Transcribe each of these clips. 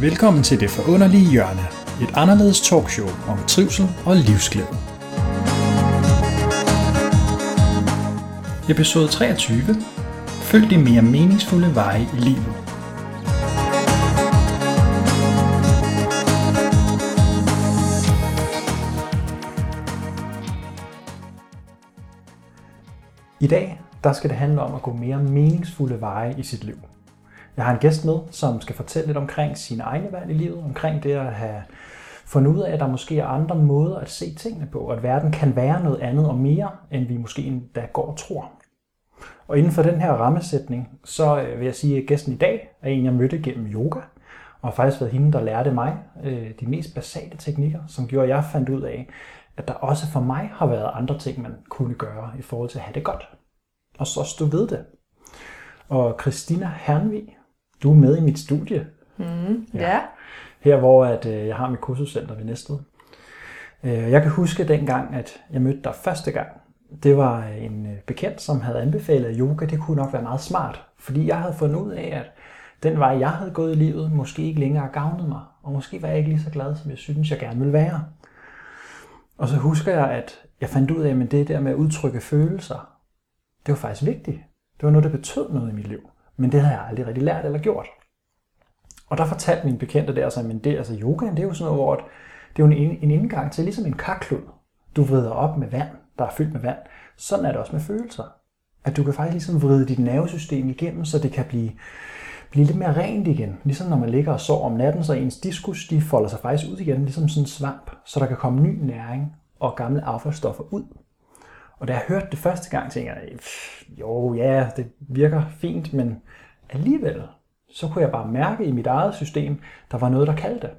Velkommen til Det Forunderlige Hjørne, et anderledes talkshow om trivsel og livsglæde. Episode 23. Følg de mere meningsfulde veje i livet. I dag der skal det handle om at gå mere meningsfulde veje i sit liv. Jeg har en gæst med, som skal fortælle lidt omkring sine egne valg i livet, omkring det at have fundet ud af, at der måske er andre måder at se tingene på, og at verden kan være noget andet og mere, end vi måske endda går og tror. Og inden for den her rammesætning, så øh, vil jeg sige, at gæsten i dag er en, jeg mødte gennem yoga, og har faktisk været hende, der lærte mig øh, de mest basale teknikker, som gjorde, at jeg fandt ud af, at der også for mig har været andre ting, man kunne gøre i forhold til at have det godt. Og så stå ved det. Og Christina Hernvig, du er med i mit studie. Mm, ja. ja. Her hvor at, øh, jeg har mit kursuscenter ved Næstved. Øh, jeg kan huske dengang, at jeg mødte dig første gang. Det var en øh, bekendt, som havde anbefalet, at yoga det kunne nok være meget smart. Fordi jeg havde fundet ud af, at den vej, jeg havde gået i livet, måske ikke længere gavnede mig. Og måske var jeg ikke lige så glad, som jeg synes, jeg gerne ville være. Og så husker jeg, at jeg fandt ud af, at det der med at udtrykke følelser, det var faktisk vigtigt. Det var noget, der betød noget i mit liv. Men det havde jeg aldrig rigtig lært eller gjort. Og der fortalte min bekendte der, så, men det, altså yoga, det er jo sådan noget, hvor det er jo en, en indgang til ligesom en karklud. Du vrider op med vand, der er fyldt med vand. Sådan er det også med følelser. At du kan faktisk ligesom vride dit nervesystem igennem, så det kan blive, blive lidt mere rent igen. Ligesom når man ligger og sover om natten, så ens diskus de folder sig faktisk ud igen, ligesom sådan en svamp, så der kan komme ny næring og gamle affaldsstoffer ud. Og da jeg hørte det første gang, tænkte jeg, jo ja, det virker fint, men alligevel, så kunne jeg bare mærke i mit eget system, der var noget, der kaldte.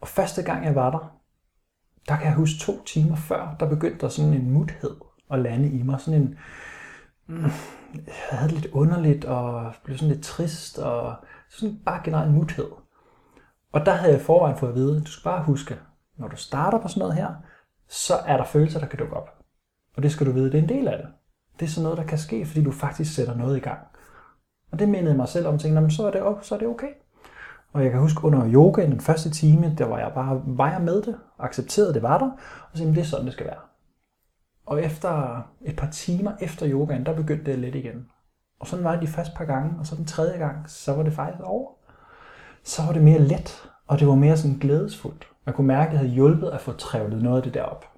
Og første gang jeg var der, der kan jeg huske to timer før, der begyndte der sådan en muthed at lande i mig. Sådan en, mm, jeg havde det lidt underligt og blev sådan lidt trist og sådan bare generelt en muthed. Og der havde jeg i forvejen fået at vide, du skal bare huske, når du starter på sådan noget her, så er der følelser, der kan dukke op. Og det skal du vide, det er en del af det. Det er sådan noget, der kan ske, fordi du faktisk sætter noget i gang. Og det mindede mig selv om, at så er det, op, så er det okay. Og jeg kan huske under yoga, den første time, der var jeg bare var jeg med det, accepterede det var der, og sagde, det er sådan, det skal være. Og efter et par timer efter yogaen, der begyndte det lidt igen. Og sådan var det de første par gange, og så den tredje gang, så var det faktisk over. Så var det mere let, og det var mere sådan glædesfuldt. Man kunne mærke, at det havde hjulpet at få trævlet noget af det derop.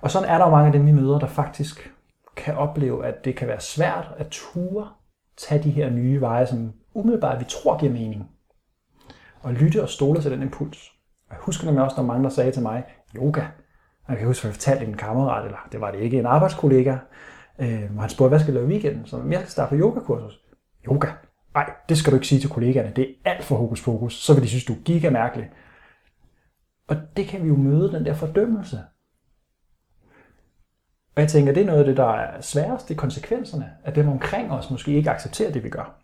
Og sådan er der jo mange af dem, vi møder, der faktisk kan opleve, at det kan være svært at ture tage de her nye veje, som umiddelbart vi tror giver mening. Og lytte og stole til den impuls. Jeg husker nemlig også, når mange der sagde til mig, yoga. Og jeg kan huske, at jeg fortalte en kammerat, eller det var det ikke, en arbejdskollega, øh, hvor han spurgte, hvad skal jeg lave i weekenden? Så jeg skal starte på yogakursus. Yoga? Nej, det skal du ikke sige til kollegaerne. Det er alt for hokus pokus. Så vil de synes, du er giga mærkelig. Og det kan vi jo møde, den der fordømmelse. Og jeg tænker, det er noget af det, der er sværest, det er konsekvenserne, at dem omkring os måske ikke accepterer det, vi gør.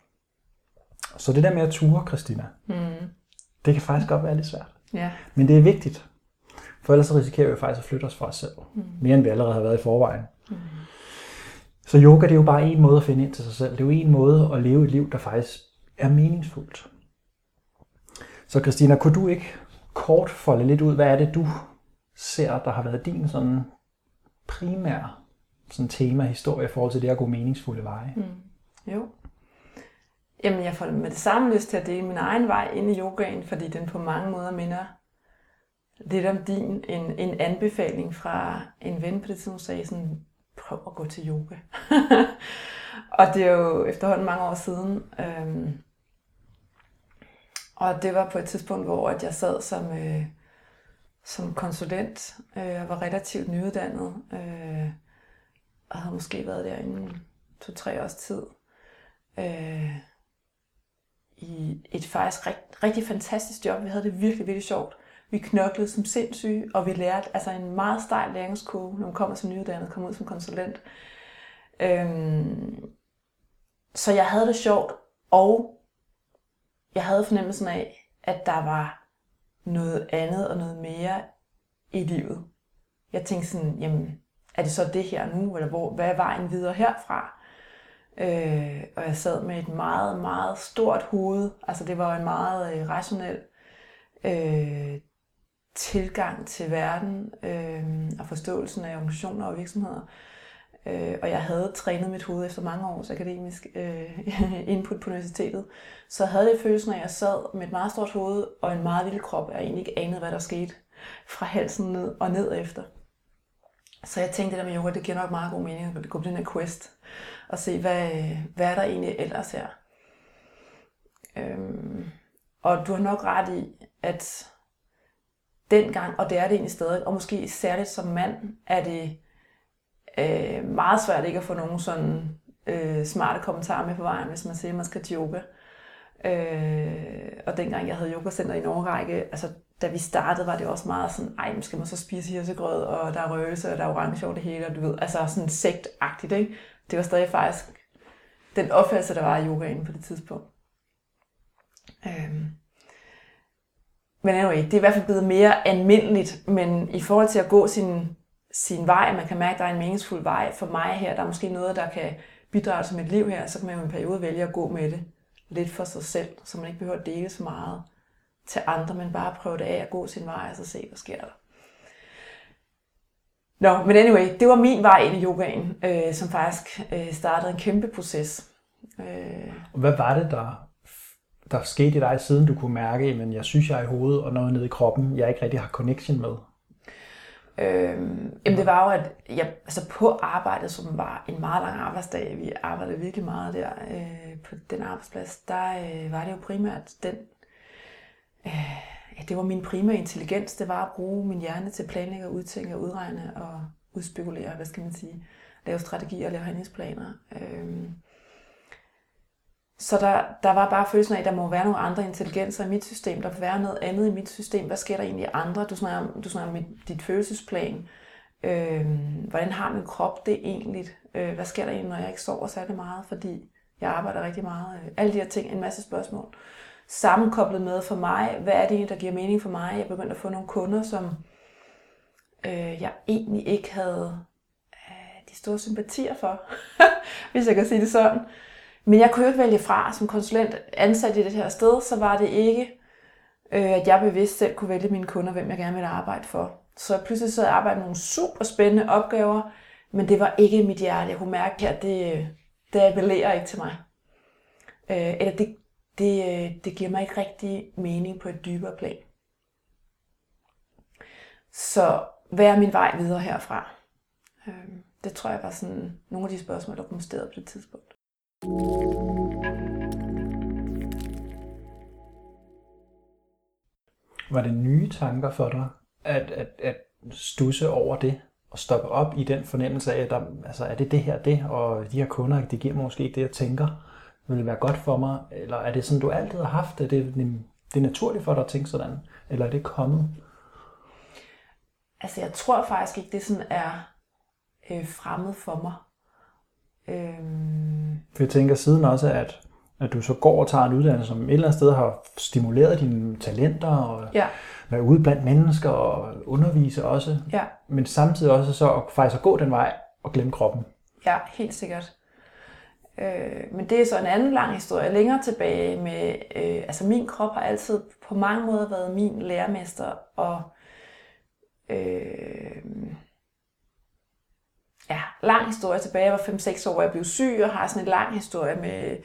Så det der med at ture, Christina, mm. det kan faktisk godt være lidt svært. Ja. Men det er vigtigt, for ellers så risikerer vi faktisk at flytte os fra os selv, mm. mere end vi allerede har været i forvejen. Mm. Så yoga, det er jo bare en måde at finde ind til sig selv. Det er jo en måde at leve et liv, der faktisk er meningsfuldt. Så Christina, kunne du ikke kort folde lidt ud, hvad er det, du ser, der har været din sådan primære sådan tema, historie i forhold til det at gå meningsfulde veje? Mm. Jo. Jamen, jeg får med det samme lyst til at dele min egen vej ind i yogaen, fordi den på mange måder minder lidt om din. En, en anbefaling fra en ven på det tidspunkt sagde sådan, prøv at gå til yoga. og det er jo efterhånden mange år siden. Øhm, og det var på et tidspunkt, hvor at jeg sad som... Øh, som konsulent øh, var relativt nyuddannet øh, og havde måske været der i to-tre års tid. Øh, I et faktisk rigt, rigtig fantastisk job. Vi havde det virkelig, virkelig sjovt. Vi knoklede som sindssyge, og vi lærte altså en meget stejl læringskurve, når man kommer som nyuddannet, kommer ud som konsulent. Øhm, så jeg havde det sjovt, og jeg havde fornemmelsen af, at der var noget andet og noget mere i livet. Jeg tænkte sådan, jamen, er det så det her nu, eller hvor, hvad er vejen videre herfra? Øh, og jeg sad med et meget, meget stort hoved. Altså det var en meget øh, rationel øh, tilgang til verden øh, og forståelsen af organisationer og virksomheder. Øh, og jeg havde trænet mit hoved efter mange års akademisk øh, input på universitetet. Så jeg havde det følelsen af, at jeg sad med et meget stort hoved og en meget lille krop, og jeg egentlig ikke anede, hvad der skete fra halsen ned og ned efter. Så jeg tænkte, det der med yoga, det giver nok meget god mening at gå på den her quest og se, hvad, hvad er der egentlig ellers her. Øhm, og du har nok ret i, at dengang, og det er det egentlig stadig, og måske særligt som mand, er det øh, meget svært ikke at få nogen sådan øh, smarte kommentarer med på vejen, hvis man siger, at man skal til yoga. Øh, og dengang jeg havde yogacenter i en årrække, altså da vi startede, var det også meget sådan, ej, skal man så spise hirsegrød, og der er røgelse, og der er orange over det hele, og du ved, altså sådan sektagtigt, ikke? Det var stadig faktisk den opfattelse, der var i yogaen på det tidspunkt. Øhm. Men anyway, det er i hvert fald blevet mere almindeligt, men i forhold til at gå sin, sin vej, man kan mærke, at der er en meningsfuld vej for mig her, der er måske noget, der kan bidrage til mit liv her, så kan man jo en periode vælge at gå med det lidt for sig selv, så man ikke behøver at dele så meget til andre, men bare prøve det af at gå sin vej og så se, hvad sker der. Nå, men anyway, det var min vej ind i yogaen, øh, som faktisk øh, startede en kæmpe proces. Øh. Hvad var det, der, der skete i dig, siden du kunne mærke, at jeg synes, jeg er i hovedet, og noget nede i kroppen, jeg ikke rigtig har connection med? Øhm, jamen det var jo, at jeg, altså på arbejdet, som var en meget lang arbejdsdag, vi arbejdede virkelig meget der øh, på den arbejdsplads, der øh, var det jo primært den, øh, ja, det var min primære intelligens, det var at bruge min hjerne til at planlægge og udtænke og udregne og udspekulere, hvad skal man sige, lave strategier og lave handlingsplaner. Øh, så der, der var bare følelsen af, at der må være nogle andre intelligenser i mit system. Der må være noget andet i mit system. Hvad sker der egentlig i andre? Du snakker om, du snakker om mit, dit følelsesplan. Øh, hvordan har min krop det egentlig? Øh, hvad sker der egentlig, når jeg ikke sover særlig meget? Fordi jeg arbejder rigtig meget. Øh, alle de her ting, en masse spørgsmål. Sammenkoblet med for mig, hvad er det egentlig, der giver mening for mig? Jeg begyndte at få nogle kunder, som øh, jeg egentlig ikke havde øh, de store sympatier for, hvis jeg kan sige det sådan. Men jeg kunne jo ikke vælge fra som konsulent ansat i det her sted, så var det ikke, øh, at jeg bevidst selv kunne vælge mine kunder, hvem jeg gerne ville arbejde for. Så pludselig så jeg arbejde med nogle super spændende opgaver, men det var ikke mit hjerte. Jeg kunne mærke, at det, det appellerer ikke til mig. Øh, eller det, det, øh, det giver mig ikke rigtig mening på et dybere plan. Så hvad er min vej videre herfra? Øh, det tror jeg var sådan nogle af de spørgsmål, der kom på det tidspunkt. Var det nye tanker for dig, at, at, at stusse over det, og stoppe op i den fornemmelse af, at der, altså, er det det her det, og de her kunder, det giver måske ikke det, jeg tænker, vil være godt for mig, eller er det sådan, du altid har haft det, det, det er naturligt for dig at tænke sådan, eller er det kommet? Altså, jeg tror faktisk ikke, det sådan er øh, fremmed for mig. Øhm... For jeg tænker siden også, at, at du så går og tager en uddannelse, som et eller andet sted har stimuleret dine talenter, og ja. være ude blandt mennesker og undervise også. Ja. Men samtidig også så at faktisk at gå den vej og glemme kroppen. Ja, helt sikkert. Øh, men det er så en anden lang historie. Længere tilbage med, øh, altså min krop har altid på mange måder været min lærermester, og øh, ja, lang historie tilbage. Jeg var 5-6 år, og jeg blev syg, og har sådan en lang historie med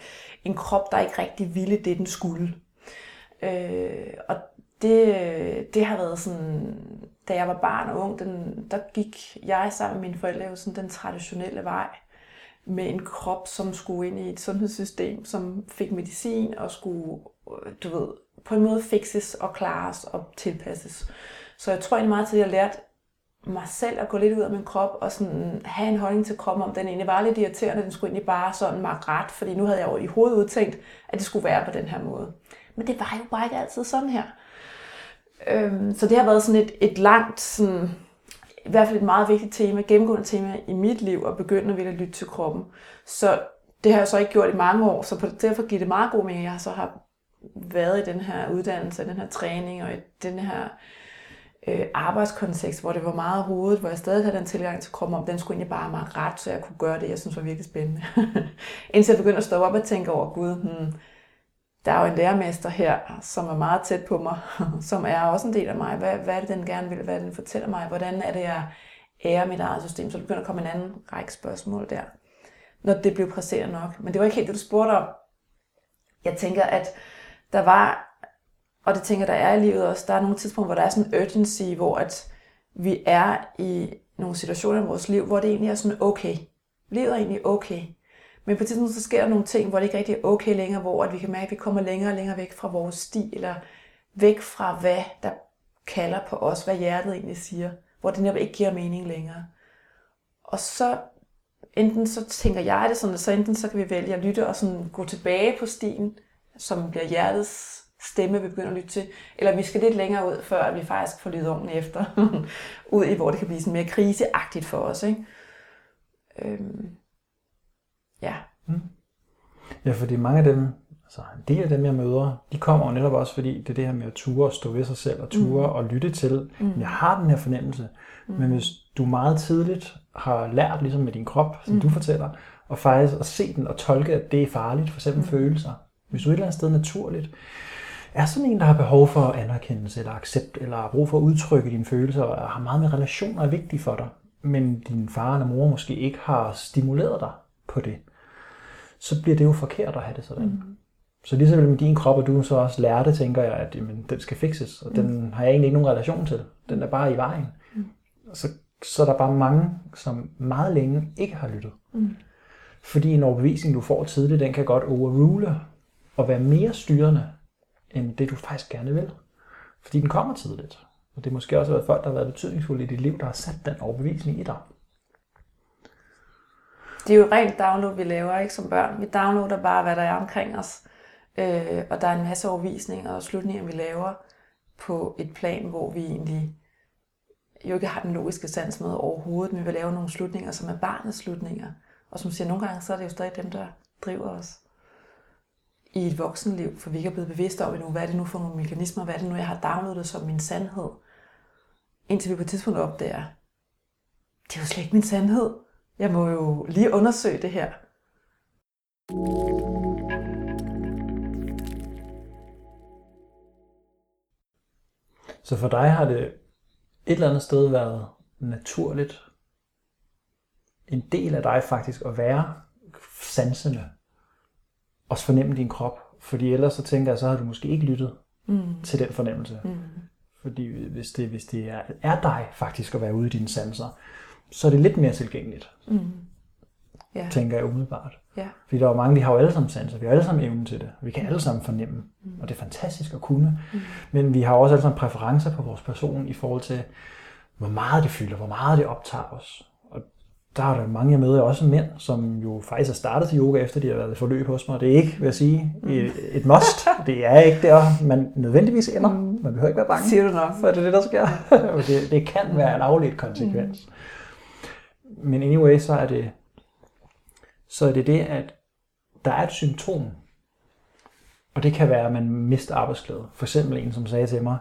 en krop, der ikke rigtig ville det, den skulle. Øh, og det, det har været sådan, da jeg var barn og ung, den, der gik jeg sammen med mine forældre jo sådan den traditionelle vej med en krop, som skulle ind i et sundhedssystem, som fik medicin og skulle, øh, du ved, på en måde fixes og klares og tilpasses. Så jeg tror egentlig meget til, at jeg lærte mig selv at gå lidt ud af min krop og sådan have en holdning til kroppen, om den egentlig var lidt irriterende, den skulle egentlig bare sådan mig ret, fordi nu havde jeg jo i hovedet udtænkt, at det skulle være på den her måde. Men det var jo bare ikke altid sådan her. Øhm, så det har været sådan et, et langt, sådan, i hvert fald et meget vigtigt tema, gennemgående tema i mit liv, at begynde at ville lytte til kroppen. Så det har jeg så ikke gjort i mange år, så på, derfor giver det meget god mening, at jeg så har været i den her uddannelse, den her træning og i den her øh, arbejdskontekst, hvor det var meget hovedet, hvor jeg stadig havde den tilgang til kroppen, om den skulle egentlig bare have mig ret, så jeg kunne gøre det, jeg synes var virkelig spændende. Indtil jeg begyndte at stå op og tænke over, gud, hmm, der er jo en lærermester her, som er meget tæt på mig, som er også en del af mig. Hvad, hvad er det, den gerne vil? Hvad er det, den fortæller mig? Hvordan er det, jeg ærer mit eget system? Så der begynder at komme en anden række spørgsmål der, når det blev præseret nok. Men det var ikke helt det, du spurgte om. Jeg tænker, at der var, og det tænker der er i livet også, der er nogle tidspunkter, hvor der er sådan en urgency, hvor at vi er i nogle situationer i vores liv, hvor det egentlig er sådan okay. Livet er egentlig okay. Men på et tidspunkt så sker der nogle ting, hvor det ikke rigtig er okay længere, hvor at vi kan mærke, at vi kommer længere og længere væk fra vores sti, eller væk fra hvad der kalder på os, hvad hjertet egentlig siger, hvor det netop ikke giver mening længere. Og så enten så tænker jeg det sådan, at så enten så kan vi vælge at lytte og sådan gå tilbage på stien, som bliver hjertets stemme, vi begynder at lytte til, eller vi skal lidt længere ud, før vi faktisk får lyttet ordentligt efter, ud i, hvor det kan blive sådan mere kriseagtigt for os. Ikke? Øhm, Ja. Mm. Ja, fordi mange af dem, altså en del af dem, jeg møder, de kommer jo netop også, fordi det er det her med at ture og stå ved sig selv, og ture mm. og lytte til, mm. jeg har den her fornemmelse, mm. men hvis du meget tidligt har lært, ligesom med din krop, som mm. du fortæller, og faktisk at se den og tolke, at det er farligt, for eksempel mm. følelser. Hvis du et eller andet sted naturligt er sådan en, der har behov for anerkendelse eller accept, eller har brug for at udtrykke dine følelser, og har meget med relationer er vigtige for dig, men din far eller mor måske ikke har stimuleret dig på det, så bliver det jo forkert at have det sådan. Mm. Så lige så med din krop, og du så også lærte, tænker jeg, at jamen, den skal fikses, og mm. den har jeg egentlig ikke nogen relation til. Den er bare i vejen. Mm. Så, så er der bare mange, som meget længe ikke har lyttet. Mm. Fordi en overbevisning, du får tidligt, den kan godt overrule og være mere styrende, end det du faktisk gerne vil. Fordi den kommer tidligt. Og det er måske også været folk, der har været betydningsfulde i dit liv, der har sat den overbevisning i dig. Det er jo rent download, vi laver ikke som børn. Vi downloader bare, hvad der er omkring os. Øh, og der er en masse overvisninger og slutninger, vi laver på et plan, hvor vi egentlig jo ikke har den logiske sans med overhovedet, men vi vil lave nogle slutninger, som er barnets slutninger. Og som siger, nogle gange så er det jo stadig dem, der driver os i et voksenliv, for vi ikke er blevet bevidste om endnu, hvad er det nu for nogle mekanismer, hvad er det nu, jeg har downloadet som min sandhed. Indtil vi på et tidspunkt opdager, det er jo slet ikke min sandhed. Jeg må jo lige undersøge det her. Så for dig har det et eller andet sted været naturligt, en del af dig faktisk at være sansende, og fornemme din krop. Fordi ellers så tænker jeg, så har du måske ikke lyttet mm. til den fornemmelse. Mm. Fordi hvis det, hvis det er, er dig faktisk at være ude i dine sanser, så er det lidt mere tilgængeligt. Mm. Ja. Tænker jeg umiddelbart. Ja. Fordi der er mange, vi har jo alle sammen sanser, vi har alle sammen evnen til det. Vi kan alle sammen fornemme, mm. og det er fantastisk at kunne. Mm. Men vi har også alle sammen præferencer på vores person i forhold til, hvor meget det fylder, hvor meget det optager os. Der er der mange, jeg møder, også mænd, som jo faktisk har startet til yoga, efter de har været i forløb hos mig. Det er ikke, vil jeg sige, mm. et must. Det er ikke der, man nødvendigvis ender. Mm. Man behøver ikke være bange. Siger du nok. For det er det, der sker. det, det kan være en afledt konsekvens. Mm men anyway, så er det, så er det det, at der er et symptom, og det kan være, at man mister arbejdsglæde. For eksempel en, som sagde til mig,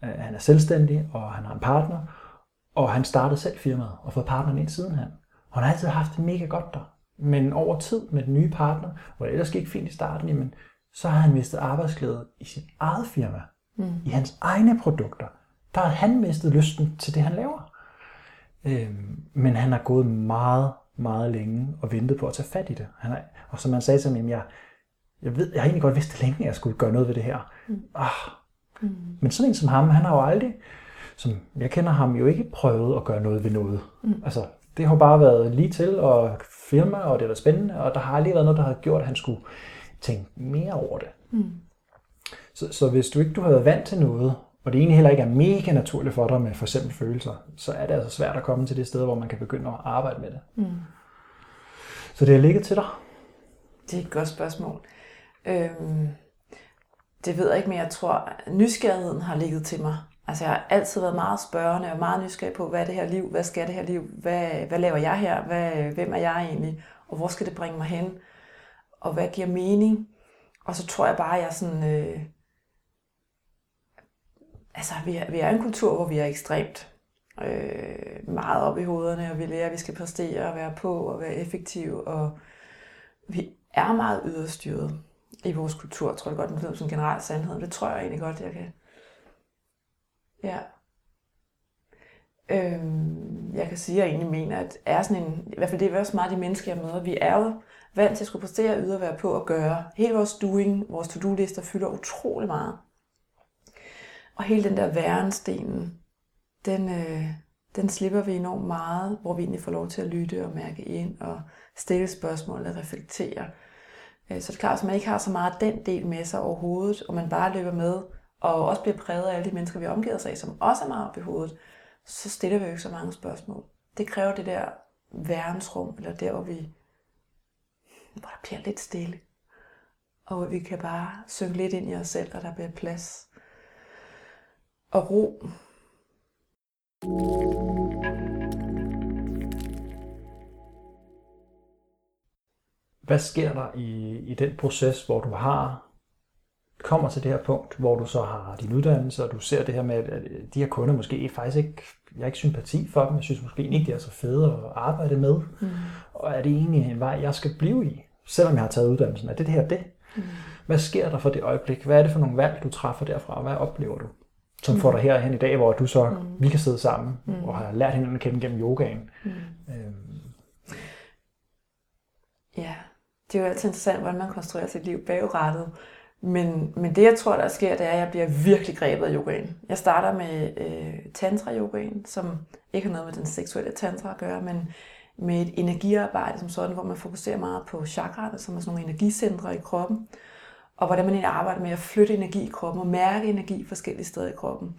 at han er selvstændig, og han har en partner, og han startede selv firmaet, og fået partneren ind siden han har altid haft det mega godt der. Men over tid med den nye partner, hvor det ellers gik fint i starten, jamen, så har han mistet arbejdsglæde i sit eget firma, mm. i hans egne produkter. Der har han mistet lysten til det, han laver. Øhm, men han har gået meget, meget længe og ventet på at tage fat i det. Han er, og som han sagde til mig, jeg, jeg, ved, jeg har egentlig godt vidst det længe, at jeg skulle gøre noget ved det her. Mm. Ah. Mm. Men sådan en som ham, han har jo aldrig, som jeg kender ham, jo ikke prøvet at gøre noget ved noget. Mm. Altså, det har bare været lige til, og firma, og det var spændende, og der har aldrig været noget, der har gjort, at han skulle tænke mere over det. Mm. Så, så hvis du ikke du har været vant til noget, og det egentlig heller ikke er mega naturligt for dig med for eksempel følelser, så er det altså svært at komme til det sted, hvor man kan begynde at arbejde med det. Mm. Så det er ligget til dig? Det er et godt spørgsmål. Øhm, det ved jeg ikke, men jeg tror, nysgerrigheden har ligget til mig. Altså jeg har altid været meget spørgende og meget nysgerrig på, hvad er det her liv? Hvad skal det her liv? Hvad, hvad laver jeg her? Hvad, hvem er jeg egentlig? Og hvor skal det bringe mig hen? Og hvad giver mening? Og så tror jeg bare, at jeg sådan... Øh, altså, vi er, vi er en kultur, hvor vi er ekstremt øh, meget op i hovederne, og vi lærer, at vi skal præstere og være på og være effektive, og vi er meget yderstyret i vores kultur, tror jeg godt, det lyder som en generel sandhed. Det tror jeg egentlig godt, jeg kan. Ja. Øhm, jeg kan sige, at jeg egentlig mener, at er sådan en, i hvert fald det er også meget de mennesker, jeg møder, vi er jo vant til at skulle præstere, yde og være på at gøre. Hele vores doing, vores to-do-lister fylder utrolig meget. Og hele den der værenstenen, den, øh, den slipper vi enormt meget, hvor vi egentlig får lov til at lytte og mærke ind og stille spørgsmål og reflektere. Øh, så det er klart, at man ikke har så meget den del med sig overhovedet, og man bare løber med, og også bliver præget af alle de mennesker, vi omgiver os af, som også er meget op i hovedet, så stiller vi jo ikke så mange spørgsmål. Det kræver det der værensrum, eller der, hvor vi hvor der bliver lidt stille. Og hvor vi kan bare synge lidt ind i os selv, og der bliver plads og ro. Hvad sker der i, i den proces, hvor du har kommer til det her punkt, hvor du så har din uddannelse, og du ser det her med, at de her kunder måske faktisk ikke, jeg har ikke sympati for dem, jeg synes måske ikke, de er så fede at arbejde med, mm. og er det egentlig en vej, jeg skal blive i, selvom jeg har taget uddannelsen, er det det her det? Mm. Hvad sker der for det øjeblik? Hvad er det for nogle valg, du træffer derfra, og hvad oplever du? Som mm. får dig herhen i dag, hvor du så, mm. vi kan sidde sammen, mm. og har lært hinanden at kende gennem yogaen. Mm. Øhm. Ja, det er jo altid interessant, hvordan man konstruerer sit liv bagrettet. Men, men det, jeg tror, der sker, det er, at jeg bliver virkelig grebet af yogaen. Jeg starter med øh, tantra-yogaen, som ikke har noget med den seksuelle tantra at gøre, men med et energiarbejde som sådan, hvor man fokuserer meget på chakraerne, som er sådan nogle energicentre i kroppen, og hvordan man egentlig arbejder med at flytte energi i kroppen og mærke energi forskellige steder i kroppen.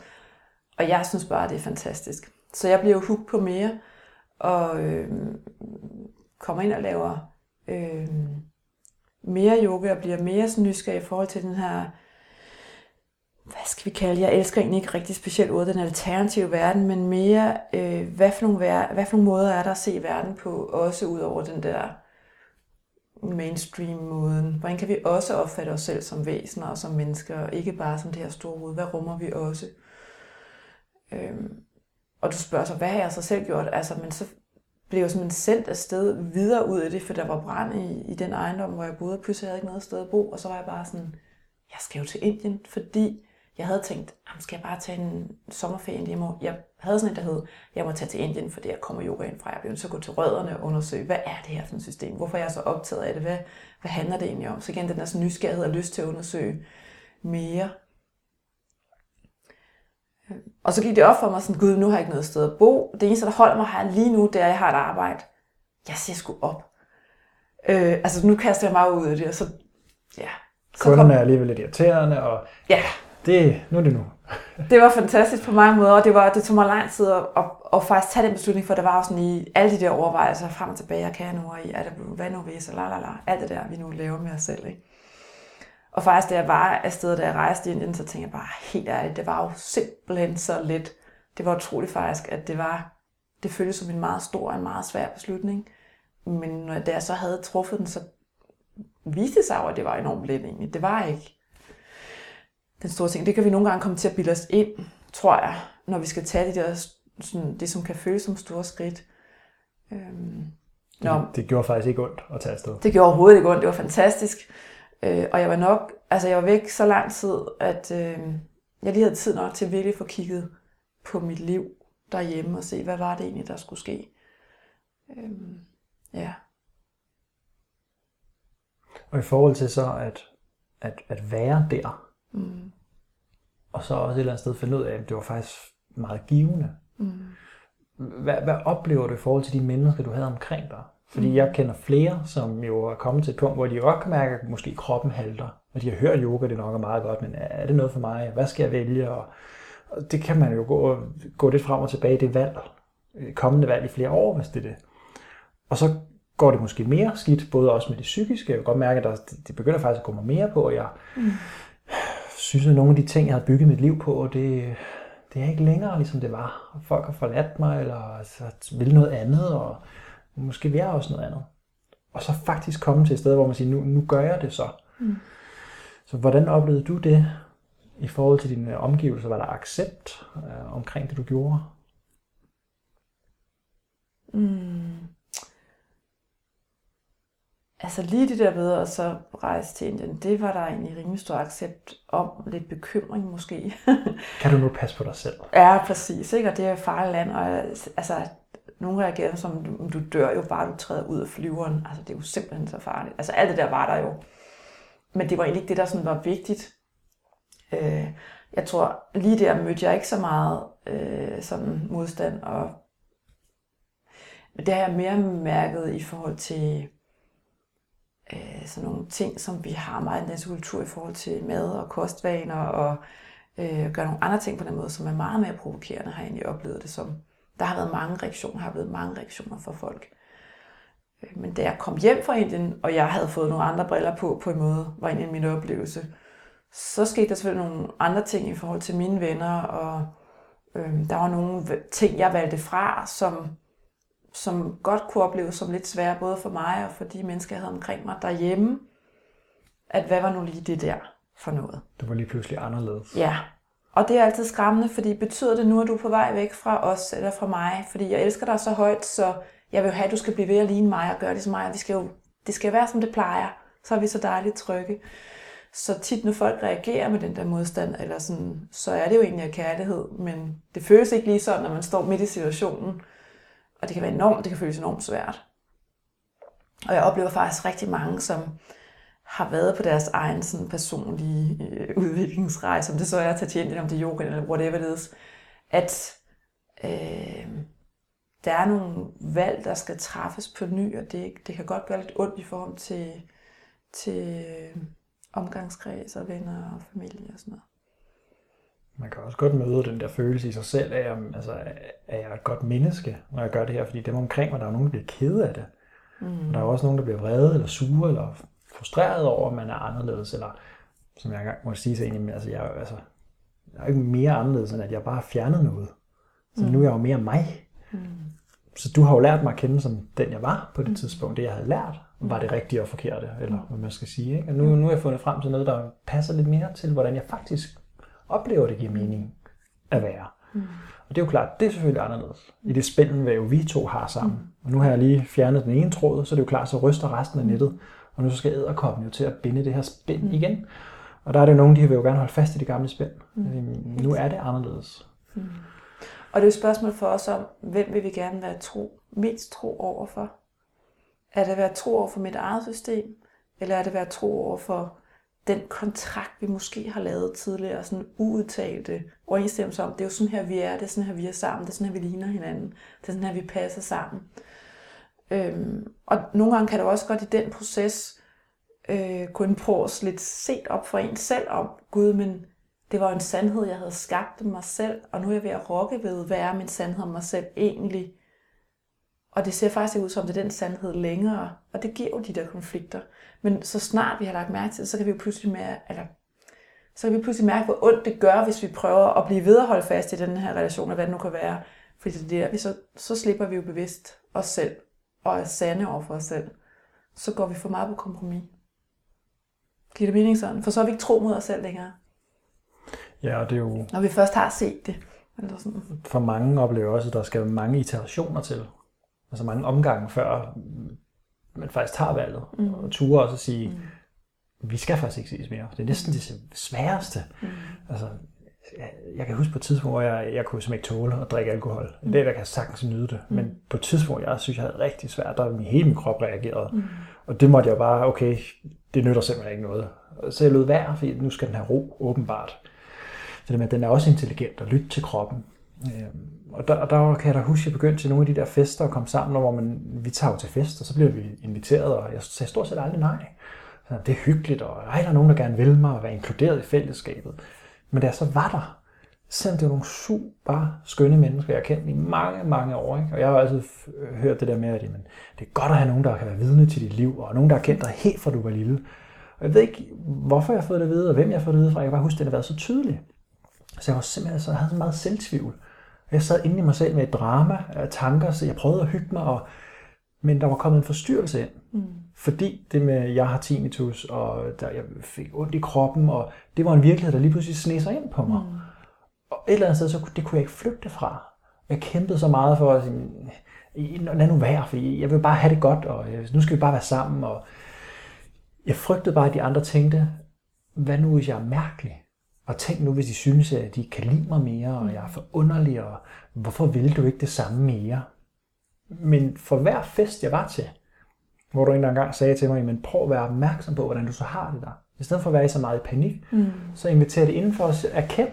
Og jeg synes bare, det er fantastisk. Så jeg bliver jo hooked på mere, og øh, kommer ind og laver øh, mere yoga og bliver mere sådan nysgerrig i forhold til den her, hvad skal vi kalde jeg elsker egentlig ikke rigtig specielt ordet, den alternative verden, men mere, øh, hvad, for nogle, hvad for nogle måder er der at se verden på, også ud over den der mainstream-måden. Hvordan kan vi også opfatte os selv som væsener og som mennesker, og ikke bare som det her store hoved. Hvad rummer vi også? Øhm, og du spørger så, hvad har jeg så selv gjort? Altså, men så blev jeg simpelthen sendt afsted videre ud af det, for der var brand i, i den ejendom, hvor jeg boede. og Pludselig havde jeg ikke noget sted at bo, og så var jeg bare sådan, jeg skal jo til Indien, fordi jeg havde tænkt, skal jeg bare tage en sommerferie hjemme? Jeg havde sådan en, der hed, jeg må tage til Indien, fordi jeg kommer yoga ind fra. Jeg blev så gå til rødderne og undersøge, hvad er det her for et system? Hvorfor er jeg så optaget af det? Hvad, hvad handler det egentlig om? Så igen, den der sådan nysgerrighed og lyst til at undersøge mere. Og så gik det op for mig sådan, gud, nu har jeg ikke noget sted at bo. Det eneste, der holder mig her lige nu, det er, at jeg har et arbejde. Jeg ser sgu op. Øh, altså nu kaster jeg mig ud af det, og så, ja. Så Kunderne kom... er alligevel lidt irriterende, og ja. det, nu er det nu. det var fantastisk på mange måder, og det, var, det tog mig lang tid at, at, at faktisk tage den beslutning, for der var jo sådan i alle de der overvejelser frem og tilbage, jeg kan jeg nu, og i, er det, hvad nu hvis, og la, la, la, alt det der, vi nu laver med os selv. Ikke? Og faktisk, da jeg var afsted, da jeg rejste i Indien, så tænkte jeg bare helt ærligt, det var jo simpelthen så let. Det var utroligt faktisk, at det var, det føltes som en meget stor og en meget svær beslutning. Men når da jeg så havde truffet den, så viste det sig jo, at det var enormt let egentlig. Det var ikke den store ting. Det kan vi nogle gange komme til at bilde os ind, tror jeg, når vi skal tage det der, sådan, det som kan føles som store skridt. Øhm, det, det gjorde faktisk ikke ondt at tage afsted. Det gjorde overhovedet ikke ondt. Det var fantastisk. Øh, og jeg var nok, altså jeg var væk så lang tid, at øh, jeg lige havde tid nok til at virkelig få kigget på mit liv derhjemme og se, hvad var det egentlig, der skulle ske. Øh, ja. Og i forhold til så at, at, at være der, mm. og så også et eller andet sted finde ud af, at det var faktisk meget givende. Mm. Hvad, hvad oplever du i forhold til de mennesker, du havde omkring dig? Fordi mm. jeg kender flere, som jo er kommet til et punkt, hvor de godt kan mærke, at måske kroppen halter. Og de har hørt yoga, det nok er meget godt, men er det noget for mig? Hvad skal jeg vælge? Og det kan man jo gå, gå lidt frem og tilbage, det valg. Kommende valg i flere år, hvis det er det. Og så går det måske mere skidt, både også med det psykiske. Jeg kan godt mærke, at det begynder faktisk at gå mig mere på, og jeg mm. synes, at nogle af de ting, jeg har bygget mit liv på, det, det er ikke længere, ligesom det var. Folk har forladt mig, eller altså, vil noget andet, og måske vil jeg også noget andet. Og så faktisk komme til et sted, hvor man siger, nu, nu gør jeg det så. Mm. Så hvordan oplevede du det i forhold til dine omgivelser, var der accept øh, omkring det, du gjorde? Mm. Altså lige det der ved at så rejse til Indien, det var der egentlig rimelig stor accept om. Lidt bekymring måske. kan du nu passe på dig selv? Ja, præcis. Ikke? Og det er et farligt land. Og, altså, nogle reagerer som, du, du dør jo bare, du træder ud af flyveren. Altså, det er jo simpelthen så farligt. Altså, alt det der var der jo. Men det var egentlig ikke det, der sådan var vigtigt. Øh, jeg tror, lige der mødte jeg ikke så meget øh, sådan modstand. Og det har jeg mere mærket i forhold til øh, sådan nogle ting, som vi har meget i den kultur i forhold til mad og kostvaner og øh, gøre nogle andre ting på den måde, som er meget mere provokerende, har jeg egentlig oplevet det som. Der har været mange reaktioner, har blevet mange reaktioner fra folk. Øh, men da jeg kom hjem fra Indien, og jeg havde fået nogle andre briller på, på en måde, var egentlig min oplevelse, så skete der selvfølgelig nogle andre ting i forhold til mine venner, og øh, der var nogle ting, jeg valgte fra, som som godt kunne opleves som lidt svære, både for mig og for de mennesker, jeg havde omkring mig derhjemme, at hvad var nu lige det der for noget? Det var lige pludselig anderledes. Ja, og det er altid skræmmende, fordi betyder det nu, at du er på vej væk fra os eller fra mig? Fordi jeg elsker dig så højt, så jeg vil have, at du skal blive ved at ligne mig og gøre det som mig. Vi skal jo, det skal være, som det plejer. Så er vi så dejligt trygge. Så tit, når folk reagerer med den der modstand, eller sådan, så er det jo egentlig af kærlighed, men det føles ikke lige sådan, når man står midt i situationen. Og det kan være enormt, det kan føles enormt svært. Og jeg oplever faktisk rigtig mange, som har været på deres egen sådan, personlige øh, udviklingsrejse, om det så er at Indien, om det er yoga eller whatever it is, at øh, der er nogle valg, der skal træffes på ny, og det, det kan godt gøre lidt ondt i forhold til, til øh, omgangskreds og venner og familie og sådan noget man kan også godt møde den der følelse i sig selv af, altså, er jeg et godt menneske, når jeg gør det her? Fordi dem omkring mig, der er nogen, der bliver kede af det. Mm. Der er også nogen, der bliver vrede eller sure eller frustreret over, at man er anderledes. Eller som jeg engang må sige så egentlig, altså, jeg, altså, jeg er ikke mere anderledes, end at jeg bare har fjernet noget. Så mm. nu er jeg jo mere mig. Mm. Så du har jo lært mig at kende som den, jeg var på det mm. tidspunkt. Det, jeg havde lært, var det rigtige og forkerte, eller hvad man skal sige. Ikke? Og nu, nu har jeg fundet frem til noget, der passer lidt mere til, hvordan jeg faktisk oplever, det giver mening at være. Mm. Og det er jo klart, det er selvfølgelig anderledes. I det spændende, vi to har sammen. Mm. Og nu har jeg lige fjernet den ene tråd, så det er jo klart, så ryster resten af nettet. Og nu skal æderkoppen jo til at binde det her spænd mm. igen. Og der er det jo nogen, de vil jo gerne holde fast i det gamle spænd. Mm. Øhm, nu er det anderledes. Mm. Og det er jo et spørgsmål for os om, hvem vil vi gerne være tro, mest tro overfor? Er det at være tro over for mit eget system? Eller er det at være tro over for den kontrakt, vi måske har lavet tidligere, sådan uudtalte overensstemmelse om, det er jo sådan her, vi er, det er sådan her, vi er sammen, det er sådan her, vi ligner hinanden, det er sådan her, vi passer sammen. Øhm, og nogle gange kan det også godt i den proces øh, kunne prøve lidt set op for en selv om, gud, men det var en sandhed, jeg havde skabt mig selv, og nu er jeg ved at rokke ved, hvad er min sandhed om mig selv egentlig? Og det ser faktisk ikke ud som, det er den sandhed længere, og det giver jo de der konflikter. Men så snart vi har lagt mærke til det, så kan vi jo pludselig mere, eller, så kan vi pludselig mærke, hvor ondt det gør, hvis vi prøver at blive ved at holde fast i den her relation, og hvad det nu kan være. Fordi det der, så, så slipper vi jo bevidst os selv, og er sande over for os selv. Så går vi for meget på kompromis. Giver det mening sådan? For så er vi ikke tro mod os selv længere. Ja, og det er jo... Når vi først har set det. Eller sådan. For mange oplever også, at der skal mange iterationer til. Altså mange omgange, før man faktisk tager valget. Mm. Og ture også at sige, mm. vi skal faktisk ikke ses mere. Det er næsten det sværeste. Mm. Altså, jeg, kan huske på et tidspunkt, hvor jeg, jeg kunne simpelthen ikke tåle at drikke alkohol. Mm. Det der kan sagtens nyde det. Mm. Men på et tidspunkt, jeg synes, jeg havde rigtig svært, der min hele min krop reagerede. Mm. Og det måtte jeg bare, okay, det nytter simpelthen ikke noget. Så jeg lød værd, fordi nu skal den have ro, åbenbart. Så det med, at den er også intelligent og lytte til kroppen. Øhm, og der, og der kan jeg da huske, at jeg begyndte til nogle af de der fester at komme sammen, hvor man, vi tager til fest, og så bliver vi inviteret, og jeg sagde stort set aldrig nej. Så det er hyggeligt, og ej, der er nogen, der gerne vil mig, og være inkluderet i fællesskabet. Men da jeg så var der, selvom det var nogle super skønne mennesker, jeg har kendt i mange, mange år. Ikke? Og jeg har altid øh, hørt det der med, at jamen, det er godt at have nogen, der kan være vidne til dit liv, og nogen, der har kendt dig helt fra du var lille. Og jeg ved ikke, hvorfor jeg har fået det at vide, og hvem jeg har fået det at vide fra. Jeg kan bare huske, at det har været så tydeligt. Så jeg var simpelthen så, jeg havde så meget selvtvivl. Jeg sad inde i mig selv med et drama af tanker, så jeg prøvede at hygge mig, og Men der var kommet en forstyrrelse ind. Mm. Fordi det med, jeg har tinnitus, og der, jeg fik ondt i kroppen, og det var en virkelighed, der lige pludselig sneg sig ind på mig. Mm. Og et eller andet sted, så kunne- det kunne jeg ikke flygte fra. Jeg kæmpede så meget for at sige, lad nu være, fordi jeg vil bare have det godt, og øh, nu skal vi bare være sammen. Og jeg frygtede bare, at de andre tænkte, hvad nu hvis jeg er mærkelig? Og tænk nu, hvis de synes, at de kan lide mig mere, og jeg er for underlig, og hvorfor vil du ikke det samme mere? Men for hver fest, jeg var til, hvor du en eller anden gang sagde til mig, men prøv at være opmærksom på, hvordan du så har det der. I stedet for at være i så meget i panik, mm. så inviterer det indenfor at erkende,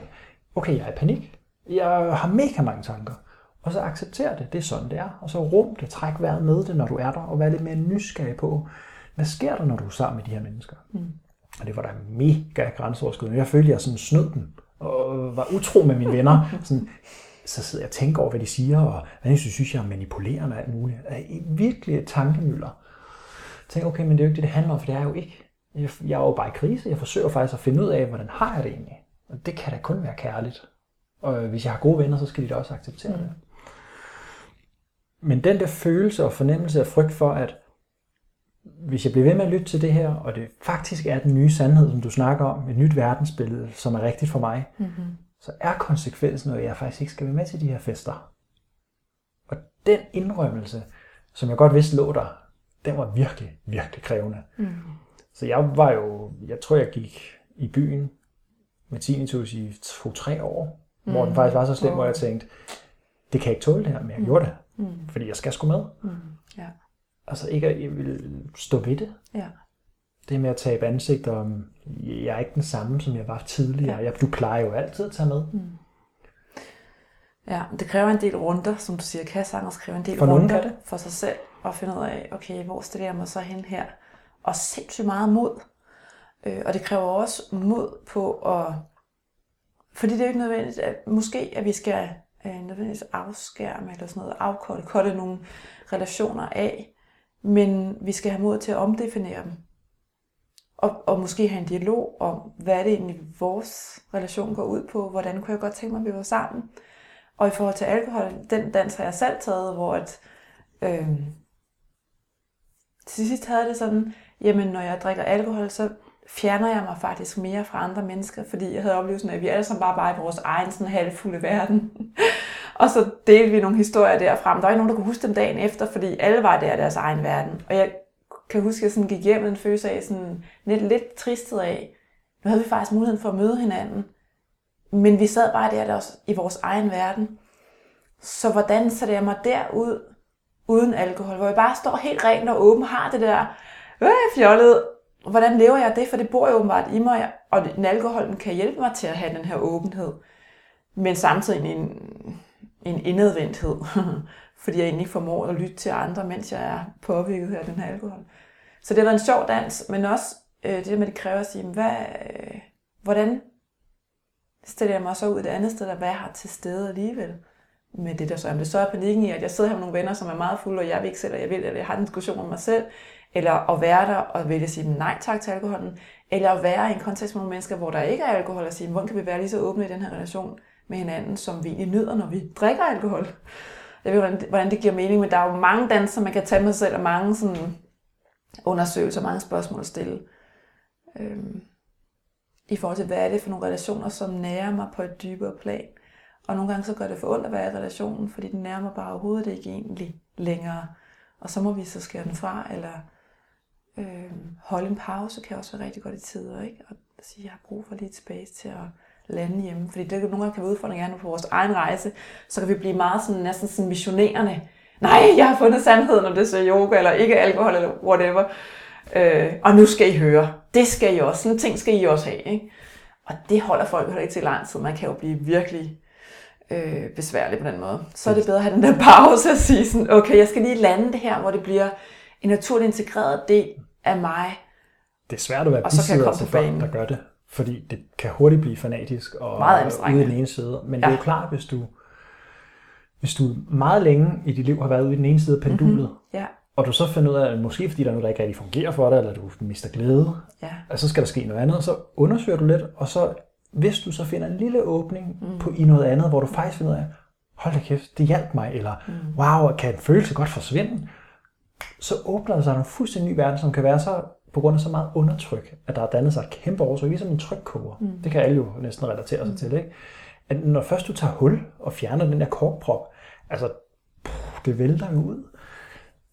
okay, jeg er i panik. Jeg har mega mange tanker. Og så accepter det, det er sådan det er. Og så rum det, træk vejret med det, når du er der, og vær lidt mere nysgerrig på, hvad sker der, når du er sammen med de her mennesker. Mm. Og det var da mega grænseoverskridende. Jeg følte, jeg sådan snød dem, og var utro med mine venner. Sådan, så sidder jeg og tænker over, hvad de siger, og hvad de synes, jeg er manipulerende og alt muligt. Er virkelig tankemøller. Tænker, okay, men det er jo ikke det, det handler om, for det er jo ikke. Jeg jeg er jo bare i krise. Jeg forsøger faktisk at finde ud af, hvordan har jeg det egentlig. Og det kan da kun være kærligt. Og hvis jeg har gode venner, så skal de da også acceptere mm. det. Men den der følelse og fornemmelse af frygt for, at hvis jeg bliver ved med at lytte til det her, og det faktisk er den nye sandhed, som du snakker om, et nyt verdensbillede, som er rigtigt for mig, mm-hmm. så er konsekvensen, at jeg faktisk ikke skal være med til de her fester. Og den indrømmelse, som jeg godt vidste lå der, den var virkelig, virkelig krævende. Mm. Så jeg var jo, jeg tror jeg gik i byen med tinnitus i to-tre år, mm. hvor den faktisk var så slem, hvor jeg tænkte, det kan jeg ikke tåle det her, men jeg mm. gjorde det. Mm. Fordi jeg skal sgu med. Mm. Ja. Altså ikke at jeg vil stå ved det. Ja. Det med at tabe ansigt, og jeg er ikke den samme, som jeg var tidligere. Ja. Jeg, du plejer jo altid at tage med. Mm. Ja, det kræver en del runder, som du siger. Kan sagtens kræve en del For runder det. for sig selv, og finde ud af, okay, hvor stiller jeg mig så hen her? Og sindssygt meget mod. Øh, og det kræver også mod på at... Fordi det er jo ikke nødvendigt, at måske at vi skal øh, nødvendigvis afskærme eller sådan noget, afkorte, korte nogle relationer af, men vi skal have mod til at omdefinere dem. Og, og måske have en dialog om, hvad er det egentlig vores relation går ud på, hvordan kunne jeg godt tænke mig, at vi var sammen. Og i forhold til alkohol, den dans har jeg selv taget, hvor at, øh, til sidst havde det sådan, jamen når jeg drikker alkohol, så fjerner jeg mig faktisk mere fra andre mennesker, fordi jeg havde oplevelsen af, at vi alle sammen bare var i vores egen sådan halvfulde verden. og så delte vi nogle historier derfra, men der var ikke nogen, der kunne huske dem dagen efter, fordi alle var der i deres egen verden. Og jeg kan huske, at jeg sådan gik hjem med en følelse af sådan lidt, lidt tristet af, nu havde vi faktisk muligheden for at møde hinanden, men vi sad bare der, der også i vores egen verden. Så hvordan satte jeg mig derud uden alkohol, hvor jeg bare står helt rent og åben, har det der øh, fjollet. Hvordan lever jeg det? For det bor jo åbenbart i mig, og den alkoholen kan hjælpe mig til at have den her åbenhed. Men samtidig en, en indadvendthed, fordi jeg egentlig ikke formår at lytte til andre, mens jeg er påvirket af den her alkohol. Så det har været en sjov dans, men også øh, det der med, at det kræver at sige, hvad, øh, hvordan stiller jeg mig så ud et andet sted, der hvad jeg har til stede alligevel med det der så. Om det så er panikken i, at jeg sidder her med nogle venner, som er meget fulde, og jeg vil ikke selv, og jeg vil, eller jeg har en diskussion med mig selv, eller at være der og vælge at sige nej tak til alkoholen, eller at være i en kontekst med nogle mennesker, hvor der ikke er alkohol, og sige, hvordan kan vi være lige så åbne i den her relation med hinanden, som vi egentlig nyder, når vi drikker alkohol. Jeg ved, hvordan det, hvordan det giver mening, men der er jo mange danser, man kan tage med sig selv, og mange sådan undersøgelser, mange spørgsmål at stille. Øhm, I forhold til, hvad er det for nogle relationer, som nærer mig på et dybere plan. Og nogle gange så gør det for ondt at være i relationen, fordi den nærmer bare overhovedet ikke egentlig længere. Og så må vi så skære den fra, eller øh, holde en pause, kan også være rigtig godt i tider. Ikke? Og sige, jeg har brug for lidt space til at lande hjemme. Fordi det nogle gange kan være udfordringer på vores egen rejse, så kan vi blive meget sådan, næsten sådan missionerende. Nej, jeg har fundet sandheden, om det er yoga, eller ikke alkohol, eller whatever. Øh, og nu skal I høre. Det skal I også. Sådan ting skal I også have. Ikke? Og det holder folk heller ikke til lang tid. Man kan jo blive virkelig øh, besværlig på den måde. Så er det bedre at have den der pause og sige sådan, okay, jeg skal lige lande det her, hvor det bliver en naturlig integreret del af mig. Det er svært at være bisidder til på folk, der gør det. Fordi det kan hurtigt blive fanatisk og Meget ude i den ene side. Men Ja. det er jo klart, hvis du, hvis du meget længe i dit liv har været ude i den ene side af pendulet, mm-hmm. Ja, og du så finder ud af, at måske fordi der er noget, der ikke rigtig fungerer for dig, eller du mister glæde, ja, og så skal der ske noget andet, så undersøger du lidt, og så hvis du så finder en lille åbning mm. på, i noget andet, hvor du faktisk finder ud af, hold da kæft, det hjalp mig, eller mm. wow, kan en følelse godt forsvinde? så åbner der sig en fuldstændig ny verden, som kan være så på grund af så meget undertryk, at der er dannet sig et kæmpe overtryk, ligesom en trykkoger. Mm. Det kan alle jo næsten relatere sig mm. til, ikke? At når først du tager hul og fjerner den der korkprop, altså, pff, det vælter jo ud.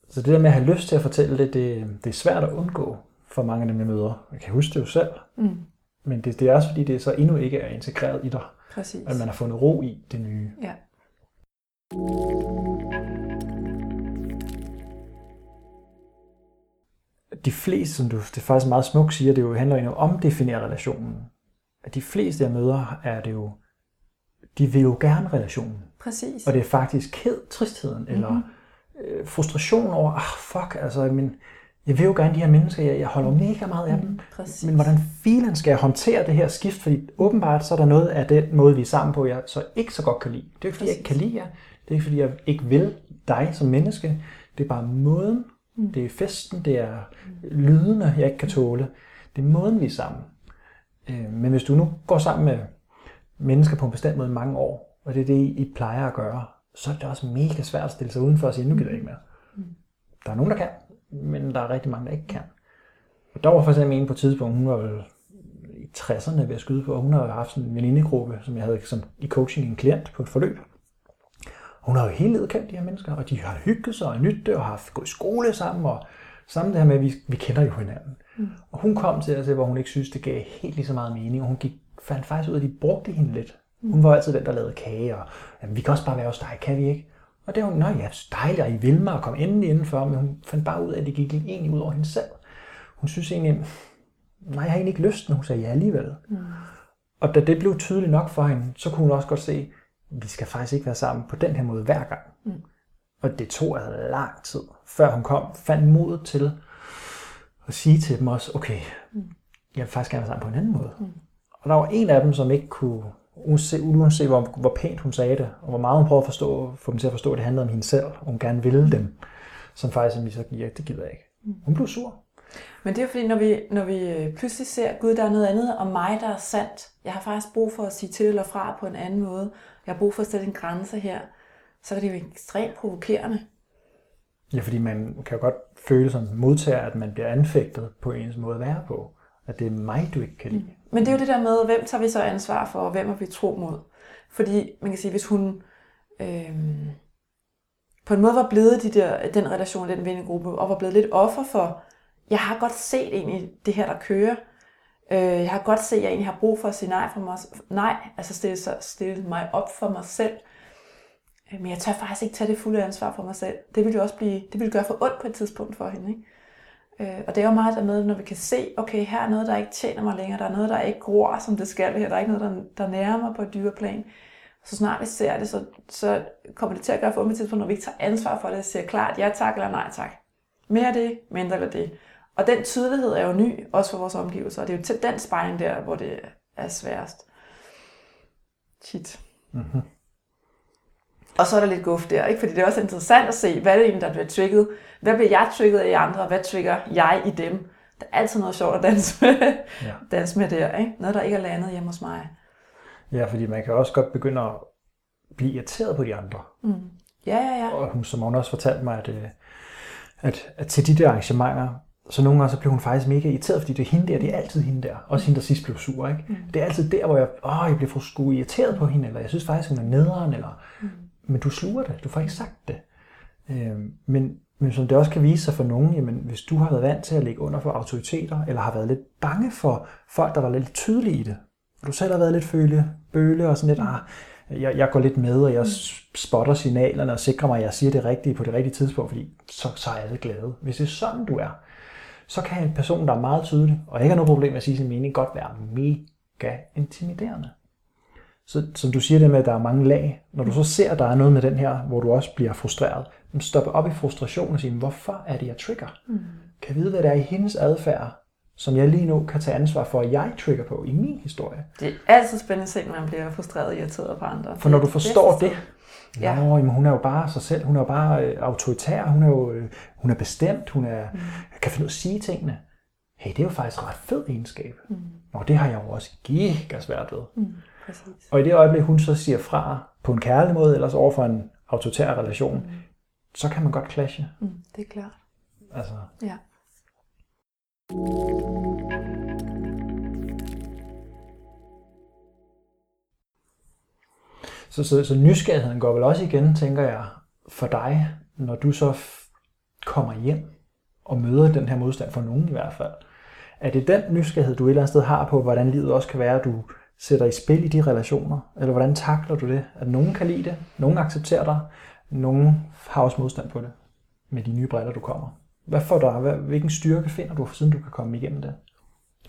Så det der med at have lyst til at fortælle det, det, det er svært at undgå for mange af dem, jeg møder. Jeg kan huske det jo selv. Mm. Men det, det er også fordi, det så endnu ikke er integreret i dig. Præcis. At man har fundet ro i det nye. Ja. De fleste, som du det er faktisk meget smukt siger, det jo handler jo om at omdefinere relationen. At de fleste, jeg møder, er det jo, de vil jo gerne relationen. Præcis. Og det er faktisk ked, tristheden, mm-hmm. eller øh, frustration over, ah fuck, altså, men jeg vil jo gerne de her mennesker, jeg, jeg holder mega meget af dem. Mm, præcis. men hvordan filen skal jeg håndtere det her skift? Fordi åbenbart så er der noget af den måde, vi er sammen på, jeg så ikke så godt kan lide. Det er ikke fordi, jeg ikke kan lide jer. Det er ikke fordi, jeg ikke vil dig som menneske. Det er bare måden. Mm. Det er festen, det er lydene, jeg ikke kan tåle. Det er måden, vi er sammen. Øh, men hvis du nu går sammen med mennesker på en bestemt måde i mange år, og det er det, I plejer at gøre, så er det også mega svært at stille sig udenfor og sige, nu gider jeg ikke mere. Mm. Der er nogen, der kan, men der er rigtig mange, der ikke kan. Og der var for eksempel en på et tidspunkt, hun var vel i 60'erne ved at skyde på, og hun har haft sådan en venindegruppe, som jeg havde som, i coaching en klient på et forløb. Hun har jo hele livet kendt de her mennesker, og de har hygget sig og nyt det, og har haft gået i skole sammen, og sammen det her med, at vi, vi kender jo hinanden. Mm. Og hun kom til at se, hvor hun ikke synes, det gav helt lige så meget mening, og hun gik, fandt faktisk ud af, at de brugte hende lidt. Hun var altid den, der lavede kage, og jamen, vi kan også bare være hos dig, kan vi ikke? Og det var, nå ja, dejligt, og I vil mig, og kom endelig indenfor, men hun fandt bare ud af, at det gik egentlig ud over hende selv. Hun synes egentlig, nej, jeg har egentlig ikke lyst, men hun sagde ja alligevel. Mm. Og da det blev tydeligt nok for hende, så kunne hun også godt se, vi skal faktisk ikke være sammen på den her måde hver gang. Mm. Og det tog altså lang tid, før hun kom, fandt mod til at sige til dem også, okay, mm. jeg vil faktisk gerne være sammen på en anden måde. Mm. Og der var en af dem, som ikke kunne uanset, uanset hvor, hvor pænt hun sagde det, og hvor meget hun prøvede at forstå, få dem til at forstå, at det handlede om hende selv, og hun gerne ville dem, som faktisk lige så ja, det gider jeg ikke. Hun blev sur. Men det er fordi, når vi, når vi øh, pludselig ser, Gud, der er noget andet om mig, der er sandt. Jeg har faktisk brug for at sige til eller fra på en anden måde. Jeg har brug for at sætte en grænse her. Så er det jo ekstremt provokerende. Ja, fordi man kan jo godt føle som modtager, at man bliver anfægtet på ens måde at være på. At det er mig, du ikke kan lide. Mm. Men det er jo det der med, hvem tager vi så ansvar for, og hvem er vi tro mod? Fordi man kan sige, hvis hun øh, på en måde var blevet de der, den relation, den vennegruppe, og var blevet lidt offer for, jeg har godt set egentlig det her, der kører. Øh, jeg har godt set, at jeg egentlig har brug for at sige nej for mig. Nej, altså stille, så stille mig op for mig selv. Øh, men jeg tør faktisk ikke tage det fulde ansvar for mig selv. Det ville jo også blive, det ville gøre for ondt på et tidspunkt for hende. Ikke? Øh, og det er jo meget der med, når vi kan se, okay, her er noget, der ikke tjener mig længere, der er noget, der ikke gror, som det skal her, der er ikke noget, der, der nærer mig på et dybere plan. Så snart vi ser det, så, så kommer det til at gøre for mig tidspunkt, når vi ikke tager ansvar for det, og siger klart ja tak eller nej tak. Mere det, mindre eller det. Og den tydelighed er jo ny, også for vores omgivelser, og det er jo til den spejling der, hvor det er sværest. Shit. Mm-hmm. Og så er der lidt guf der, ikke? fordi det er også interessant at se, hvad er det egentlig, der bliver trigget. Hvad bliver jeg trigget af i andre, og hvad trigger jeg i dem? Der er altid noget sjovt at danse med, ja. danse med der. Ikke? Noget, der ikke er landet hjemme hos mig. Ja, fordi man kan også godt begynde at blive irriteret på de andre. Mm. Ja, ja, ja. Og hun, som hun også fortalte mig, at, øh, at, at til de der arrangementer, så nogle gange så blev hun faktisk mega irriteret, fordi det er hende der, det er altid hende der. Også hende, der sidst blev sur, ikke? Mm. Det er altid der, hvor jeg, åh, jeg bliver for sgu irriteret på hende, eller jeg synes faktisk, hun er nederen, eller mm men du sluger det, du får ikke sagt det. Øh, men, men som det også kan vise sig for nogen, jamen, hvis du har været vant til at ligge under for autoriteter, eller har været lidt bange for folk, der var lidt tydelige i det, og du selv har været lidt føle, bøle og sådan lidt, ah, jeg, jeg går lidt med, og jeg spotter signalerne og sikrer mig, at jeg siger det rigtige på det rigtige tidspunkt, fordi så, så er alle glade. Hvis det er sådan, du er, så kan en person, der er meget tydelig, og ikke har noget problem med at sige sin mening, godt være mega intimiderende. Så som du siger det med, at der er mange lag. Når du så ser, at der er noget med den her, hvor du også bliver frustreret, stoppe op i frustration og sige, hvorfor er det, jeg trigger? Mm. Kan vide, hvad det er i hendes adfærd, som jeg lige nu kan tage ansvar for, at jeg trigger på i min historie? Det er altid spændende at se, når man bliver frustreret og irriteret på andre. For når du forstår det, Ja. Nå, jamen, hun er jo bare sig selv, hun er jo bare øh, autoritær, hun er jo øh, hun er bestemt, hun er, mm. kan finde ud af at sige tingene. Hey, det er jo faktisk ret fed egenskab. Mm. Nå, det har jeg jo også giga svært ved. Mm. Præcis. Og i det øjeblik, hun så siger fra på en kærlig måde, eller over for en autoritær relation, mm. så kan man godt clashe. Mm, det er klart. Altså, Ja. så, så, så nysgerrigheden går vel også igen, tænker jeg, for dig, når du så kommer hjem og møder den her modstand, for nogen i hvert fald. Er det den nysgerrighed, du et eller andet sted har på, hvordan livet også kan være, at du sætter i spil i de relationer? Eller hvordan takler du det? At nogen kan lide det, nogen accepterer dig, nogen har også modstand på det med de nye briller, du kommer. Hvad får dig, hvad, hvilken styrke finder du, siden du kan komme igennem det?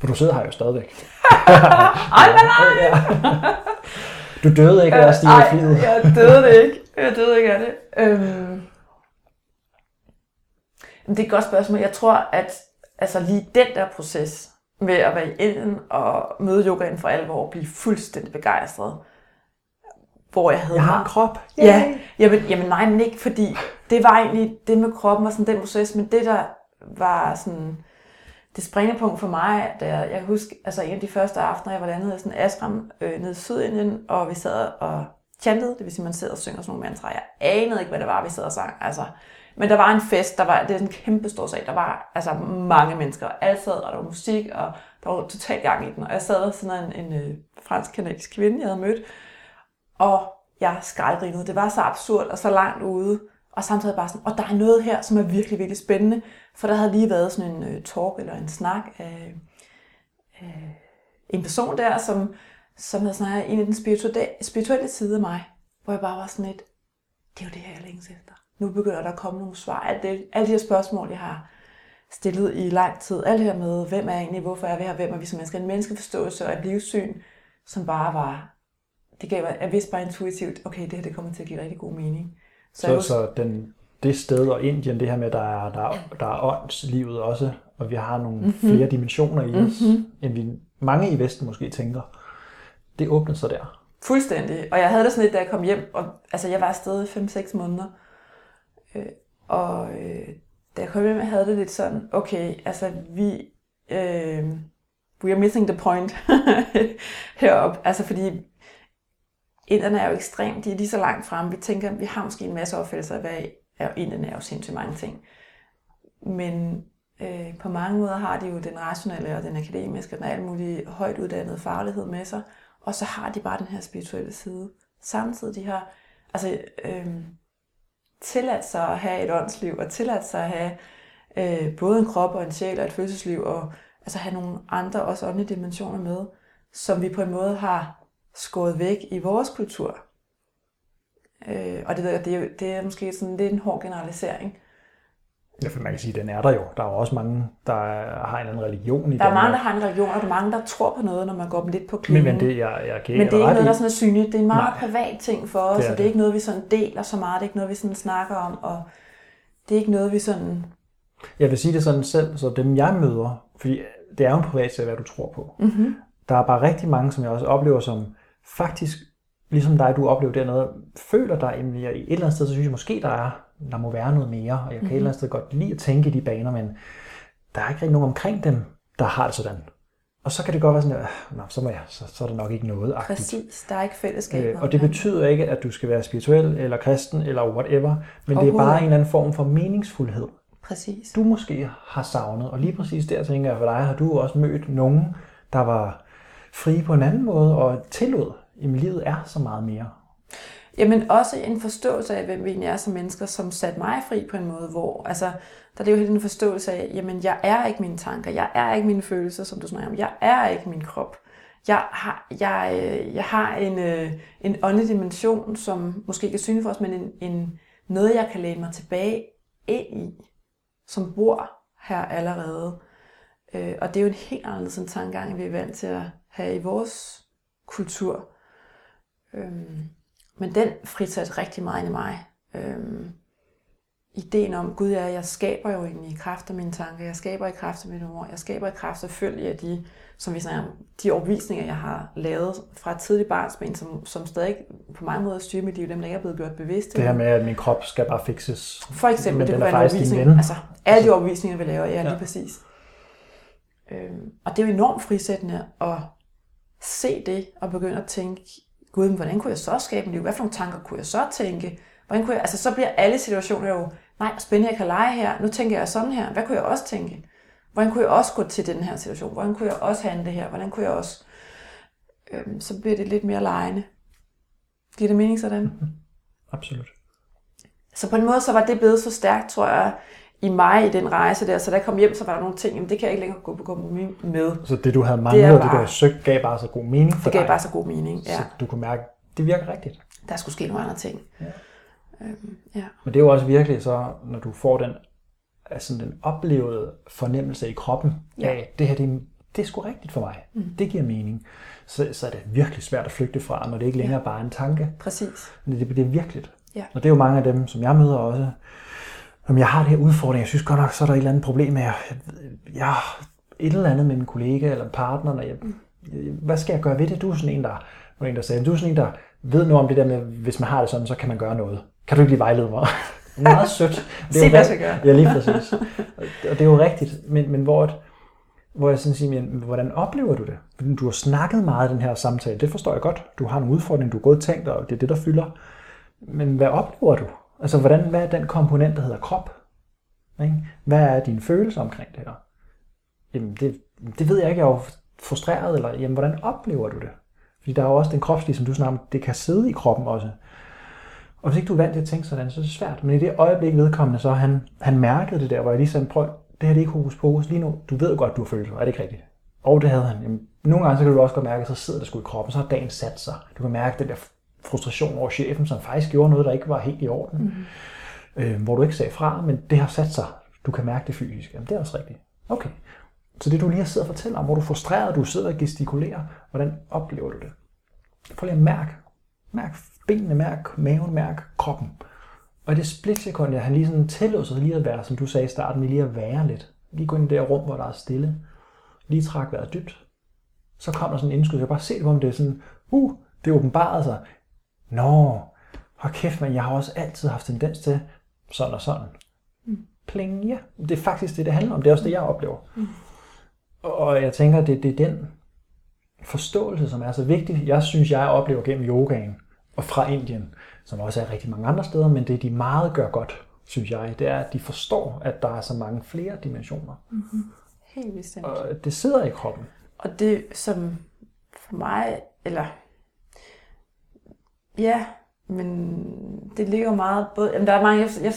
For du sidder her jo stadigvæk. Ej, men ja. Du døde ikke af at stige i flyet. jeg døde det ikke. Jeg døde ikke af det. Øhm. Det er et godt spørgsmål. Jeg tror, at altså lige den der proces med at være i Indien og møde yogaen for alvor og blive fuldstændig begejstret, hvor jeg havde Jeg har en krop. Ja, jamen, jamen nej, men ikke fordi, det var egentlig, det med kroppen var sådan den proces, men det der var sådan, det springende punkt for mig, da jeg, jeg kan huske, altså en af de første aftener, jeg var landet i sådan en ashram øh, nede i Sydindien, og vi sad og chantede, det vil sige, man sidder og synger sådan nogle mantraer. Jeg anede ikke, hvad det var, vi sad og sang, altså. Men der var en fest, der var, det er en kæmpe stor sag, der var altså mange mennesker, alle sad, og der var musik, og der var totalt gang i den, og jeg sad sådan en, en øh, en fransk-kanadisk kvinde, jeg havde mødt, og jeg skraldgrinede. Det var så absurd og så langt ude. Og samtidig bare sådan, og der er noget her, som er virkelig, virkelig spændende. For der havde lige været sådan en øh, talk eller en snak af, af en person der, som, som havde snakket en af den spirituelle, spirituelle side af mig. Hvor jeg bare var sådan lidt, det er jo det her, jeg længes efter. Nu begynder der at komme nogle svar. Alt det, alle de her spørgsmål, jeg har stillet i lang tid. Alt her med, hvem er jeg egentlig, hvorfor er vi her, hvem er vi som mennesker. En menneskeforståelse og et livssyn, som bare var det gav mig, jeg vidste bare intuitivt, okay, det her det kommer til at give rigtig god mening. Så, jeg så, så den, det sted og Indien, det her med, at der er, der, er, der er åndslivet også, og vi har nogle Mhm. mm-hmm. flere dimensioner i os, mm-hmm. end vi mange i Vesten måske tænker. Det åbnede sig der. Fuldstændig. Og jeg havde det sådan lidt, da jeg kom hjem, og altså jeg var afsted i 5-6 måneder. Øh, og øh, da jeg kom hjem, havde det lidt sådan, okay, altså vi, øh, we are missing the point heroppe. Altså fordi inderne er jo ekstremt, de er lige så langt fremme. Vi tænker, vi har måske en masse opfattelser af, hvad er, inderne er jo sindssygt mange ting. Men øh, på mange måder har de jo den rationelle og den akademiske og den alt mulige højt uddannede faglighed med sig. Og så har de bare den her spirituelle side. Samtidig de har altså, øh, tilladt sig at have et åndsliv, og tilladt sig at have øh, både en krop og en sjæl og et følelsesliv, og altså have nogle andre også åndelige dimensioner med, som vi på en måde har skåret væk i vores kultur. Øh, og det, ved jeg, det, er, det er måske sådan lidt en hård generalisering. Ja, for man kan sige, at den er der jo. Der er jo også mange, der har en anden religion i Der er mange, der har en religion, og der er mange, der tror på noget, når man går dem lidt på Men, klingen. men det, jeg, jeg giver Men det er ikke noget, i. der sådan er synligt. Det er en meget Nej. privat ting for os, Det er og det er det. ikke noget, vi sådan deler så meget. Det er ikke noget, vi sådan snakker om, og det er ikke noget, vi sådan... Jeg vil sige det sådan selv, så dem jeg møder, fordi det er jo en privat sag, hvad du tror på. Mm-hmm. Der er bare rigtig mange, som jeg også oplever, som faktisk, ligesom dig, du oplever dernede, føler dig, jamen, jeg, et eller andet sted, så synes jeg måske, der er, der må være noget mere, og jeg kan mm-hmm. et eller andet sted godt lide at tænke i de baner, men der er ikke rigtig nogen omkring dem, der har det sådan. Og så kan det godt være sådan, at Nå, så, må jeg, så, så er der nok ikke noget agtigt. Præcis, der er ikke fællesskab. Øh, og det betyder ikke, at du skal være spirituel eller kristen eller whatever, men det er bare en eller anden form for meningsfuldhed, Præcis. du måske har savnet. Og lige præcis der tænker jeg for dig, har du også mødt nogen, der var frie på en anden måde og tillod, at livet er så meget mere. Jamen også en forståelse af, hvem vi egentlig er som mennesker, som satte mig fri på en måde, hvor altså, der er det jo helt en forståelse af, jamen jeg er ikke mine tanker, jeg er ikke mine følelser, som du snakker om, jeg er ikke min krop. Jeg har, jeg, øh, jeg har en, øh, en åndelig dimension, som måske ikke er synlig for os, men en, en, noget, jeg kan læne mig tilbage ind i, som bor her allerede. Øh, og det er jo en helt anderledes en tankegang, vi er vant til at have i vores kultur. Øhm, men den fritager rigtig meget ind i mig. Øhm, ideen om, gud ja, jeg skaber jo egentlig i kraft af mine tanker, jeg skaber i kraft af mine ord, jeg skaber i kraft selvfølgelig af de, som vi snakker om, de overvisninger, jeg har lavet fra et tidligt barnsben, som, som stadig på mange måder styrer mit liv, dem der ikke er blevet gjort bevidste. Det her med, at min krop skal bare fikses. For eksempel, Men det kunne er være en ven. Altså, alle de overvisninger, vi laver, ja, lige Ja. præcis. Øhm, og det er jo enormt frisættende at se det og begynde at tænke, gud, men hvordan kunne jeg så skabe liv? Hvad for nogle tanker kunne jeg så tænke? Hvordan kunne jeg, altså så bliver alle situationer jo, nej, spændende, jeg kan lege her, nu tænker jeg sådan her, hvad kunne jeg også tænke? Hvordan kunne jeg også gå til den her situation? Hvordan kunne jeg også handle her? Hvordan kunne jeg også... Øhm, så bliver det lidt mere lejende. Giver det mening sådan? Mm-hmm. Absolut. Så på en måde, så var det blevet så stærkt, tror jeg, i mig i den rejse der. Så da jeg kom hjem, så var der nogle ting, jamen det kan jeg ikke længere gå på kompromis med. Så det, du havde manglet, det, bare, det du havde søgt, gav bare så god mening for Det gav dig. bare så god mening, ja. Så du kunne mærke, det virker rigtigt. Der skulle ske nogle andre ting. Ja. Øhm, ja. Men det er jo også virkelig så, når du får den, altså den oplevede fornemmelse i kroppen Ja. af, det her, det, er- det er sgu rigtigt for mig. Mm. Det giver mening. Så, så er det virkelig svært at flygte fra, når det ikke længere bare er en tanke. Præcis. Men det, det er virkeligt. Ja. Og det er jo mange af dem, som jeg møder også. Om jeg har det her udfordring, jeg synes godt nok, så er der et eller andet problem med, jeg, et eller andet med min kollega eller partner. Når jeg, jeg, hvad skal jeg gøre ved det? Du er sådan en, der, var en, der sagde, du er sådan en, der ved noget om det der med, hvis man har det sådan, så kan man gøre noget. Kan du ikke lige vejlede mig? Meget sødt. Det er Se, hvad jeg gøre. Ja, lige præcis. Og det er jo rigtigt. Men, men hvor, et, hvor jeg sådan siger, men, hvordan oplever du det? Fordi Du har snakket meget i den her samtale, det forstår jeg godt. Du har nogle udfordringer, du har gået og tænkt, og det er det, der fylder. Men hvad oplever du? Altså, hvordan, hvad er den komponent, der hedder krop? Ikke? Hvad er dine følelser omkring det her? Jamen, det, det ved jeg ikke, jeg er frustreret, eller jamen, hvordan oplever du det? Fordi der er jo også den kropslige, som du snakker om, det kan sidde i kroppen også. Og hvis ikke du er vant til at tænke sådan, så er det svært. Men i det øjeblik vedkommende, så han, han mærkede det der, hvor jeg lige sagde, prøv, det her det er ikke hokus pokus. Lige nu, du ved godt, du har følelser, er det ikke rigtigt? Og det havde han. Jamen, nogle gange så kan du også godt mærke, at så sidder det sgu i kroppen, så har dagen sat sig. Du kan mærke den der frustration over chefen, som faktisk gjorde noget, der ikke var helt i orden. Mm. Øh, hvor du ikke sagde fra, men det har sat sig. Du kan mærke det fysisk. Jamen, det er også rigtigt. Okay. Så det du lige har siddet og fortæller om, hvor du er frustreret, du sidder og gestikulerer, hvordan oplever du det? Prøv lige at mærke. Mærk benene, mærk maven, mærk kroppen. Og i det splitsekund, jeg han lige sådan tillod sig lige at være, som du sagde i starten, lige at være lidt. Lige gå ind i det rum, hvor der er stille. Lige træk vejret dybt. Så kom der sådan en indskud. Jeg kan bare se det, om det er sådan, uh, det åbenbarede sig. Nå, hold kæft, men jeg har også altid haft tendens til sådan og sådan. Pling, ja. Det er faktisk det, det handler om. Det er også det, jeg oplever. Og jeg tænker, det, det er den forståelse, som er så vigtig. Jeg synes, jeg oplever gennem yogaen og fra Indien, som også er rigtig mange andre steder, men det de meget gør godt, synes jeg, det er, at de forstår, at der er så mange flere dimensioner. Helt bestemt. Og det sidder i kroppen. Og det som for mig, eller ja, men det ligger meget både, jamen der er mange, jeg, jeg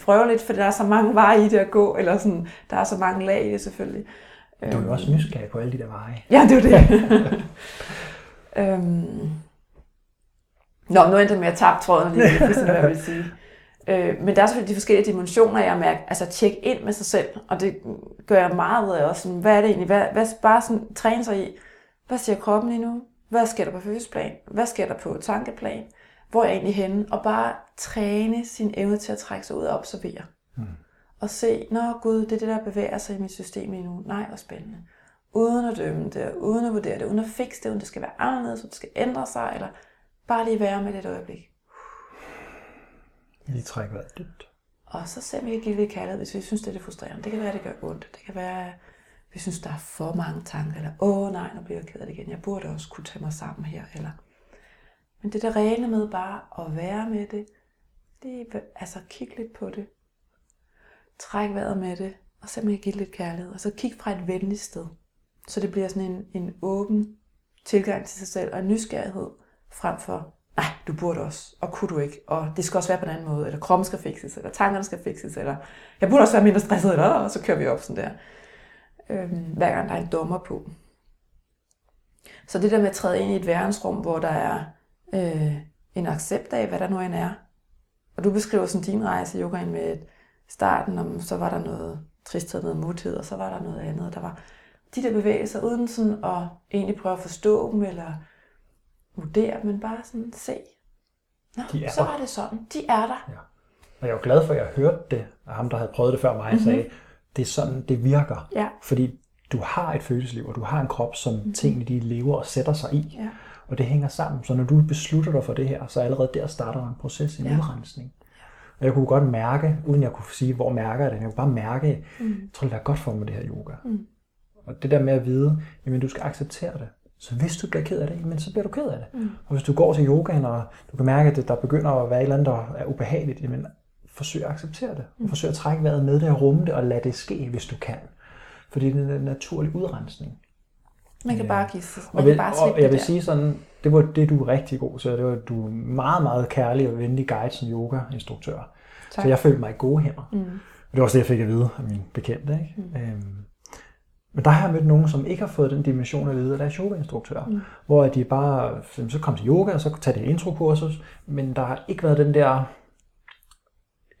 prøver lidt, for der er så mange veje i det at gå, eller sådan, der er så mange lag i det selvfølgelig. Du er jo også nysgerrig på alle de der veje. Ja, det er det. øhm. Nå, nu endte jeg med at tabe tråden lige, det er sådan, hvad jeg vil sige. Øh, men der er selvfølgelig de forskellige dimensioner, jeg mærker, altså tjekke ind med sig selv, og det gør jeg meget ud af også. Sådan, hvad er det egentlig? Hvad, hvad, bare sådan træne sig i, hvad siger kroppen lige nu? Hvad sker der på følelsesplan? Hvad sker der på tankeplan? Hvor er jeg egentlig henne? Og bare træne sin evne til at trække sig ud og observere. Mm. Og se, nå gud, det er det, der bevæger sig i mit system lige nu. Nej, hvor spændende. Uden at dømme det, uden at vurdere det, uden at fikse det, uden det skal være anderledes, uden det skal ændre sig, eller bare lige være med det et øjeblik. Lige træk vejret dybt. Og så ser vi ikke give det kaldet, hvis vi synes, det er det frustrerende. Det kan være, at det gør ondt. Det kan være, at vi synes, der er for mange tanker. Eller, åh nej, nu bliver jeg ked af det igen. Jeg burde også kunne tage mig sammen her. Eller. Men det der rene med bare at være med det. det altså kig lidt på det. Træk vejret med det. Og simpelthen give lidt kærlighed. Og så kig fra et venligt sted. Så det bliver sådan en, en åben tilgang til sig selv. Og en nysgerrighed frem for nej, du burde også, og kunne du ikke, og det skal også være på en anden måde, eller kroppen skal fikses, eller tankerne skal fikses, eller jeg burde også være mindre stresset, eller og så kører vi op sådan der. Øhm, hver gang der er en dommer på. Så det der med at træde ind i et verdensrum, hvor der er øh, en accept af, hvad der nu end er, og du beskriver sådan din rejse i yogaen med starten, om så var der noget tristhed, noget muthed, og så var der noget andet, der var de der bevægelser, uden sådan at egentlig prøve at forstå dem, eller vurdere, men bare sådan se. Nå, De er så der. var det sådan. De er der. Ja. Og jeg jo glad for, at jeg hørte det, og ham, der havde prøvet det før mig, mm-hmm. sagde, det er sådan, det virker. Ja. Fordi du har et følelsesliv, og du har en krop, som mm-hmm. tingene de lever og sætter sig i. Ja. Og det hænger sammen. Så når du beslutter dig for det her, så allerede der starter der en proces, en Ja. udrensning. Og jeg kunne godt mærke, uden jeg kunne sige, hvor mærker jeg det, jeg kunne bare mærke, mm. jeg tror, det er godt for mig, det her yoga. Mm. Og det der med at vide, jamen du skal acceptere det. Så hvis du bliver ked af det, men så bliver du ked af det. Mm. Og hvis du går til yogaen, og du kan mærke, at der begynder at være et eller andet, der er ubehageligt, jamen forsøg at acceptere det. Mm. Forsøg at trække vejret med det og rumme det, og lad det ske, hvis du kan. Fordi det er en naturlig udrensning. Man kan bare give sig. Man og, vil, kan bare og jeg vil der. sige sådan, det var det, du er rigtig god til. Det var, du er meget, meget kærlig og venlig guide som yoga-instruktør. Så jeg følte mig i gode hænder. Mm. Og det var også det, jeg fik at vide af mine bekendte. Ikke? Mm. Øhm, men der har jeg mødt nogen, som ikke har fået den dimension at vide af deres yogainstruktør. Mm. Hvor de bare, så kom til yoga, og så tager det introkursus, men der har ikke været den der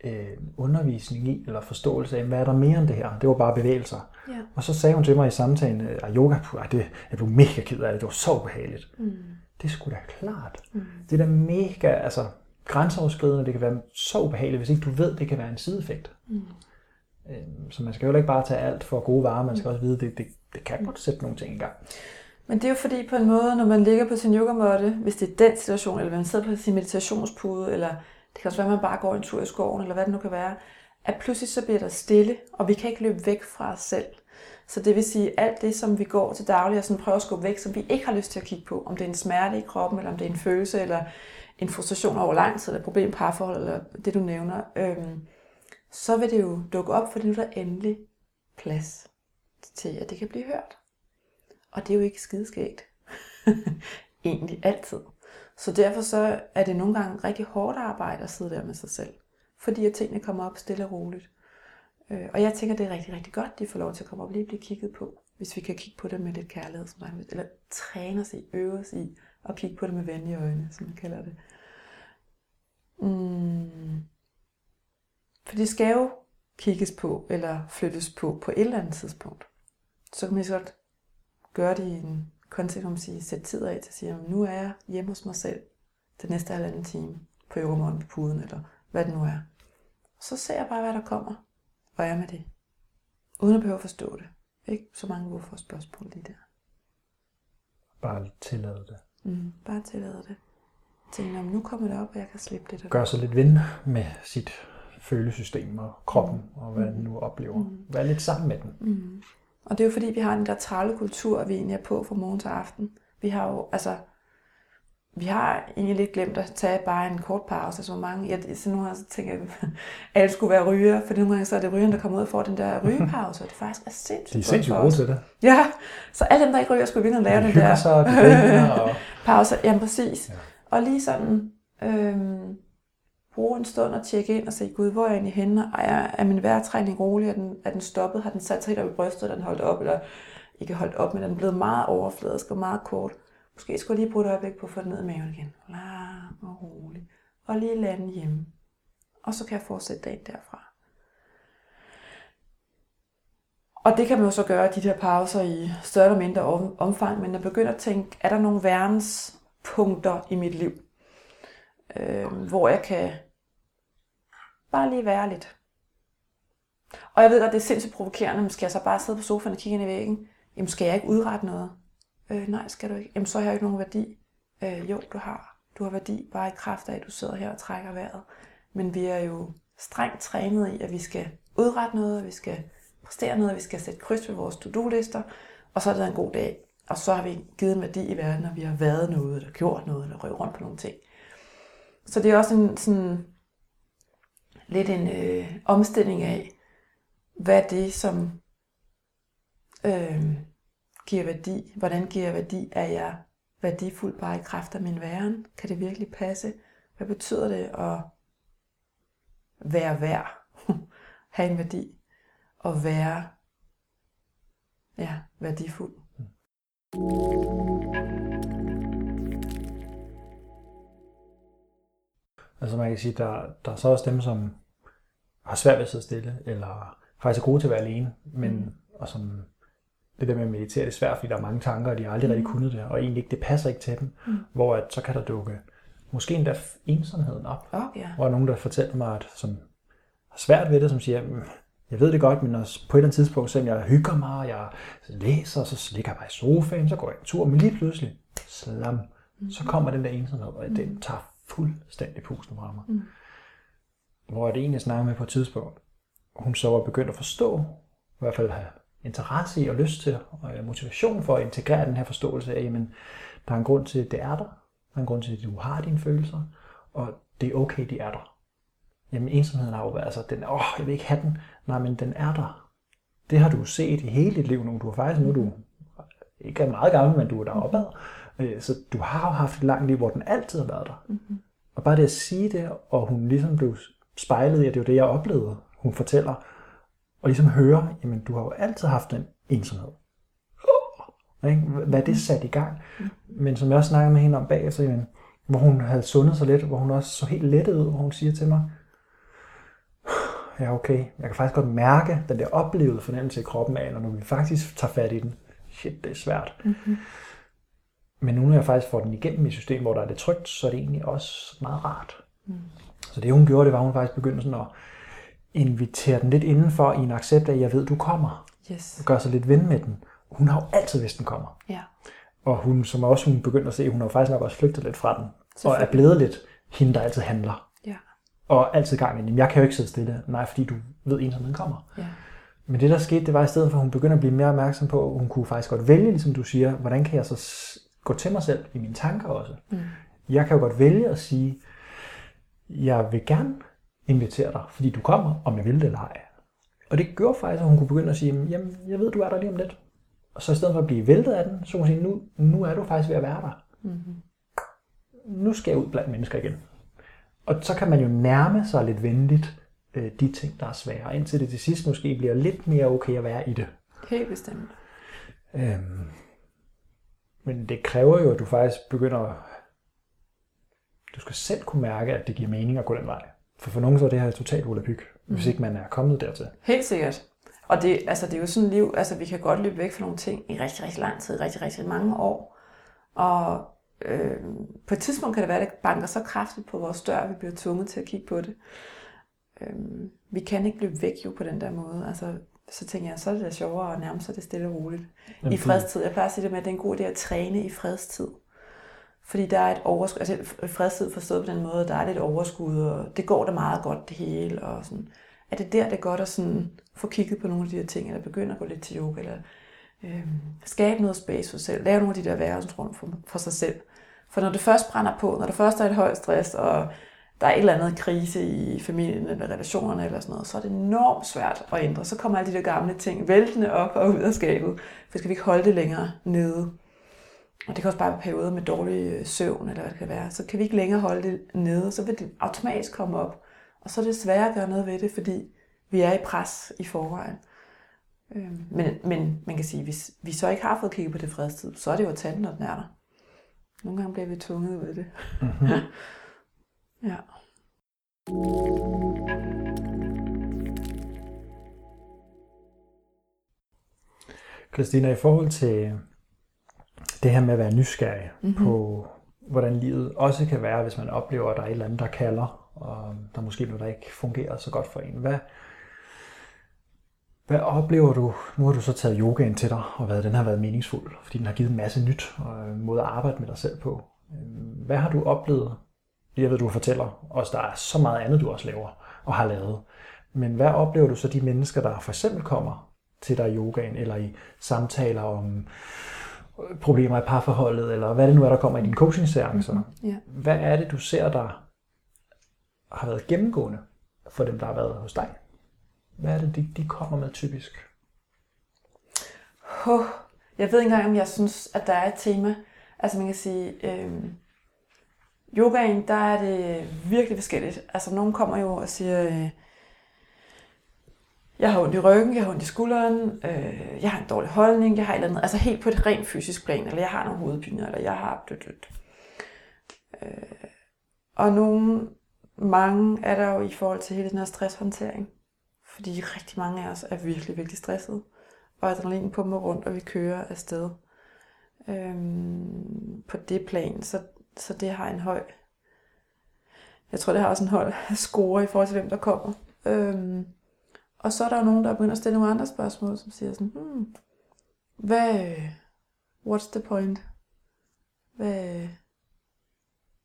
øh, undervisning i, eller forståelse af, hvad er der mere end det her? Det var bare bevægelser. Ja. Og så sagde hun til mig i samtalen, at yoga, puh, ej, det, jeg blev mega ked af det, det var så ubehageligt. Mm. Det sgu da klart. Mm. Det er da mega, altså grænseoverskridende, det kan være så ubehageligt, hvis ikke du ved, det kan være en sideeffekt. Mm. Øhm, Så man skal jo ikke bare tage alt for gode varer, man skal også vide, det, det, det kan godt sætte nogle ting i gang. Men det er jo fordi på en måde, når man ligger på sin yogamåtte, hvis det er den situation, eller man sidder på sin meditationspude, eller det kan også være, at man bare går en tur i skoven, eller hvad det nu kan være, at pludselig så bliver der stille, og vi kan ikke løbe væk fra os selv. Så det vil sige, alt det, som vi går til daglig og sådan prøver at skubbe væk, som vi ikke har lyst til at kigge på, om det er en smerte i kroppen, eller om det er en følelse, eller en frustration over lang tid, eller et problem i parforhold, eller det du nævner, øhm, så vil det jo dukke op, for nu er der endelig plads til, at det kan blive hørt. Og det er jo ikke skideskægt. Egentlig altid. Så derfor så er det nogle gange rigtig hårdt arbejde at sidde der med sig selv. Fordi at tingene kommer op stille og roligt. Øh, og jeg tænker, det er rigtig, rigtig godt, de får lov til at komme op og lige blive kigget på. Hvis vi kan kigge på det med lidt kærlighed, som man, eller træne os i, øve os i, og kigge på det med venlige øjne, som man kalder det. Mm. For det skal jo kigges på, eller flyttes på, på et eller andet tidspunkt. Så kan man så godt gøre det i en kontekst, hvor man siger, sæt tid af til at sige, "Jamen, nu er jeg hjemme hos mig selv den næste halvanden time på yogamorgen på puden, eller hvad det nu er. Så ser jeg bare, hvad der kommer, og er med det. Uden at behøve at forstå det. Ikke så mange hvorfor spørgsmål lige der. Bare tillade det. Mm, bare tillade det. Tænk, "Nå, men nu kommer det op, og jeg kan slippe det der. Gør sig lidt ven med sit følesystem og kroppen, og hvad den nu oplever. Mm. Vær lidt sammen med den. Mm. Og det er jo fordi, vi har den der travle kultur, at vi egentlig er på fra morgen til aften. Vi har jo, altså, vi har egentlig lidt glemt at tage bare en kort pause. Altså, hvor mange, jeg, så nogle gange så tænker jeg, at alle skulle være ryger, for nogle gange så er det rygeren, der kommer ud og får den der rygepause, og det faktisk er sindssygt De er sindssygt gode til det. Ja, så alle dem, der ikke ryger, skulle virkelig lave De den der sig, de og pause. Jamen præcis. Ja. Og lige sådan, øhm, bruge en stund og tjekke ind og se, gud, hvor er jeg egentlig henne? Og er, er min vejrtrækning rolig? Er den, er den stoppet? Har den sat sig helt op i brystet? Er den holdt op? Eller ikke holdt op, men er den blevet meget overfladisk og meget kort? Måske skulle jeg lige bruge et øjeblik på at få den ned i maven igen. Lang og rolig. Og lige lande hjemme. Og så kan jeg fortsætte dagen derfra. Og det kan man jo så gøre, de der pauser i større eller mindre omfang, men jeg begynder at tænke, er der nogle værnspunkter i mit liv, øh, hvor jeg kan bare lige være lidt. Og jeg ved godt, det er sindssygt provokerende, men skal jeg så bare sidde på sofaen og kigge ind i væggen? Jamen skal jeg ikke udrette noget? Øh, nej, skal du ikke. Jamen så har jeg ikke nogen værdi. Øh, jo, du har. Du har værdi bare i kraft af, at du sidder her og trækker vejret. Men vi er jo strengt trænet i, at vi skal udrette noget, at vi skal præstere noget, at vi skal sætte kryds ved vores to-do-lister, og så er det en god dag. Og så har vi givet en værdi i verden, og vi har været noget, eller gjort noget, eller røvet rundt på nogle ting. Så det er også en sådan lidt en øh, omstilling af, hvad det, som øh, giver værdi? Hvordan giver jeg værdi? Er jeg værdifuld bare i kraft af min væren? Kan det virkelig passe? Hvad betyder det at være værd? Have en værdi? Og være ja, værdifuld? Altså man kan sige, der, der er så også dem, som har svært ved at sidde stille, eller faktisk er gode til at være alene, men mm. og som det der med at meditere, det er svært, fordi der er mange tanker, og de har aldrig mm. rigtig kunnet det, og egentlig ikke, det passer ikke til dem, mm. hvor at, så kan der dukke måske endda ensomheden op, Okay, ja. hvor nogen, der fortæller mig, at som har svært ved det, som siger, "Mm, jeg ved det godt, men også på et eller andet tidspunkt, selvom jeg hygger mig, og jeg læser, så ligger jeg bare i sofaen, så går jeg en tur, men lige pludselig, slam, så kommer den der ensomhed, og den tager fuldstændig pusten fra mig. Mm. Hvor det egentlig snakker med på et tidspunkt, hun så var begyndt at forstå, i hvert fald have interesse i og lyst til, og øh, motivation for at integrere den her forståelse af, jamen, der er en grund til, at det er der. Der er en grund til, at du har dine følelser, og det er okay, de er der. Jamen ensomheden har jo været, altså den, åh, jeg vil ikke have den. Nej, men den er der. Det har du set i hele dit liv nu. Du er faktisk, nu du ikke er meget gammel, men du er deroppe ad. Øh, Så du har jo haft et langt liv, hvor den altid har været der. Mm-hmm. Og bare det at sige det, og hun ligesom blev spejlet i, at det var det, jeg oplevede, hun fortæller, og ligesom høre, jamen du har jo altid haft den ensomhed. Ikke? Hvad det satte i gang. Men som jeg også snakkede med hende om bagefter, jamen, hvor hun havde sundet sig lidt, hvor hun også så helt lettet ud, hvor hun siger til mig, ja okay, jeg kan faktisk godt mærke den der oplevede fornemmelse i kroppen af, når vi faktisk tager fat i den. Shit, det er svært. Mm-hmm. Men nu når jeg faktisk får den igennem i et system, hvor der er det trygt, så er det egentlig også meget rart. Mm. Så det hun gjorde, det var, at hun faktisk begyndte sådan at invitere den lidt indenfor i en accept af, at jeg ved, du kommer. Yes. Og gør sig lidt ven med den. Hun har jo altid vidst, den kommer. Ja. Og hun, som også hun begyndte at se, hun har faktisk nok også flygtet lidt fra den. Og er blevet lidt hende, der altid handler. Ja. Og altid gang i. Jeg kan jo ikke sidde stille. Nej, fordi du ved, ensomheden kommer. Ja. Men det, der skete, det var i stedet for, at hun begyndte at blive mere opmærksom på, at hun kunne faktisk godt vælge, ligesom du siger, hvordan kan jeg så gå til mig selv i mine tanker også. Mm. Jeg kan jo godt vælge at sige, jeg vil gerne invitere dig, fordi du kommer, om jeg vil det eller ej. Og det gjorde faktisk, at hun kunne begynde at sige, jamen, jeg ved, du er der lige om lidt. Og så i stedet for at blive væltet af den, så kunne hun sige, nu, nu er du faktisk ved at være der. Mm-hmm. Nu skal jeg ud blandt mennesker igen. Og så kan man jo nærme sig lidt venligt øh, de ting, der er svære, indtil det til sidst måske bliver lidt mere okay at være i det. Helt bestemt. Øhm, men det kræver jo, at du faktisk begynder at... Du skal selv kunne mærke, at det giver mening at gå den vej. For for nogen så er det her totalt volapyk, hvis ikke man er kommet dertil. Helt sikkert. Og det, altså, det er jo sådan et liv, altså vi kan godt løbe væk fra nogle ting i rigtig, rigtig lang tid, rigtig, rigtig mange år. Og øh, på et tidspunkt kan det være, at det banker så kraftigt på vores dør, at vi bliver tvunget til at kigge på det. Øh, vi kan ikke løbe væk jo på den der måde. Altså, så tænker jeg, så er det da sjovere at nærme sig det stille og roligt. Jamen, I fredstid. Jeg plejer at sige det med, at det er en god idé at træne i fredstid. Fordi der er et overskud, altså fredstid forstået på den måde, der er lidt overskud, og det går da meget godt det hele, og sådan. Er det der, det er godt at sådan få kigget på nogle af de her ting, eller begynde at gå lidt til yoga, eller øh, skabe noget space for sig selv, lave nogle af de der værelsesrum for, for sig selv. For når det først brænder på, når der først er et højt stress, og der er et eller andet krise i familien eller relationerne eller sådan noget, så er det enormt svært at ændre. Så kommer alle de der gamle ting væltende op og ud af skabet, for skal vi ikke holde det længere nede. Og det kan også bare være perioder med dårlig øh, søvn, eller hvad det kan være. Så kan vi ikke længere holde det nede, så vil det automatisk komme op. Og så er det sværere at gøre noget ved det, fordi vi er i pres i forvejen. Øhm, Men, men man kan sige, hvis vi så ikke har fået kigget på det fredstid, så er det jo at tage den, når den er der. Nogle gange bliver vi tvunget ud af det. Mm-hmm. Ja. Christina, i forhold til det her med at være nysgerrig Mhm. mm-hmm. på, hvordan livet også kan være, hvis man oplever, at der er et eller andet, der kalder, og der er måske noget, der ikke fungerer så godt for en. Hvad, hvad oplever du? Nu har du så taget yogaen til dig, og hvad den har været meningsfuld, fordi den har givet en masse nyt og en måde at arbejde med dig selv på. Øh, Hvad har du oplevet? Jeg ved, du fortæller os, der er så meget andet, du også laver og har lavet. Men hvad oplever du så de mennesker, der for eksempel kommer til dig i yogaen, eller i samtaler om øh, problemer i parforholdet, eller hvad det nu er, der kommer i dine coaching-seancer? Ja. Hvad er det, du ser, der har været gennemgående for dem, der har været hos dig? Hvad er det, de, de kommer med typisk? Oh, jeg ved ikke engang, om jeg synes, at der er et tema. Altså man kan sige, øh, yogaen, der er det virkelig forskelligt. Altså nogen kommer jo og siger, øh, jeg har ondt i ryggen, jeg har ondt i skulderen, øh, jeg har en dårlig holdning, jeg har et eller andet, altså helt på et rent fysisk plan, eller jeg har nogle hovedpiner, eller jeg har dødt, dødt. Øh, og nogle, mange er der jo i forhold til hele den her stresshåndtering. Fordi rigtig mange af os er virkelig, virkelig stresset. Og adrenalin pumper rundt, og vi kører afsted. Øhm, på det plan, så, så det har en høj... Jeg tror, det har også en høj score i forhold til, hvem der kommer. Øhm, og så er der jo nogen, der begynder at stille nogle andre spørgsmål, som siger sådan, hmm, hvad, what's the point? Hvad,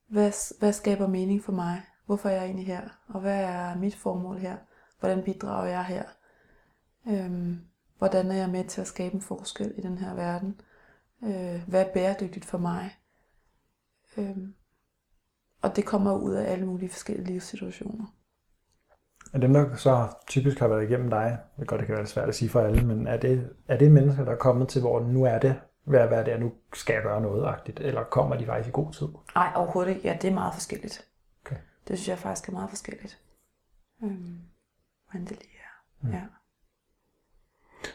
hvad, hvad skaber mening for mig? Hvorfor er jeg egentlig her? Og hvad er mit formål her? Hvordan bidrager jeg her? Øhm, Hvordan er jeg med til at skabe en forskel i den her verden? Øh, hvad er bæredygtigt for mig? Øh, og det kommer ud af alle mulige forskellige livssituationer. Er dem, der så typisk har været igennem dig, det godt, det kan være svært at sige for alle, men er det, er det mennesker, der er kommet til, hvor nu er det, hvad, hvad det er, nu skal jeg gøre noget-agtigt, eller kommer de faktisk i god tid? Nej, overhovedet ikke. Ja, det er meget forskelligt. Okay. Det synes jeg faktisk er meget forskelligt. Øhm, hvordan det lige er. Mm. Ja.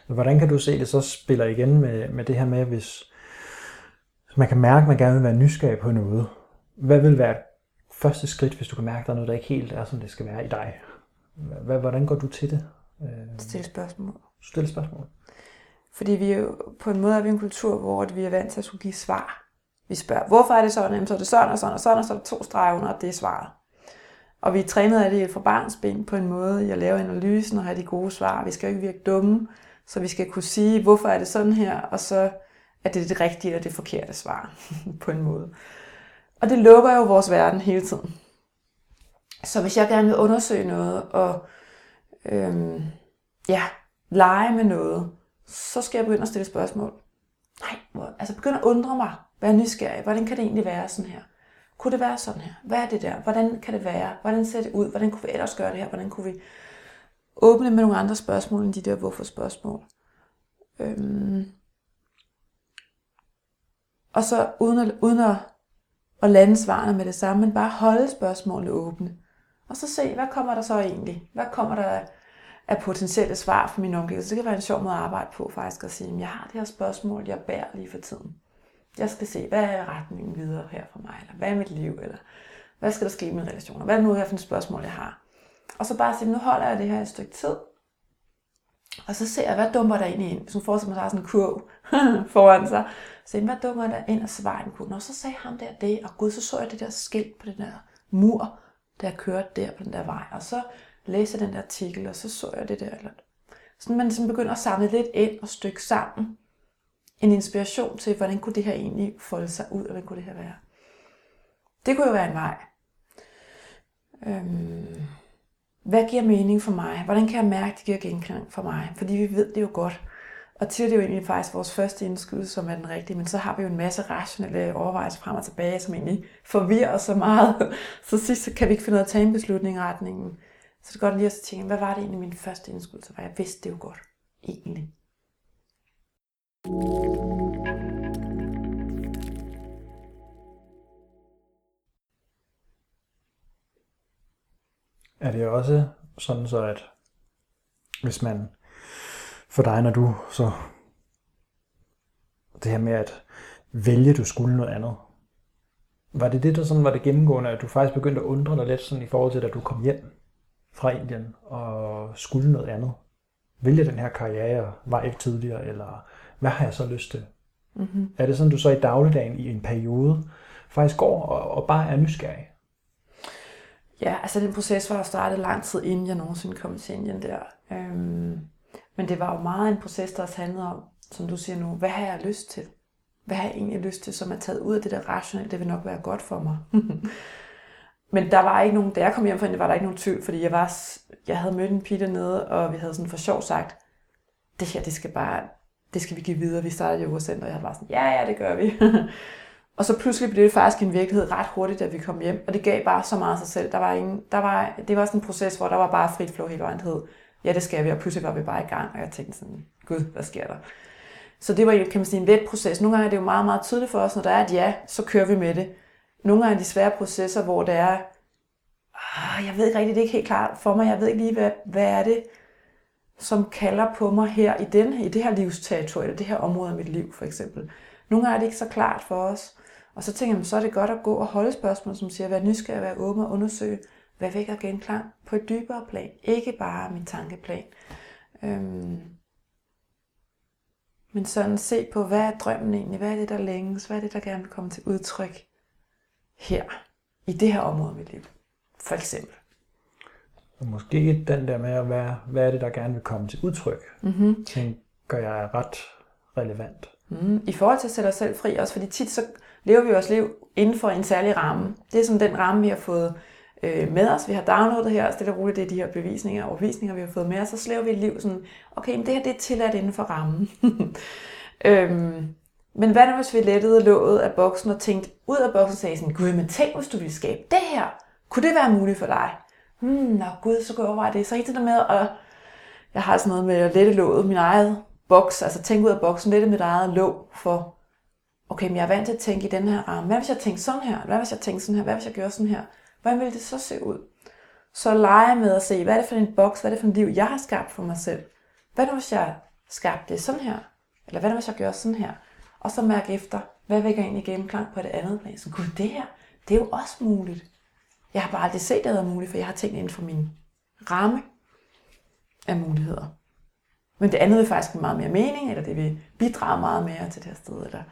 Hvordan kan du se det så spiller igen med, med det her med, hvis man kan mærke, at man gerne vil være nysgerrig på noget. Hvad vil være første skridt, hvis du kan mærke, at der er noget, der ikke helt er, som det skal være i dig? Hvordan går du til det? Stille spørgsmål. Stille spørgsmål. Fordi vi er jo, på en måde er vi en kultur, hvor vi er vant til at skulle give svar. Vi spørger, hvorfor er det sådan? Jamen, så er det sådan og sådan og sådan, og så er der to streger under, og det er svaret. Og vi er trænet af det fra barnsben på en måde, jeg laver analysen og har de gode svar. Vi skal jo ikke virke dumme, så vi skal kunne sige, hvorfor er det sådan her, og så at det er det rigtige eller det forkerte svar på en måde. Og det lukker jo vores verden hele tiden. Så hvis jeg gerne vil undersøge noget og øhm, ja, lege med noget, så skal jeg begynde at stille spørgsmål. Nej, hvor, altså begynde at undre mig, Hvad er nysgerrig. Hvordan kan det egentlig være sådan her? Kunne det være sådan her? Hvad er det der? Hvordan kan det være? Hvordan ser det ud? Hvordan kunne vi ellers gøre det her? Hvordan kunne vi åbne med nogle andre spørgsmål end de der hvorfor-spørgsmål? Øhm. Og så uden at, uden at, at lande svarene med det samme, men bare holde spørgsmålene åbne. Og så se, hvad kommer der så egentlig? Hvad kommer der af potentielle svar for min omgivelser? Det kan være en sjov måde at arbejde på faktisk at sige, at jeg har det her spørgsmål, jeg bærer lige for tiden. Jeg skal se, hvad er retningen videre her for mig? Eller hvad er mit liv? Eller hvad skal der ske i mine relationer? Hvad er det nu her for et spørgsmål, jeg har? Og så bare sige, nu holder jeg det her et stykke tid. Og så ser jeg, hvad dummer der egentlig ind? Så hun forestiller mig, at der er sådan en kurv foran sig. Så hvad dummer der ind og svarer en kurv? Og så sagde ham der det, og gud, så så jeg det der skilt på den der mur, der kørte der på den der vej. Og så læste jeg den der artikel, og så så jeg det der. Eller... Sådan man ligesom begynder at samle lidt ind og stykke sammen. En inspiration til, hvordan kunne det her egentlig folde sig ud, og hvad kunne det her være. Det kunne jo være en vej. Øhm, hvad giver mening for mig? Hvordan kan jeg mærke, at det giver genklang for mig? Fordi vi ved det jo godt. Og tit er det jo egentlig faktisk vores første indskud, som er den rigtige, men så har vi jo en masse rationelle overvejelser frem og tilbage, som egentlig forvirrer os så meget. Så sidst så kan vi ikke finde ud af at tage en beslutning i retningen. Så det er godt lige at tænke, hvad var det egentlig min første indskud, så var jeg vidste det jo godt, egentlig. Er det også sådan så, at hvis man for dig, når du så det her med at vælge, du skulle noget andet, var det det, der sådan var det gennemgående, at du faktisk begyndte at undre dig lidt sådan i forhold til, at du kom hjem fra Indien og skulle noget andet? Vælge den her karriere, var ikke tidligere, eller hvad har jeg så lyst til? Mm-hmm. Er det sådan, du så i dagligdagen i en periode faktisk går og, og bare er nysgerrig? Ja, altså den proces var startet lang tid inden jeg nogensinde kom til Indien der. Øhm, men det var jo meget en proces, der også handlede om, som du siger nu, hvad har jeg lyst til? Hvad har jeg egentlig lyst til, som er taget ud af det der rationelle? Det vil nok være godt for mig. Men der var ikke nogen, da jeg kom hjem fra Indien, var der ikke nogen tvivl, fordi jeg, var, jeg havde mødt en pige dernede, og vi havde sådan for sjov sagt, det her, det skal bare, det skal vi give videre. Vi startede yoga-center, og jeg var sådan, ja, ja, det gør vi. og så pludselig blev det faktisk en virkelighed ret hurtigt, da vi kom hjem, og det gav bare så meget af sig selv. Der var ingen, der var, det var sådan en proces, hvor der var bare frit flow hele vejen. hed, ja, det skal vi, og pludselig var vi bare i gang, og jeg tænkte sådan, gud, hvad sker der? Så det var kan man sige, en let proces. Nogle gange er det jo meget, meget tydeligt for os, når der er et ja, så kører vi med det. Nogle gange er de svære processer, hvor det er, ah, jeg ved ikke rigtigt, det er ikke helt klart for mig, jeg ved ikke lige, hvad, hvad er det, som kalder på mig her i, den, i det her livsterritorium, eller det her område af mit liv for eksempel. Nogle gange er det ikke så klart for os. Og så tænker jeg, så er det godt at gå og holde spørgsmål, som siger, være nysgerrig, være åben og undersøge, hvad vækker genklang på et dybere plan. Ikke bare min tankeplan. Øhm, men sådan se på, hvad er drømmen egentlig? Hvad er det, der længes? Hvad er det, der gerne vil komme til udtryk her, i det her område af mit liv? For eksempel. Og måske den der med, at være, hvad er det, der gerne vil komme til udtryk, mm-hmm. tænker jeg er ret relevant. Mm, I forhold til at sætte os selv fri, også fordi tit så lever vi vores liv inden for en særlig ramme. Det er som den ramme, vi har fået øh, med os. Vi har downloadet her, og stille og roligt, det er de her bevisninger og overvisninger, vi har fået med os. Så slæver vi et liv sådan, okay, men det her det er tilladt inden for rammen. øhm, men hvad nu, hvis vi lettede låget af boksen og tænkte ud af boksen og sagde sådan, gud, men tænk, hvis du ville skabe det her. Kunne det være muligt for dig? Hmm, nå gud, så kunne jeg overveje det. Så ikke det der med at, jeg har sådan noget med at lette låget, min eget boks, altså tænke ud af boksen, lette mit eget låg for, okay, men jeg er vant til at tænke i den her ramme. Hvad hvis jeg tænkte sådan her? Hvad hvis jeg tænkte sådan her? Hvad hvis jeg gjorde sådan her? Hvordan ville det så se ud? Så lege med at se, hvad er det for en boks, hvad er det for en liv, jeg har skabt for mig selv? Hvad nu, hvis jeg skabte det sådan her? Eller hvad nu, hvis jeg gør sådan her? Og så mærke efter, hvad vækker egentlig gennemklang på det andet plan? Så gud, det her, det er jo også muligt. Jeg har bare aldrig set, at det er muligt, for jeg har tænkt inden for min ramme af muligheder. Men det andet vil faktisk give meget mere mening, eller det vil bidrage meget mere til det her sted. Eller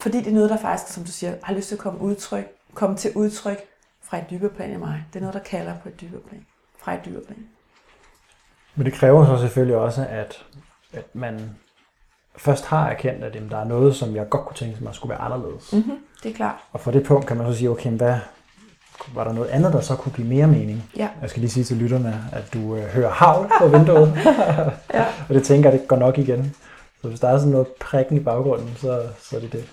fordi det er noget, der faktisk, som du siger, har lyst til at komme, udtryk, komme til udtryk fra et dybere plan i mig. Det er noget, der kalder på et dybere plan. Fra et dybere plan. Men det kræver så selvfølgelig også, at, at man først har erkendt, at jamen, der er noget, som jeg godt kunne tænke mig skulle være anderledes. Mm-hmm, det er klart. Og for det punkt kan man så sige, okay, hvad, var der noget andet, der så kunne give mere mening? Ja. Jeg skal lige sige til lytterne, at du øh, hører havl på vinduet, ja. og det tænker jeg, det går nok igen. Så hvis der er sådan noget prikken i baggrunden, så, så er det det.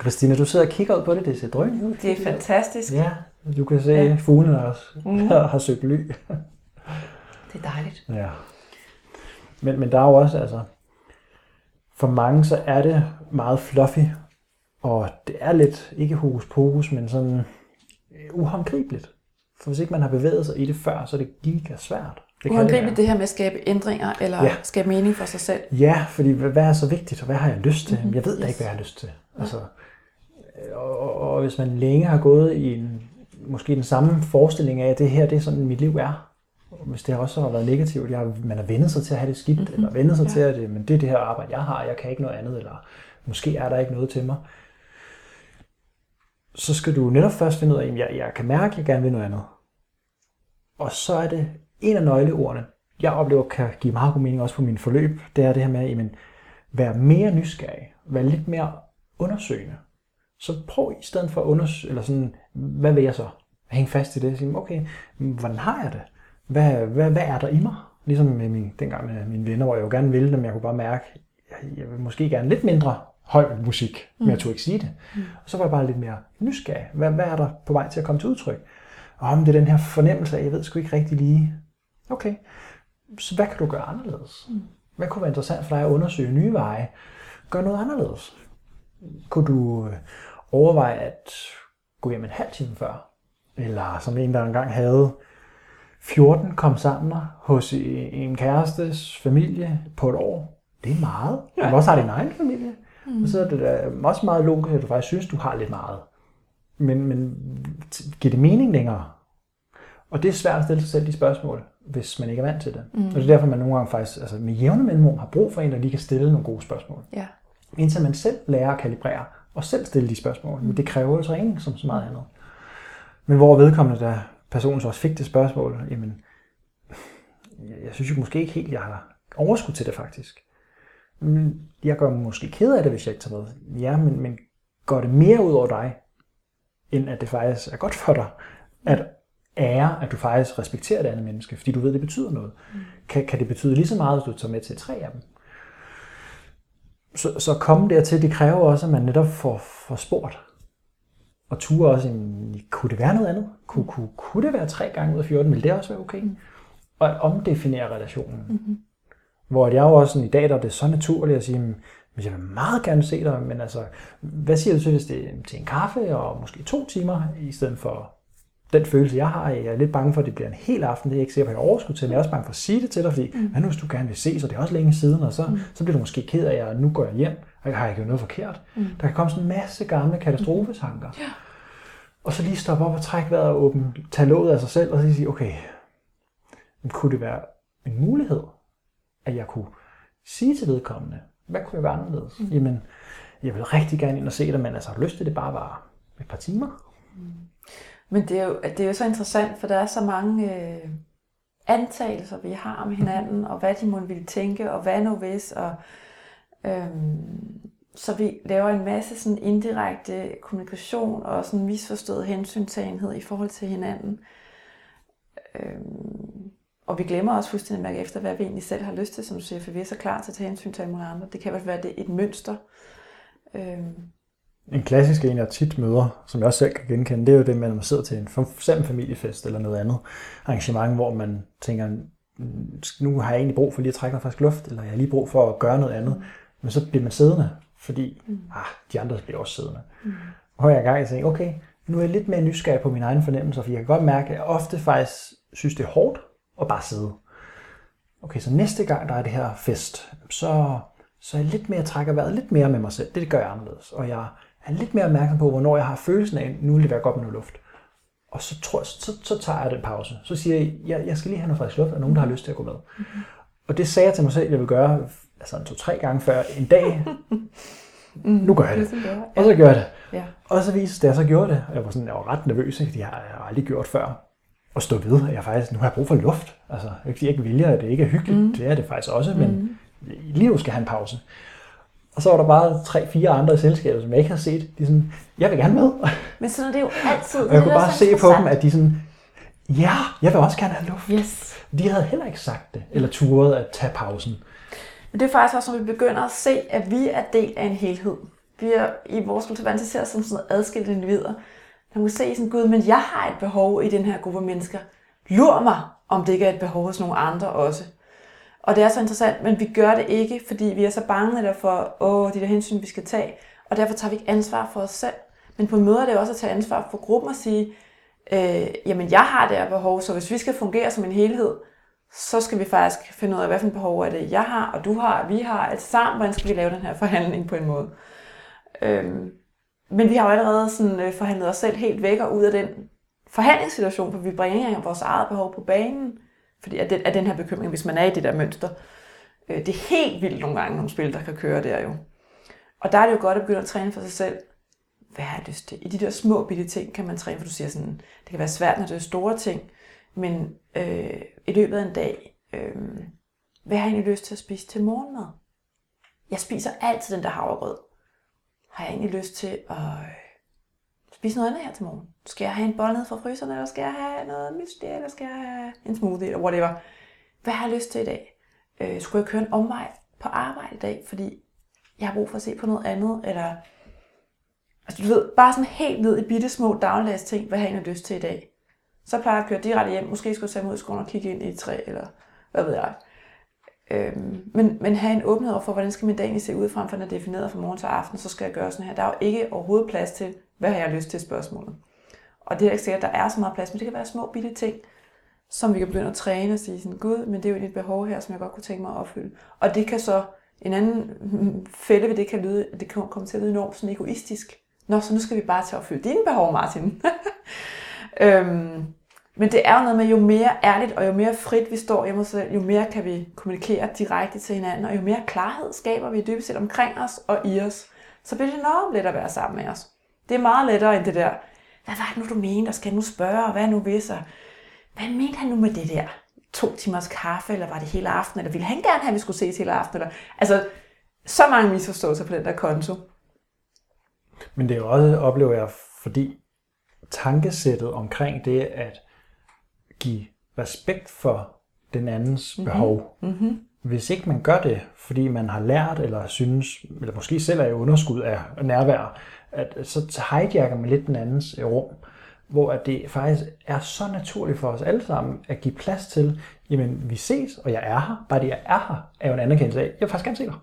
Christina, du sidder og kigger ud på det, det ser drønt ud. Det er fantastisk. Ja, du kan se ja. fuglene også mm. har søgt ly. det er dejligt. Ja. Men, men der er jo også, altså, for mange så er det meget fluffy, og det er lidt, ikke hokus pokus, men sådan uhåndgribeligt. For hvis ikke man har bevæget sig i det før, så er det giga svært. Det uhåndgribeligt det her med at skabe ændringer, eller ja. skabe mening for sig selv. Ja, fordi hvad er så vigtigt, og hvad har jeg lyst til? Mm-hmm. Jeg ved da yes. ikke, hvad jeg har lyst til. Altså, og, og, og hvis man længe har gået i en, måske den samme forestilling af, at det her det er sådan, mit liv er, hvis det også har været negativt, jeg, man har vendet sig til at have det skidt, mm-hmm. eller vendet sig ja. til, at det, men det er det her arbejde, jeg har, jeg kan ikke noget andet, eller måske er der ikke noget til mig, så skal du netop først finde ud af, at jeg, jeg kan mærke, at jeg gerne vil noget andet. Og så er det en af nøgleordene, jeg oplever kan give meget god mening også på min forløb, det er det her med at være mere nysgerrig, være lidt mere undersøgende. Så prøv i stedet for at undersøge, eller sådan, hvad vil jeg så? Hænge fast i det og sige, okay, hvordan har jeg det? Hvad, hvad, hvad er der i mig? Ligesom med min, dengang med mine venner, hvor jeg jo gerne ville dem, jeg kunne bare mærke, jeg, jeg vil måske gerne lidt mindre høj musik, men jeg mm. tog ikke sige det. Mm. Og så var jeg bare lidt mere nysgerrig. Hvad, hvad er der på vej til at komme til udtryk? Og om det er den her fornemmelse af, jeg ved sgu ikke rigtig lige, okay, så hvad kan du gøre anderledes? Mm. Hvad kunne være interessant for dig at undersøge nye veje? Gør noget anderledes. Kunne du øh, overveje at gå hjem en halv time før? Eller som en, der engang havde 14 kom sammen hos en kærestes familie på et år. Det er meget. Ja. også har din egen familie. Mm. Og så er det da også meget logisk, at du faktisk synes, du har lidt meget. Men, men giver det mening længere? Og det er svært at stille sig selv de spørgsmål, hvis man ikke er vant til det. Mm. Og det er derfor, man nogle gange faktisk altså med jævne mellemrum har brug for en, der lige kan stille nogle gode spørgsmål. Ja. Indtil man selv lærer at kalibrere og selv stille de spørgsmål. Men det kræver jo træning som så meget andet. Men hvor vedkommende, der personen så også fik det spørgsmål, jamen, jeg synes jo måske ikke helt, jeg har overskud til det faktisk. Men jeg gør mig måske ked af det, hvis jeg ikke tager med. Ja, men, men går det mere ud over dig, end at det faktisk er godt for dig, at ære, at du faktisk respekterer det andet menneske, fordi du ved, det betyder noget. Mm. Kan, kan det betyde lige så meget, hvis du tager med til tre af dem? Så, så komme dertil, det kræver også, at man netop får, får spurgt. Og ture også, kunne det være noget andet? Kunne, kunne, kunne det være tre gange ud af 14? Vil det også være okay? Og at omdefinere relationen. Mm-hmm. Hvor jeg jo også sådan, i dag, der er det så naturligt at sige, men jeg vil meget gerne se dig, men altså, hvad siger du til, hvis det er til en kaffe og måske to timer, i stedet for den følelse, jeg har. Jeg er lidt bange for, at det bliver en hel aften. Det er jeg ikke sikker på, at jeg overskud til, men jeg er også bange for at sige det til dig, fordi mm. hvad nu, hvis du gerne vil se, så det er også længe siden, og så, mm. så bliver du måske ked af, at nu går jeg hjem, og jeg har ikke gjort noget forkert. Mm. Der kan komme sådan en masse gamle katastrofetanker. Mm. Ja. Og så lige stoppe op og trække vejret og åbne, tage låget af sig selv, og så sige, okay, kunne det være en mulighed at jeg kunne sige til vedkommende, hvad kunne jeg gøre anderledes? Mm. Jamen, jeg vil rigtig gerne ind og se dig, men altså, har lyst til, det bare var et par timer? Mm. Men det er, jo, det er jo så interessant, for der er så mange øh, antagelser, vi har om hinanden, og hvad de må ville tænke, og hvad nu hvis, og øhm, så vi laver en masse sådan indirekte kommunikation og sådan misforstået hensyntagenhed i forhold til hinanden. Øhm, og vi glemmer også fuldstændig at mærke efter, hvad vi egentlig selv har lyst til, som du siger, for vi er så klar til at tage hensyn til alle andre. Det kan i hvert fald være det et mønster. Øhm. En klassisk en, jeg tit møder, som jeg også selv kan genkende, det er jo det, at man sidder til en for familiefest eller noget andet arrangement, hvor man tænker, nu har jeg egentlig brug for lige at trække mig frisk luft, eller jeg har lige brug for at gøre noget andet. Men så bliver man siddende, fordi mm. ah, de andre bliver også siddende. Mm. Og jeg gang, tænker, okay, nu er jeg lidt mere nysgerrig på mine egne fornemmelser, for jeg kan godt mærke, at jeg ofte faktisk synes, det er hårdt at bare sidde. Okay, så næste gang der er det her fest, så, så er jeg lidt mere trækker vejret lidt mere med mig selv. Det, det gør jeg anderledes. Og jeg er lidt mere opmærksom på, hvornår jeg har følelsen af, nu vil det være godt med noget luft. Og så, tror jeg, så, så tager jeg den pause. Så siger jeg, jeg, jeg skal lige have noget frisk luft, og nogen, der har lyst til at gå med. Mm-hmm. Og det sagde jeg til mig selv, jeg vil gøre altså to-tre gange før en dag. nu gør jeg det. Og så gør jeg det. Ja. Og så viste det, at jeg så gjorde det. Og jeg var, sådan, jeg var ret nervøs, fordi jeg har aldrig gjort før. Og stå ved, at jeg faktisk, nu har jeg brug for luft. Altså, ikke fordi jeg ikke viljer, at det ikke er hyggeligt. Mm. Det er det faktisk også, men mm. lige nu skal have en pause. Og så var der bare tre-fire andre i selskabet, som jeg ikke har set. De sådan, jeg vil gerne med. Men sådan er det jo altid. og jeg kunne bare se på dem, at de sådan, ja, jeg vil også gerne have luft. Yes. De havde heller ikke sagt det, eller turet at tage pausen. Men det er faktisk også, når vi begynder at se, at vi er del af en helhed. Vi er i vores kultur vant til som sådan adskilte individer. Man kan se sådan, gud, men jeg har et behov i den her gruppe mennesker. Lur mig, om det ikke er et behov hos nogle andre også. Og det er så interessant, men vi gør det ikke, fordi vi er så bange der for, åh, de der hensyn, vi skal tage. Og derfor tager vi ikke ansvar for os selv. Men på en måde er det også at tage ansvar for gruppen og sige, øh, jamen jeg har det her behov, så hvis vi skal fungere som en helhed, så skal vi faktisk finde ud af, hvad for behov er det, jeg har, og du har, og vi har, altså sammen, hvordan skal vi lave den her forhandling på en måde. Øhm, men vi har jo allerede sådan, øh, forhandlet os selv helt væk og ud af den forhandlingssituation, for vi bringer vores eget behov på banen, fordi at den, af den her bekymring, hvis man er i det der mønster, øh, det er helt vildt nogle gange, nogle spil, der kan køre der jo. Og der er det jo godt at begynde at træne for sig selv. Hvad har jeg lyst til? I de der små bitte ting kan man træne, for du siger sådan, det kan være svært, når det er store ting, men øh, i løbet af en dag, øh, hvad har jeg egentlig lyst til at spise til morgenmad? Jeg spiser altid den der havregrød. Har jeg egentlig lyst til at øh, spise noget andet her til morgen? Skal jeg have en bolle ned fra fryseren, eller skal jeg have noget mysli, eller skal jeg have en smoothie, eller whatever? Hvad har jeg lyst til i dag? Øh, skulle jeg køre en omvej på arbejde i dag, fordi jeg har brug for at se på noget andet, eller Altså, du ved, bare sådan helt ned i bitte små dagligdags ting, hvad har jeg lyst til i dag? Så plejer jeg at køre direkte hjem. Måske skulle jeg tage mig ud i skolen og kigge ind i et træ, eller hvad ved jeg. Øhm, men, men have en åbenhed over for, hvordan skal min dag egentlig se ud, frem for når den er defineret fra morgen til aften, så skal jeg gøre sådan her. Der er jo ikke overhovedet plads til, hvad har jeg lyst til spørgsmålet. Og det er ikke sikkert, at der er så meget plads, men det kan være små bitte ting, som vi kan begynde at træne og sige sådan, gud, men det er jo et behov her, som jeg godt kunne tænke mig at opfylde. Og det kan så, en anden fælde ved det kan lyde, det kan komme til at lyde enormt sådan egoistisk. Nå, så nu skal vi bare til at opfylde dine behov, Martin. øhm, men det er jo noget med, jo mere ærligt og jo mere frit vi står hjemme selv, jo mere kan vi kommunikere direkte til hinanden, og jo mere klarhed skaber vi dybest set omkring os og i os, så bliver det enormt let at være sammen med os. Det er meget lettere end det der, hvad var det nu, du mente, og skal nu spørge, og hvad nu hvis, og hvad mente han nu med det der? To timers kaffe, eller var det hele aften, eller ville han gerne have, at vi skulle ses hele aften? Eller, altså, så mange misforståelser på den der konto. Men det er jo også, oplever jeg, fordi tankesættet omkring det at give respekt for den andens mm-hmm. behov. Mm-hmm. Hvis ikke man gør det, fordi man har lært, eller synes, eller måske selv er i underskud af nærvær, at så hijacker man lidt den andens rum, hvor at det faktisk er så naturligt for os alle sammen at give plads til, jamen vi ses, og jeg er her. Bare det, jeg er her, er jo en anerkendelse af, jeg vil faktisk gerne se dig.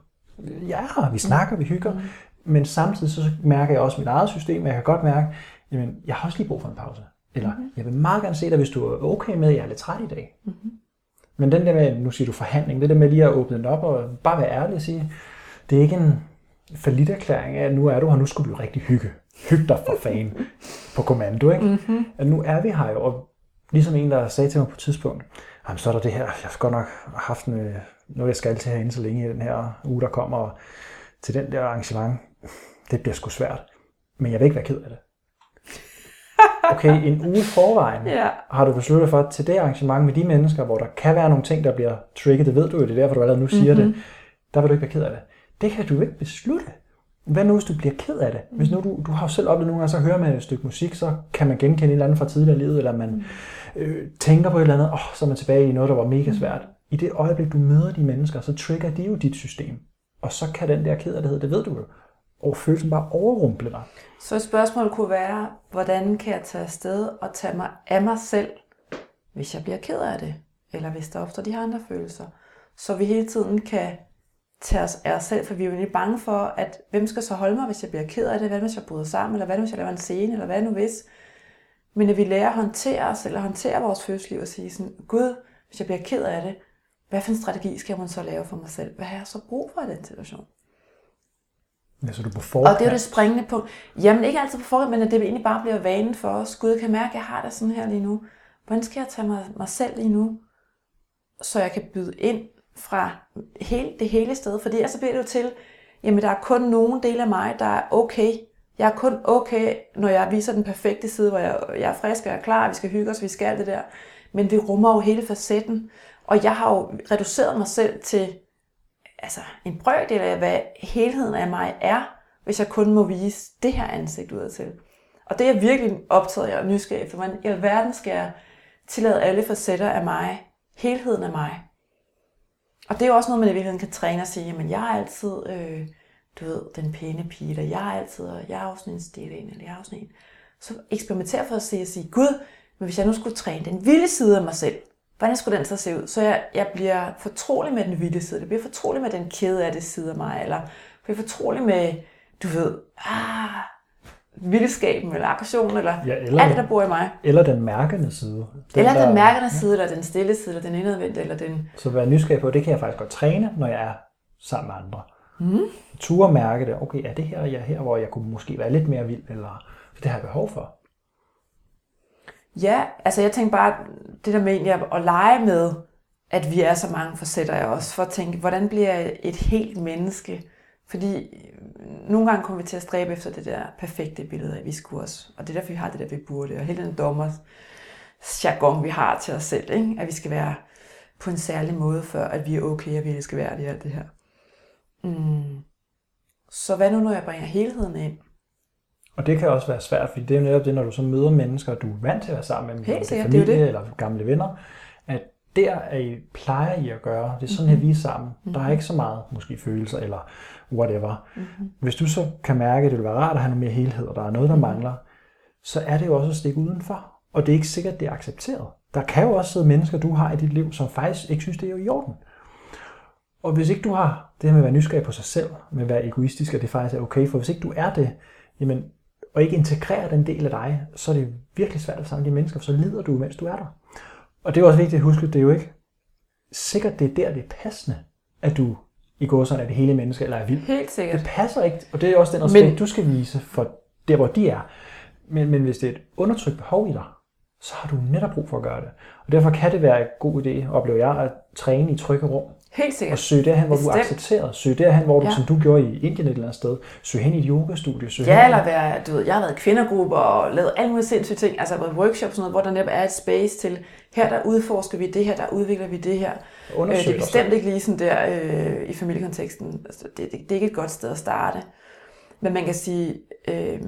Jeg er her, vi snakker, vi hygger, mm-hmm. men samtidig så mærker jeg også mit eget system, og jeg kan godt mærke, jamen jeg har også lige brug for en pause. Eller, mm-hmm. jeg vil meget gerne se dig, hvis du er okay med, at jeg er lidt træt i dag. Mm-hmm. Men den der med, nu siger du forhandling, det der med lige at åbne den op og bare være ærlig og sige, det er ikke en erklæring af, at nu er du her, nu skulle vi jo rigtig hygge. Hygge dig for fan på kommando, ikke? Mm-hmm. At nu er vi her jo, og ligesom en, der sagde til mig på et tidspunkt, jamen så er der det her, jeg har godt nok haft en, noget, jeg skal til herinde så længe i den her uge, der kommer til den der arrangement. Det bliver sgu svært, men jeg vil ikke være ked af det okay, en uge forvejen ja. har du besluttet for til det arrangement med de mennesker, hvor der kan være nogle ting, der bliver trigget, det ved du jo, det er derfor, du allerede nu siger mm-hmm. det, der vil du ikke være ked af det. Det kan du ikke beslutte. Hvad nu, hvis du bliver ked af det? Hvis nu du, du har jo selv oplevet nogle gange, så hører man et stykke musik, så kan man genkende et eller andet fra tidligere i livet, eller man øh, tænker på et eller andet, åh, oh, så er man tilbage i noget, der var mega svært. I det øjeblik, du møder de mennesker, så trigger de jo dit system. Og så kan den der kederlighed, det ved du jo, og følelsen bare overrumple dig. Så et spørgsmål kunne være, hvordan kan jeg tage afsted og tage mig af mig selv, hvis jeg bliver ked af det, eller hvis der opstår de her andre følelser. Så vi hele tiden kan tage os af os selv, for vi er jo egentlig bange for, at hvem skal så holde mig, hvis jeg bliver ked af det, hvad hvis jeg bryder sammen, eller hvad hvis jeg laver en scene, eller hvad nu hvis. Men at vi lærer at håndtere os, eller håndtere vores følelsesliv og sige sådan, Gud, hvis jeg bliver ked af det, hvad for en strategi skal man så lave for mig selv? Hvad har jeg så brug for i den situation? Ja, så du på forkant. Og det er jo det springende punkt. Jamen ikke altid på forkant, men at det egentlig bare bliver vanen for os. Gud, kan mærke, at jeg har det sådan her lige nu. Hvordan skal jeg tage mig, mig selv lige nu, så jeg kan byde ind fra hele, det hele sted? Fordi ellers så bliver det jo til, jamen der er kun nogle dele af mig, der er okay. Jeg er kun okay, når jeg viser den perfekte side, hvor jeg, jeg er frisk og jeg er klar, vi skal hygge os, vi skal alt det der. Men vi rummer jo hele facetten. Og jeg har jo reduceret mig selv til altså, en brøkdel af, hvad helheden af mig er, hvis jeg kun må vise det her ansigt ud til. Og det er virkelig optaget af og nysgerrig for, hvordan i alverden skal jeg tillade alle facetter af mig, helheden af mig. Og det er jo også noget, man i virkeligheden kan træne og sige, jamen jeg er altid, øh, du ved, den pæne pige, eller jeg er altid, jeg er også sådan en stille en, eller jeg er også sådan en. Så eksperimentere for at se og sige, gud, men hvis jeg nu skulle træne den vilde side af mig selv, hvordan skulle den så se ud? Så jeg, jeg bliver fortrolig med den vilde side, jeg bliver fortrolig med den kede af det side af mig, eller bliver fortrolig med, du ved, ah, vildskaben, eller aggressionen, eller, ja, eller alt, der bor i mig. Eller den mærkende side. Den eller der, den mærkende ja. side, eller den stille side, eller den indadvendte, eller den... Så hvad nysgerrig på, det kan jeg faktisk godt træne, når jeg er sammen med andre. Mm. Ture mærke det, okay, er det her, jeg er her, hvor jeg kunne måske være lidt mere vild, eller det har jeg behov for. Ja, altså jeg tænker bare, det der med egentlig at, lege med, at vi er så mange facetter af os, for at tænke, hvordan bliver jeg et helt menneske? Fordi øh, nogle gange kommer vi til at stræbe efter det der perfekte billede af, at vi skulle os. Og det er derfor, vi har det der, vi burde. Og hele den dommer jargon, vi har til os selv. Ikke? At vi skal være på en særlig måde, før at vi er okay, og vi skal være det alt det her. Mm. Så hvad nu, når jeg bringer helheden ind? Og det kan også være svært, fordi det er jo netop det, når du så møder mennesker, du er vant til at være sammen med, Helt sikkert, familie det det. eller gamle venner, at der er I plejer I at gøre, det er sådan her, vi er sammen. Mm-hmm. Der er ikke så meget måske følelser eller whatever. Mm-hmm. Hvis du så kan mærke, at det vil være rart at have noget mere helhed, og der er noget, der mm-hmm. mangler, så er det jo også at stikke udenfor. Og det er ikke sikkert, at det er accepteret. Der kan jo også sidde mennesker, du har i dit liv, som faktisk ikke synes, det er i orden. Og hvis ikke du har det her med at være nysgerrig på sig selv, med at være egoistisk, og det faktisk er okay, for hvis ikke du er det, jamen og ikke integrerer den del af dig, så er det virkelig svært at samle de mennesker, for så lider du, mens du er der. Og det er også vigtigt at huske, det er jo ikke sikkert, det er der, det er passende, at du i går sådan er det hele menneske, eller er vild. Helt sikkert. Det passer ikke, og det er også den respekt, men, du skal vise for der, hvor de er. Men, men hvis det er et undertrykt behov i dig, så har du netop brug for at gøre det. Og derfor kan det være en god idé, oplever jeg, at træne i trygge rum. Helt sikkert. Og søge derhen, hvor Bestemt. du er accepteret. Søge derhen, hvor du, ja. som du gjorde i Indien et eller andet sted. Søge hen i et yogastudie. Søge ja, hen. eller være, du ved, jeg har været i kvindergrupper og lavet alle mulige sindssyge ting. Altså været workshops og sådan noget, hvor der netop er et space til, her der udforsker vi det her, der udvikler vi det her. Øh, det er bestemt ikke lige sådan der øh, i familiekonteksten. Altså, det, det, det, er ikke et godt sted at starte. Men man kan sige, øh,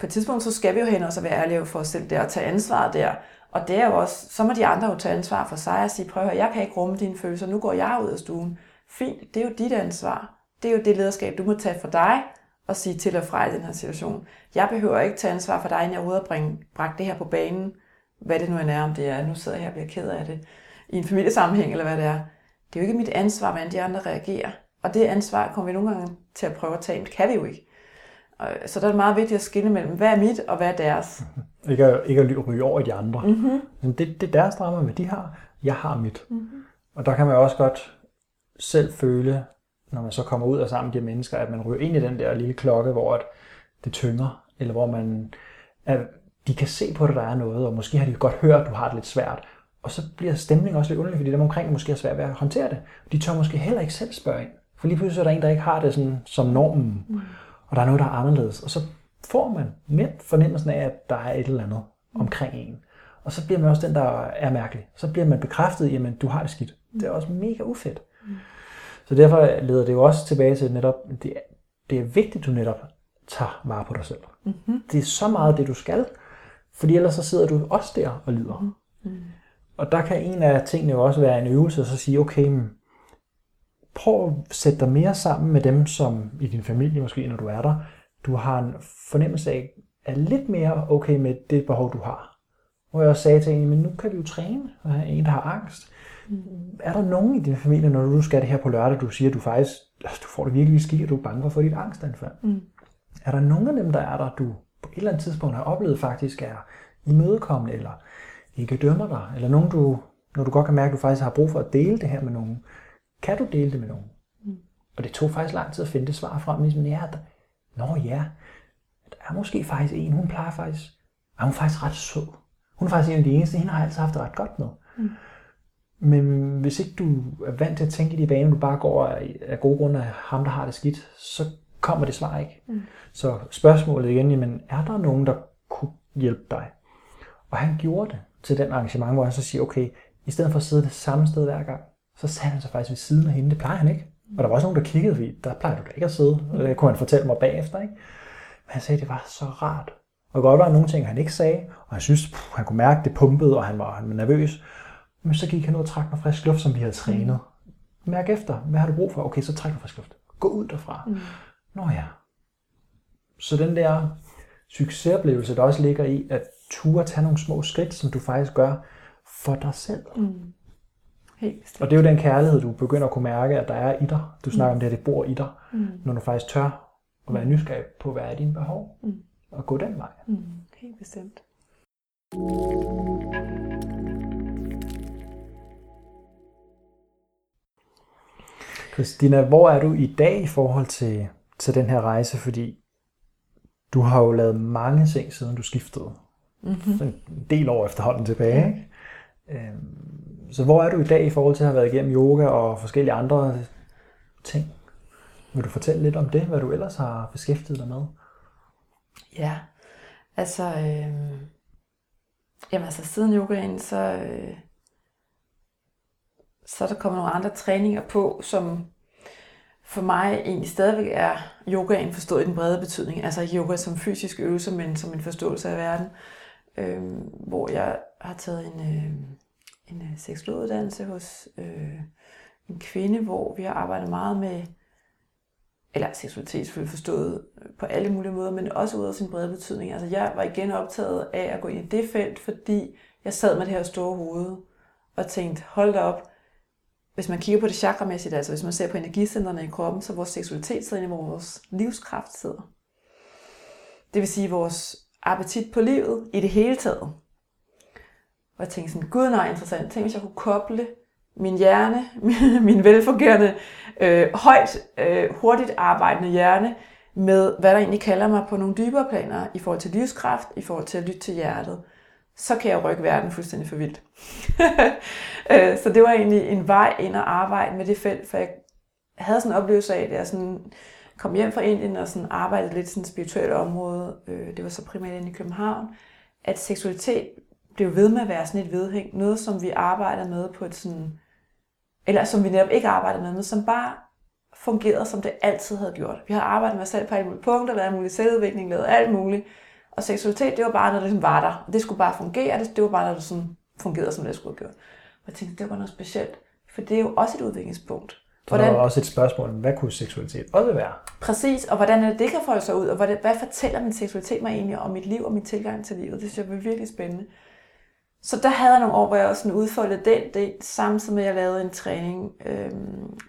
på et tidspunkt, så skal vi jo hen også være ærlige for os selv der, og tage ansvaret der, og det er jo også, så må de andre jo tage ansvar for sig og sige, prøv at høre, jeg kan ikke rumme dine følelser, nu går jeg ud af stuen. Fint, det er jo dit ansvar. Det er jo det lederskab, du må tage for dig og sige til og fra i den her situation. Jeg behøver ikke tage ansvar for dig, inden jeg er ude og bringe, bragt det her på banen. Hvad det nu end er, om det er, nu sidder jeg her og bliver ked af det, i en familiesammenhæng eller hvad det er. Det er jo ikke mit ansvar, hvordan de andre reagerer. Og det ansvar kommer vi nogle gange til at prøve at tage, det kan vi jo ikke. Så der er det meget vigtigt at skille mellem, hvad er mit og hvad er deres. Ikke at, ikke at ryge over i de andre. Mm-hmm. Det, det er deres drama, hvad de har. Jeg har mit. Mm-hmm. Og der kan man også godt selv føle, når man så kommer ud af sammen med de mennesker, at man ryger ind i den der lille klokke, hvor at det tynger, eller hvor man er, de kan se på det, der er noget, og måske har de godt hørt, at du har det lidt svært. Og så bliver stemningen også lidt underlig, fordi dem omkring måske er svært ved at håndtere det. De tør måske heller ikke selv spørge ind. For lige pludselig er der en, der ikke har det sådan, som normen. Mm og der er noget, der er anderledes. Og så får man nemt fornemmelsen af, at der er et eller andet omkring en. Og så bliver man også den, der er mærkelig. Så bliver man bekræftet at du har det skidt. Det er også mega ufedt. Mm. Så derfor leder det jo også tilbage til netop, det, det er vigtigt, at du netop tager vare på dig selv. Mm-hmm. Det er så meget det, du skal, fordi ellers så sidder du også der og lider. Mm-hmm. Og der kan en af tingene jo også være en øvelse, og så sige, okay, men prøv at sætte dig mere sammen med dem, som i din familie måske, når du er der, du har en fornemmelse af, er lidt mere okay med det behov, du har. Hvor jeg også sagde til en, men nu kan vi jo træne, og have en, der har angst. Mm. Er der nogen i din familie, når du skal det her på lørdag, du siger, at du faktisk, du får det virkelig skidt, og du er bange for at få dit angstanfald? Mm. Er der nogen af dem, der er der, du på et eller andet tidspunkt har oplevet faktisk er imødekommende, eller ikke dømmer dig, eller nogen, du, når du godt kan mærke, at du faktisk har brug for at dele det her med nogen, kan du dele det med nogen? Mm. Og det tog faktisk lang tid at finde det svar frem, ligesom, ja, der, nå ja, der er måske faktisk en, hun plejer faktisk, er hun faktisk ret sød. Hun er faktisk en af de eneste, hende har jeg altid haft det ret godt med. Mm. Men hvis ikke du er vant til at tænke i de baner, du bare går af, af gode grunde af ham, der har det skidt, så kommer det svar ikke. Mm. Så spørgsmålet igen, jamen, er der nogen, der kunne hjælpe dig? Og han gjorde det til den arrangement, hvor han så siger, okay, i stedet for at sidde det samme sted hver gang, så satte han sig faktisk ved siden af hende. Det plejer han ikke. Og der var også nogen, der kiggede, fordi der plejer du da ikke at sidde. Og det kunne han fortælle mig bagefter. Ikke? Men han sagde, at det var så rart. Og godt var der nogle ting, han ikke sagde, og han synes, puh, han kunne mærke, det pumpede, og han var, han var nervøs. Men så gik han ud og trak noget frisk luft, som vi havde trænet. Mærk efter, hvad har du brug for? Okay, så træk noget frisk luft. Gå ud derfra. Mm. Nå ja. Så den der succesoplevelse, der også ligger i, at ture tage nogle små skridt, som du faktisk gør for dig selv. Mm. Helt bestemt. Og det er jo den kærlighed, du begynder at kunne mærke, at der er i dig. Du snakker om det, at det bor i dig, Mm. når du faktisk tør at være nysgerrig på, hvad er dine behov, Mm. og gå den vej. Mm. Helt bestemt. Christina, hvor er du i dag i forhold til, til den her rejse? Fordi du har jo lavet mange ting, siden du skiftede. Mm-hmm. En del år efterhånden tilbage. Ikke? Øhm, Så hvor er du i dag i forhold til at have været igennem yoga og forskellige andre ting? Vil du fortælle lidt om det, hvad du ellers har beskæftiget dig med? Ja, altså, øh, jamen altså siden yogaen, så, øh, så er der kommet nogle andre træninger på, som for mig egentlig stadigvæk er yogaen forstået i den brede betydning. Altså yoga som fysisk øvelse, men som en forståelse af verden. Øh, Øhm, hvor jeg har taget en, øh, en øh, seksologuddannelse hos øh, en kvinde, hvor vi har arbejdet meget med eller seksualitet selvfølgelig forstået øh, på alle mulige måder, men også ud af sin brede betydning. Altså jeg var igen optaget af at gå ind i det felt, fordi jeg sad med det her store hoved og tænkte, hold da op, hvis man kigger på det chakramæssigt, altså hvis man ser på energicentrene i kroppen, så vores seksualitet sidder inde, hvor vores livskraft sidder. Det vil sige vores appetit på livet i det hele taget. Og jeg tænkte sådan, gud nej, interessant. Tænk, hvis jeg kunne koble min hjerne, min velfungerende, øh, højt, øh, hurtigt arbejdende hjerne, med hvad der egentlig kalder mig på nogle dybere planer i forhold til livskraft, i forhold til at lytte til hjertet, så kan jeg rykke verden fuldstændig for vildt. Øh, så det var egentlig en vej ind at arbejde med det felt, for jeg havde sådan en oplevelse af, at jeg sådan kom hjem fra Indien og sådan arbejdede lidt i sådan spirituelle område, øh, det var så primært inde i København, at seksualitet blev ved med at være sådan et vedhæng, noget som vi arbejder med på et sådan, eller som vi netop ikke arbejder med, men som bare fungerede, som det altid havde gjort. Vi har arbejdet med os selv på alle mulige punkter, lavet mulig selvudvikling, lavet alt muligt, og seksualitet, det var bare noget, der ligesom var der, og det skulle bare fungere, det, det var bare noget, der sådan fungerede, som det skulle have gjort. Og jeg tænkte, det var noget specielt, for det er jo også et udviklingspunkt. Så der var også et spørgsmål, hvad kunne seksualitet også være? Præcis, og hvordan er det, kan folde sig ud, og hvad, hvad fortæller min seksualitet mig egentlig om mit liv og min tilgang til livet. Det synes jeg var virkelig spændende. Så der havde jeg nogle år, hvor jeg også udfoldede den del, samtidig med at jeg lavede en træning øh,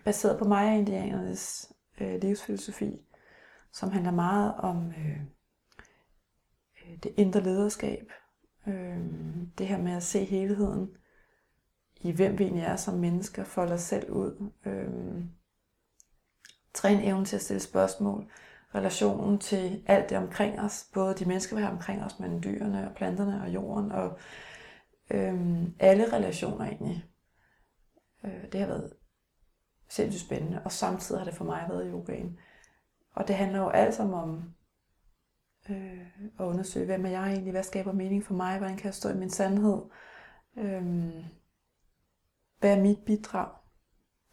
baseret på Maya-indianernes øh, livsfilosofi, som handler meget om øh, det indre lederskab. Øh, det her med at se helheden i, hvem vi egentlig er som mennesker, folder selv ud. Øh, træne evnen til at stille spørgsmål, relationen til alt det omkring os, både de mennesker, vi har omkring os, men dyrene og planterne og jorden, og øhm, alle relationer egentlig. Øh, det har været sindssygt spændende, og samtidig har det for mig været yogaen. Og det handler jo alt sammen om øh, at undersøge, hvem er jeg egentlig, hvad skaber mening for mig, hvordan kan jeg stå i min sandhed, øh, hvad er mit bidrag.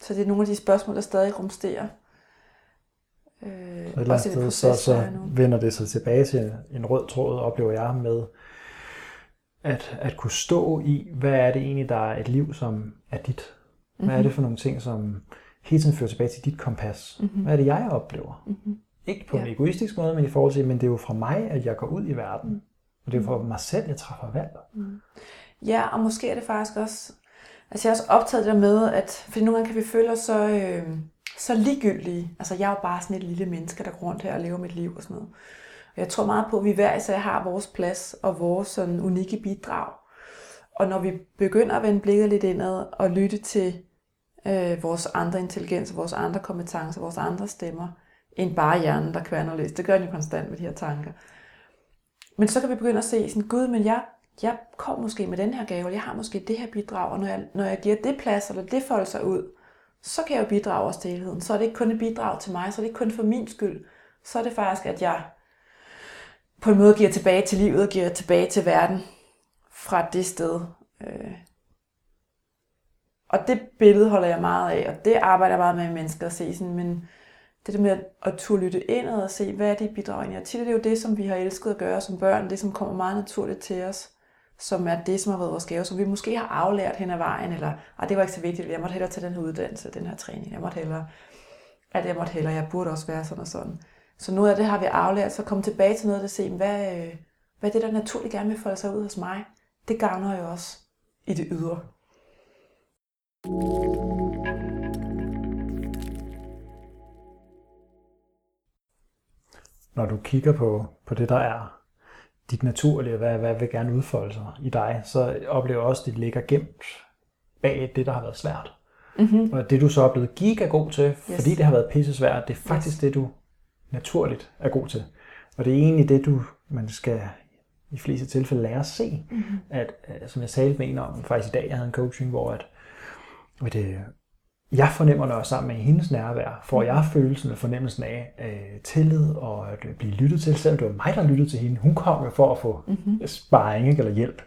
Så det er nogle af de spørgsmål, der stadig rumsterer. Øh, et eller andet sted, så, så vender det sig tilbage til en rød tråd, oplever jeg med at, at kunne stå i, hvad er det egentlig, der er et liv, som er dit? Hvad mm-hmm. er det for nogle ting, som hele tiden fører tilbage til dit kompas? Mm-hmm. Hvad er det, jeg oplever? Mm-hmm. Ikke på ja. en egoistisk måde, men i forhold til, men det er jo fra mig, at jeg går ud i verden. Og det er jo for mig selv, jeg træffer valg. Mm. Ja, og måske er det faktisk også, altså jeg er også optaget der med, at, fordi nogle gange kan vi føle os så, øh, så ligegyldige. Altså jeg er jo bare sådan et lille menneske, der går rundt her og lever mit liv og sådan noget. Og jeg tror meget på, at vi hver især har vores plads og vores sådan unikke bidrag. Og når vi begynder at vende blikket lidt indad og lytte til øh, vores andre intelligens, vores andre kompetencer, vores andre stemmer, end bare hjernen, der kværner løs. Det gør den jo konstant med de her tanker. Men så kan vi begynde at se sådan, gud, men jeg, jeg kom måske med den her gave, eller jeg har måske det her bidrag, og når jeg, når jeg giver det plads, eller det folder sig ud, så kan jeg jo bidrage også til helheden. Så er det ikke kun et bidrag til mig, så er det ikke kun for min skyld. Så er det faktisk, at jeg på en måde giver tilbage til livet og giver tilbage til verden fra det sted. Øh. Og det billede holder jeg meget af, og det arbejder jeg meget med mennesker at se sådan, men det der med at turde lytte ind og se, hvad er det, bidrager ind. til, tit er det jo det, som vi har elsket at gøre som børn, det som kommer meget naturligt til os, som er det, som har været vores gave, som vi måske har aflært hen ad vejen, eller at det var ikke så vigtigt, jeg måtte hellere tage den her uddannelse, den her træning, jeg måtte hellere, at jeg måtte hellere, jeg burde også være sådan og sådan. Så noget af det har vi aflært, så komme tilbage til noget af det, se, hvad, øh, hvad er det, der naturligt gerne vil folde sig ud hos mig, det gavner jo også i det ydre. Når du kigger på, på det, der er dit naturlige, hvad, hvad vil gerne udfolde sig i dig, så oplever også, at det ligger gemt bag det, der har været svært. Mm-hmm. Og det, du så er blevet giga god til, yes. fordi det har været pisse svært, det er faktisk yes. det, du naturligt er god til. Og det er egentlig det, du man skal i fleste tilfælde lære at se. Mm-hmm. At, som jeg talte med en om faktisk i dag, jeg havde en coaching, hvor at, at det, jeg fornemmer, når jeg er sammen med hendes nærvær, får jeg følelsen og fornemmelsen af øh, tillid og at blive lyttet til, selvom det var mig, der lyttede til hende. Hun kom jo for at få mm-hmm. sparring ikke, eller hjælp.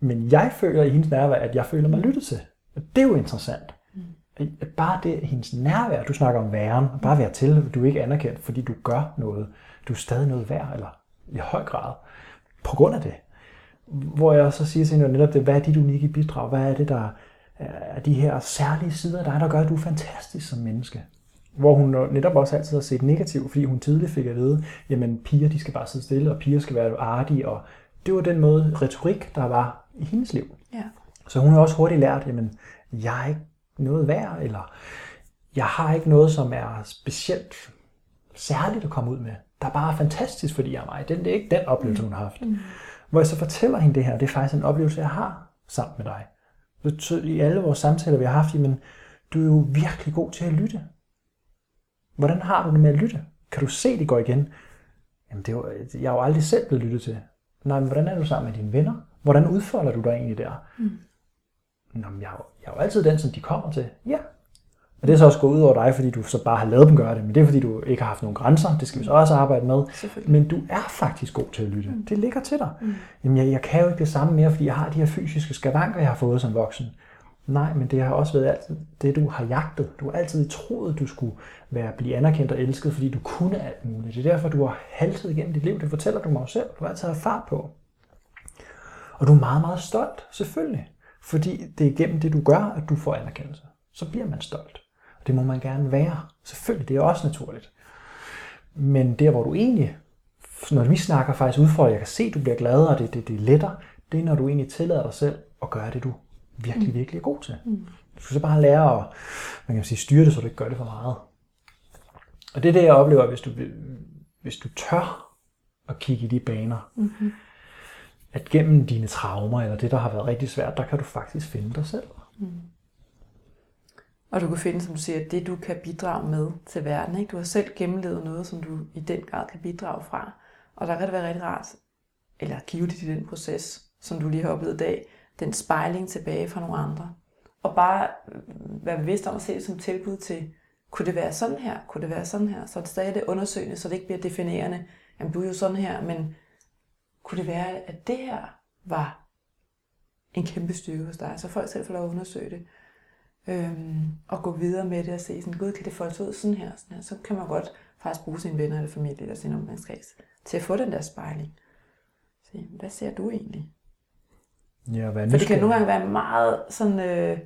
Men jeg føler i hendes nærvær, at jeg føler mig lyttet til. Og det er jo interessant. Mm. Bare det, hendes nærvær, du snakker om væren, bare være til, du er ikke anerkendt, fordi du gør noget. Du er stadig noget værd, eller i høj grad, på grund af det. Hvor jeg så siger til hende netop det, hvad er dit unikke bidrag? Hvad er det, der er de her særlige sider af dig, der gør, at du er fantastisk som menneske. Hvor hun netop også altid har set negativt, fordi hun tidligt fik at vide, jamen piger de skal bare sidde stille, og piger skal være artige, og det var den måde retorik, der var i hendes liv. Ja. Så hun har også hurtigt lært, jamen jeg er ikke noget værd, eller jeg har ikke noget, som er specielt særligt at komme ud med. Der er bare fantastisk, fordi jeg er mig. Det er ikke den oplevelse, hun har haft. Mm. Hvor jeg så fortæller hende det her, det er faktisk en oplevelse, jeg har sammen med dig i alle vores samtaler, vi har haft, men du er jo virkelig god til at lytte. Hvordan har du det med at lytte? Kan du se, det går igen? Jamen, det er jo, jeg er jo aldrig selv blevet lyttet til. Nej, men hvordan er du sammen med dine venner? Hvordan udfolder du dig egentlig der? Mm. Nå, men jeg, er jo, jeg er jo altid den, som de kommer til. Ja, og det er så også gået ud over dig, fordi du så bare har lavet dem gøre det. Men det er fordi, du ikke har haft nogen grænser. Det skal vi så også arbejde med. Men du er faktisk god til at lytte. Mm. Det ligger til dig. Mm. Jamen, jeg, jeg kan jo ikke det samme mere, fordi jeg har de her fysiske skavanker, jeg har fået som voksen. Nej, men det har også været altid det, du har jagtet. Du har altid troet, du skulle være, blive anerkendt og elsket, fordi du kunne alt muligt. Det er derfor, du har haltet igennem dit liv. Det fortæller du mig jo selv. Du har altid haft fart på. Og du er meget, meget stolt, selvfølgelig. Fordi det er igennem det, du gør, at du får anerkendelse. Så bliver man stolt. Og det må man gerne være. Selvfølgelig, det er også naturligt. Men der, hvor du egentlig, når vi snakker faktisk udfordrer, jeg kan se, at du bliver glad, og det, det, det letter, det er, når du egentlig tillader dig selv at gøre det, du virkelig, mm. virkelig er god til. Mm. Du skal så bare lære at man kan sige, styre det, så du ikke gør det for meget. Og det er det, jeg oplever, hvis du, hvis du tør at kigge i de baner, mm-hmm. at gennem dine traumer, eller det, der har været rigtig svært, der kan du faktisk finde dig selv. Mm. Og du kan finde, som du siger, det du kan bidrage med til verden. Ikke? Du har selv gennemlevet noget, som du i den grad kan bidrage fra. Og der kan det være rigtig rart, eller give det i den proces, som du lige har oplevet i dag, den spejling tilbage fra nogle andre. Og bare være bevidst om at se det som tilbud til, kunne det være sådan her, kunne det være sådan her, så det stadig det undersøgende, så det ikke bliver definerende, jamen du er jo sådan her, men kunne det være, at det her var en kæmpe styrke hos dig, så folk selv får lov at undersøge det. Øhm, og gå videre med det og se, sådan, gud, kan det folde ud sådan her, sådan her, så kan man godt faktisk bruge sine venner eller familie eller sin omgangskreds til at få den der spejling. Se, hvad ser du egentlig? Ja, hvad For det kan nogle gange være meget sådan... Øh,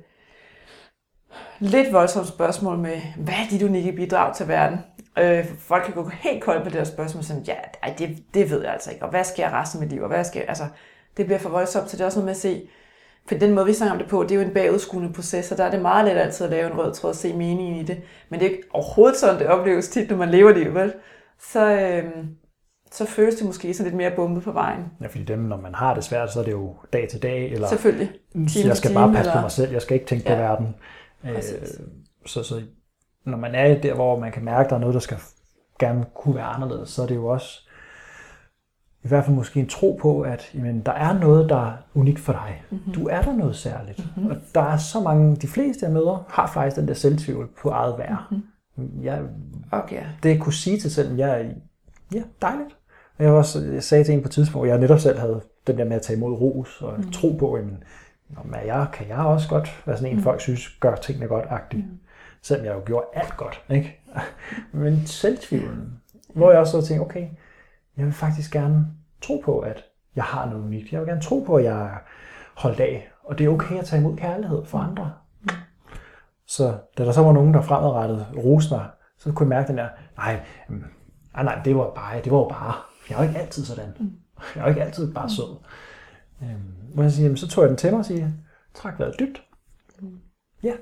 lidt voldsomt spørgsmål med, hvad er dit unikke bidrag til verden? Øh, folk kan gå helt koldt på det her spørgsmål, sådan, ja, ej, det, det ved jeg altså ikke, og hvad sker resten af mit liv, og hvad sker, altså, det bliver for voldsomt, så det er også noget med at se, for den måde, vi snakker om det på, det er jo en bagudskuende proces, og der er det meget let altid at lave en rød tråd og se meningen i det, men det er ikke overhovedet sådan, det opleves tit, når man lever livet, vel? Så, øh, så føles det måske sådan lidt mere bumpet på vejen. Ja, fordi dem, når man har det svært, så er det jo dag til dag, eller Selvfølgelig. Time jeg skal til bare time, passe på eller- mig selv, jeg skal ikke tænke Ja. på verden. Øh, så, så når man er der, hvor man kan mærke, at der er noget, der skal gerne kunne være anderledes, så er det jo også i hvert fald måske en tro på, at jamen, der er noget, der er unikt for dig. Mm-hmm. Du er der noget særligt. Mm-hmm. Og der er så mange, de fleste jeg møder, har faktisk den der selvtvivl på eget værd. Mm-hmm. Jeg, Okay. det jeg kunne sige til selv, jeg er, ja, dejligt. Og Jeg, var også, jeg sagde til en på et tidspunkt, hvor jeg netop selv havde den der med at tage imod ros og mm. tro på, jamen, men jeg, kan jeg også godt være sådan en, mm. folk synes, gør tingene godt agtigt. Mm. Selvom jeg jo gjorde alt godt. Ikke? Men selvtvivlen, hvor jeg også så tænkte, okay, jeg vil faktisk gerne tro på, at jeg har noget unikt. Jeg vil gerne tro på, at jeg er holdt af. Og det er okay at tage imod kærlighed for andre. Så da der så var nogen, der fremadrettet roste mig, så kunne jeg mærke den der, nej, mm, nej, nej det var bare, det var bare. Jeg er jo ikke altid sådan. Jeg er jo ikke altid bare sød. Øhm, jeg siger, så tog jeg den til mig og siger, træk vejret dybt. Ja.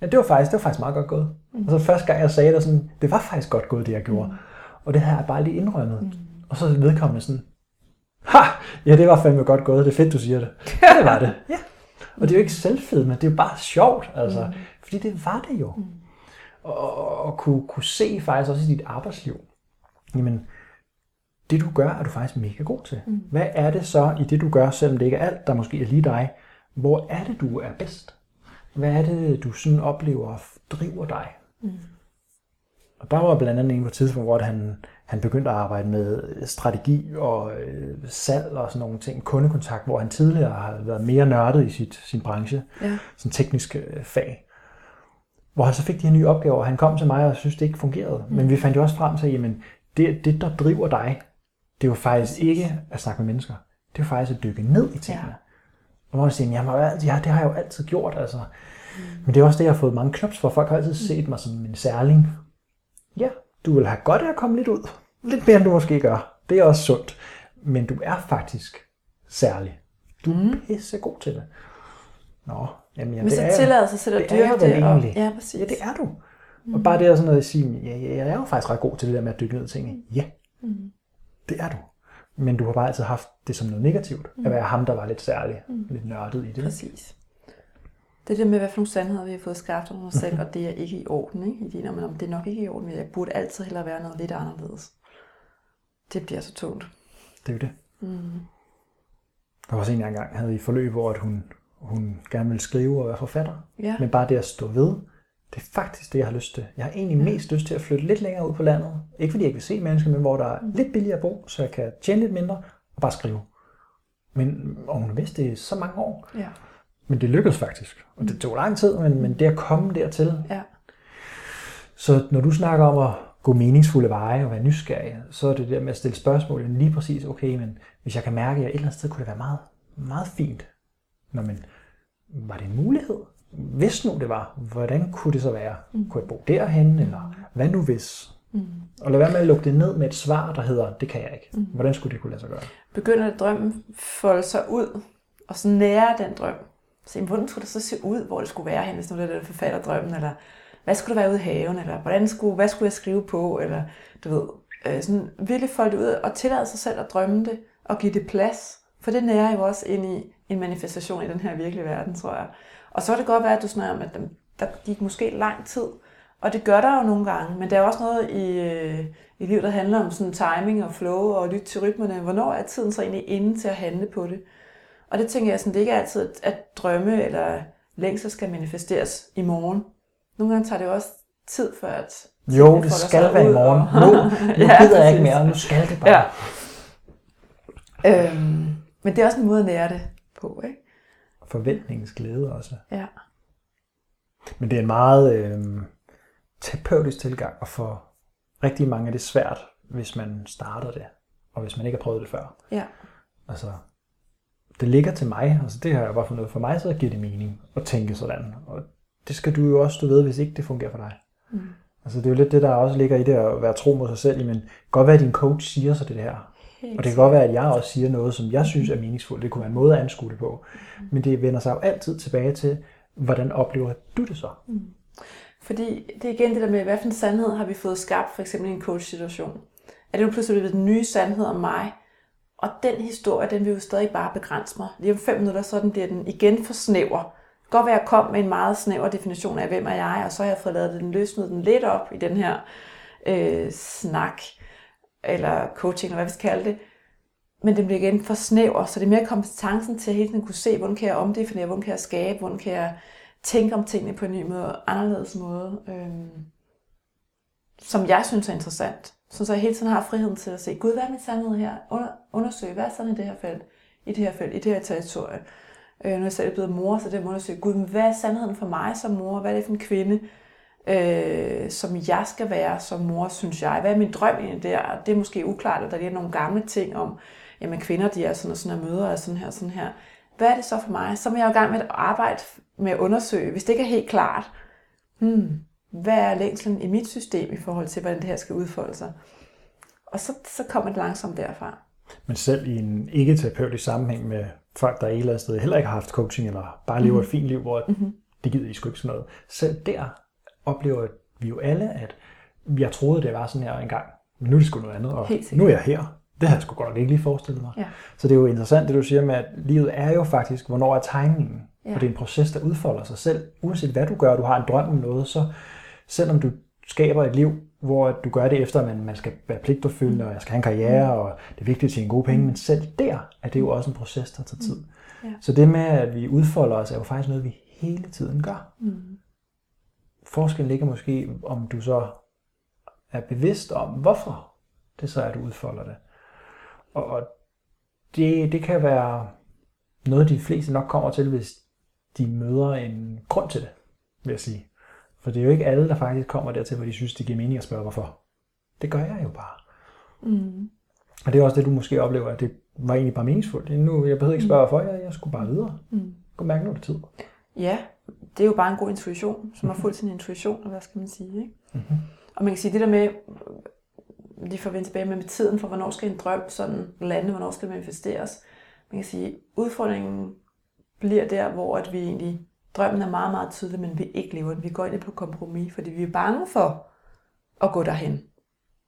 ja, det var faktisk, det var faktisk meget godt gået. Og så første gang jeg sagde det, sådan, det var faktisk godt gået, det jeg gjorde. Og det havde jeg bare lige indrømmet. Og så vedkommende sådan, ha, ja, det var fandme godt gået, det er fedt, du siger det. Ja, det var det. Ja. Og det er jo ikke selvfedme, det er jo bare sjovt, altså. Fordi det var det jo. Og, og, og kunne, kunne se faktisk også i dit arbejdsliv, jamen, det du gør, er du faktisk mega god til. Mm. Hvad er det så i det, du gør, selvom det ikke er alt, der måske er lige dig? Hvor er det, du er bedst? Hvad er det, du sådan oplever driver dig? Mm. Og der var blandt andet en på et tidspunkt, hvor han, han begyndte at arbejde med strategi og øh, salg og sådan nogle ting, kundekontakt, hvor han tidligere har været mere nørdet i sit, sin branche, Ja. sådan teknisk øh, fag. Hvor han så fik de her nye opgaver, og han kom til mig og synes det ikke fungerede. Mm. Men vi fandt jo også frem til, jamen det, det der driver dig, det er jo faktisk ikke at snakke med mennesker. Det er jo faktisk at dykke ned i tingene. Ja. Og hvor man siger, jamen, jeg har ja, det har jeg jo altid gjort. Altså. Mm. Men det er også det, jeg har fået mange knops for. Folk har altid set mig som en særling. Ja, du vil have godt af at komme lidt ud. Lidt mere, end du måske gør. Det er også sundt. Men du er faktisk særlig. Du er mm. pisse god til det. Nå, jamen ja, Men det så er tillader sig selv at er dyrke det. egentlig. Og, ja, præcis. Ja, det er du. Mm. Og bare det at sådan noget at sige, ja, ja, jeg er jo faktisk ret god til det der med at dykke ned i tingene. Ja, mm. det er du. Men du har bare altid haft det som noget negativt. Mm. At være ham, der var lidt særlig, mm. lidt nørdet i det. Præcis. Det er det med, hvad for nogle sandheder vi har fået skabt om os selv, og det er ikke i orden. Ikke? I din, men det er nok ikke i orden, men jeg burde altid hellere være noget lidt anderledes. Det bliver så tungt. Det er jo det. Mm. Der var også en, jeg engang havde i forløb, hvor at hun, hun gerne ville skrive og være forfatter. Ja. Men bare det at stå ved, det er faktisk det, jeg har lyst til. Jeg har egentlig mest lyst til at flytte lidt længere ud på landet. Ikke fordi jeg ikke vil se mennesker, men hvor der er lidt billigere at bo, så jeg kan tjene lidt mindre og bare skrive. Men og hun vidste det i så mange år. Ja. Men det lykkedes faktisk. Og det tog lang tid, men, men det at komme dertil. ja. Så når du snakker om at gå meningsfulde veje og være nysgerrig, så er det der med at stille spørgsmål lige præcis, okay, men hvis jeg kan mærke, at et eller andet sted kunne det være meget, meget fint. Nå, men var det en mulighed? Hvis nu det var, hvordan kunne det så være? Mm. Kunne jeg bo derhen, eller hvad nu hvis? Mm. Og lad være med at lukke det ned med et svar, der hedder, det kan jeg ikke. Mm. Hvordan skulle det kunne lade sig gøre? Begynder at drømmen folde sig ud, og så nære den drøm. Så hvordan skulle det så se ud, hvor det skulle være hen, hvis nu det er den forfatterdrømmen, eller hvad skulle der være ude i haven, eller hvordan skulle, hvad skulle jeg skrive på, eller du ved, øh, sådan virkelig folde det ud, og tillade sig selv at drømme det, og give det plads, for det nærer jo også ind i en manifestation i den her virkelige verden, tror jeg. Og så kan det godt være, at du snakker om, at der gik måske lang tid, og det gør der jo nogle gange, men der er også noget i, øh, i livet, der handler om sådan timing og flow og lytte til rytmerne. Hvornår er tiden så egentlig inde til at handle på det? Og det tænker jeg sådan, det ikke er altid, at- drømme eller længsel skal manifesteres i morgen. Nogle gange tager det jo også tid før, at Jo, det skal være i morgen. og- Nu, nu Ja, gider jeg ikke mere, nu skal det bare. Ja. Øhm, men det er også en måde at nære det på, ikke? Forventningens glæde også. Ja. Men det er en meget øh, terapeutisk tilgang at få rigtig mange er det svært, hvis man starter det, og hvis man ikke har prøvet det før. Ja. Altså, det ligger til mig, altså det har jeg bare fundet. For mig så giver det mening at tænke sådan, og det skal du jo også du ved, hvis ikke det fungerer for dig. Mm. Altså det er jo lidt det, der også ligger i det at være tro mod sig selv, men godt være, at din coach siger så det her, Helt og det kan godt være, at jeg også siger noget, som jeg synes er meningsfuldt. Det kunne være en måde at anskue det på. Men det vender sig jo altid tilbage til, hvordan oplever du det så? Fordi det er igen det der med, hvad for en sandhed har vi fået skabt, for eksempel i en coach-situation. Er det nu pludselig blevet den nye sandhed om mig? Og den historie, den vil jo stadig bare begrænse mig. Lige om fem minutter, så den bliver den igen for snæver. Det kan godt være, at jeg kom med en meget snæver definition af, hvem er jeg, og så har jeg fået lavet den løsnet den lidt op i den her øh, snak, eller coaching, eller hvad vi skal kalde det. Men den bliver igen for snæver, så det er mere kompetencen til at hele tiden kunne se, hvordan kan jeg omdefinere, hvordan kan jeg skabe, hvordan kan jeg tænke om tingene på en ny måde, anderledes måde, øh, som jeg synes er interessant. Så jeg hele tiden har friheden til at se, gud, hvad er min sandhed her? Under, undersøge, hvad er sådan i det her felt, i det her felt, i det her territorie. Øh, når jeg selv blevet mor, så det må undersøge, gud, men hvad er sandheden for mig som mor? Hvad er det for en kvinde, øh, som jeg skal være som mor, synes jeg? Hvad er min drøm egentlig der? Det er måske uklart, at der er nogle gamle ting om, jamen kvinder, de er sådan og sådan, og møder er sådan her, sådan her. Hvad er det så for mig? Så er jeg jo i gang med at arbejde med at undersøge, hvis det ikke er helt klart, hmm, hvad er længslen i mit system i forhold til, hvordan det her skal udfolde sig? Og så, så kommer det langsomt derfra. Men selv i en ikke-terapeutisk sammenhæng med folk, der et eller andet sted heller ikke har haft coaching, eller bare lever et fint liv, hvor Mhm. det gider I sgu ikke sådan noget. Selv der oplever vi jo alle, at jeg troede, det var sådan her engang, men nu er det sgu noget andet, og nu er jeg her. Det har jeg sgu godt ikke lige forestillet mig. Ja. Så det er jo interessant, det du siger med, at livet er jo faktisk, hvornår er timingen. Ja. Og det er en proces, der udfolder sig selv. Uanset hvad du gør, du har en drøm om noget, så selvom du skaber et liv, hvor du gør det efter, at man, man skal være pligtopfyldende, og jeg skal have en karriere, og det er vigtigt at tjene gode penge, men selv der er det jo også en proces, der tager tid. Ja. Så det med, at vi udfolder os, er jo faktisk noget, vi hele tiden gør. Mm. Forskellen ligger måske, om du så er bevidst om, hvorfor det så er, at du udfolder det. Og, det, det kan være noget, de fleste nok kommer til, hvis de møder en grund til det, vil jeg sige. For det er jo ikke alle, der faktisk kommer dertil, hvor de synes, det giver mening at spørge, hvorfor. Det gør jeg jo bare. Mm. Og det er også det, du måske oplever, at det var egentlig bare meningsfuldt. Nu, jeg behøvede ikke spørge, hvorfor, jeg, jeg skulle bare videre. Mm. Jeg kunne mærke, nu det tid. Ja, det er jo bare en god intuition, som har fulgt sin intuition, hvad skal man sige, ikke? Mm-hmm. Og man kan sige, det der med, lige for at vende tilbage med, med tiden for, hvornår skal en drøm sådan lande, hvornår skal den manifesteres. Man kan sige, udfordringen bliver der, hvor at vi egentlig, drømmen er meget, meget tydelig, men vi ikke lever den. Vi går ind på kompromis, fordi vi er bange for at gå derhen.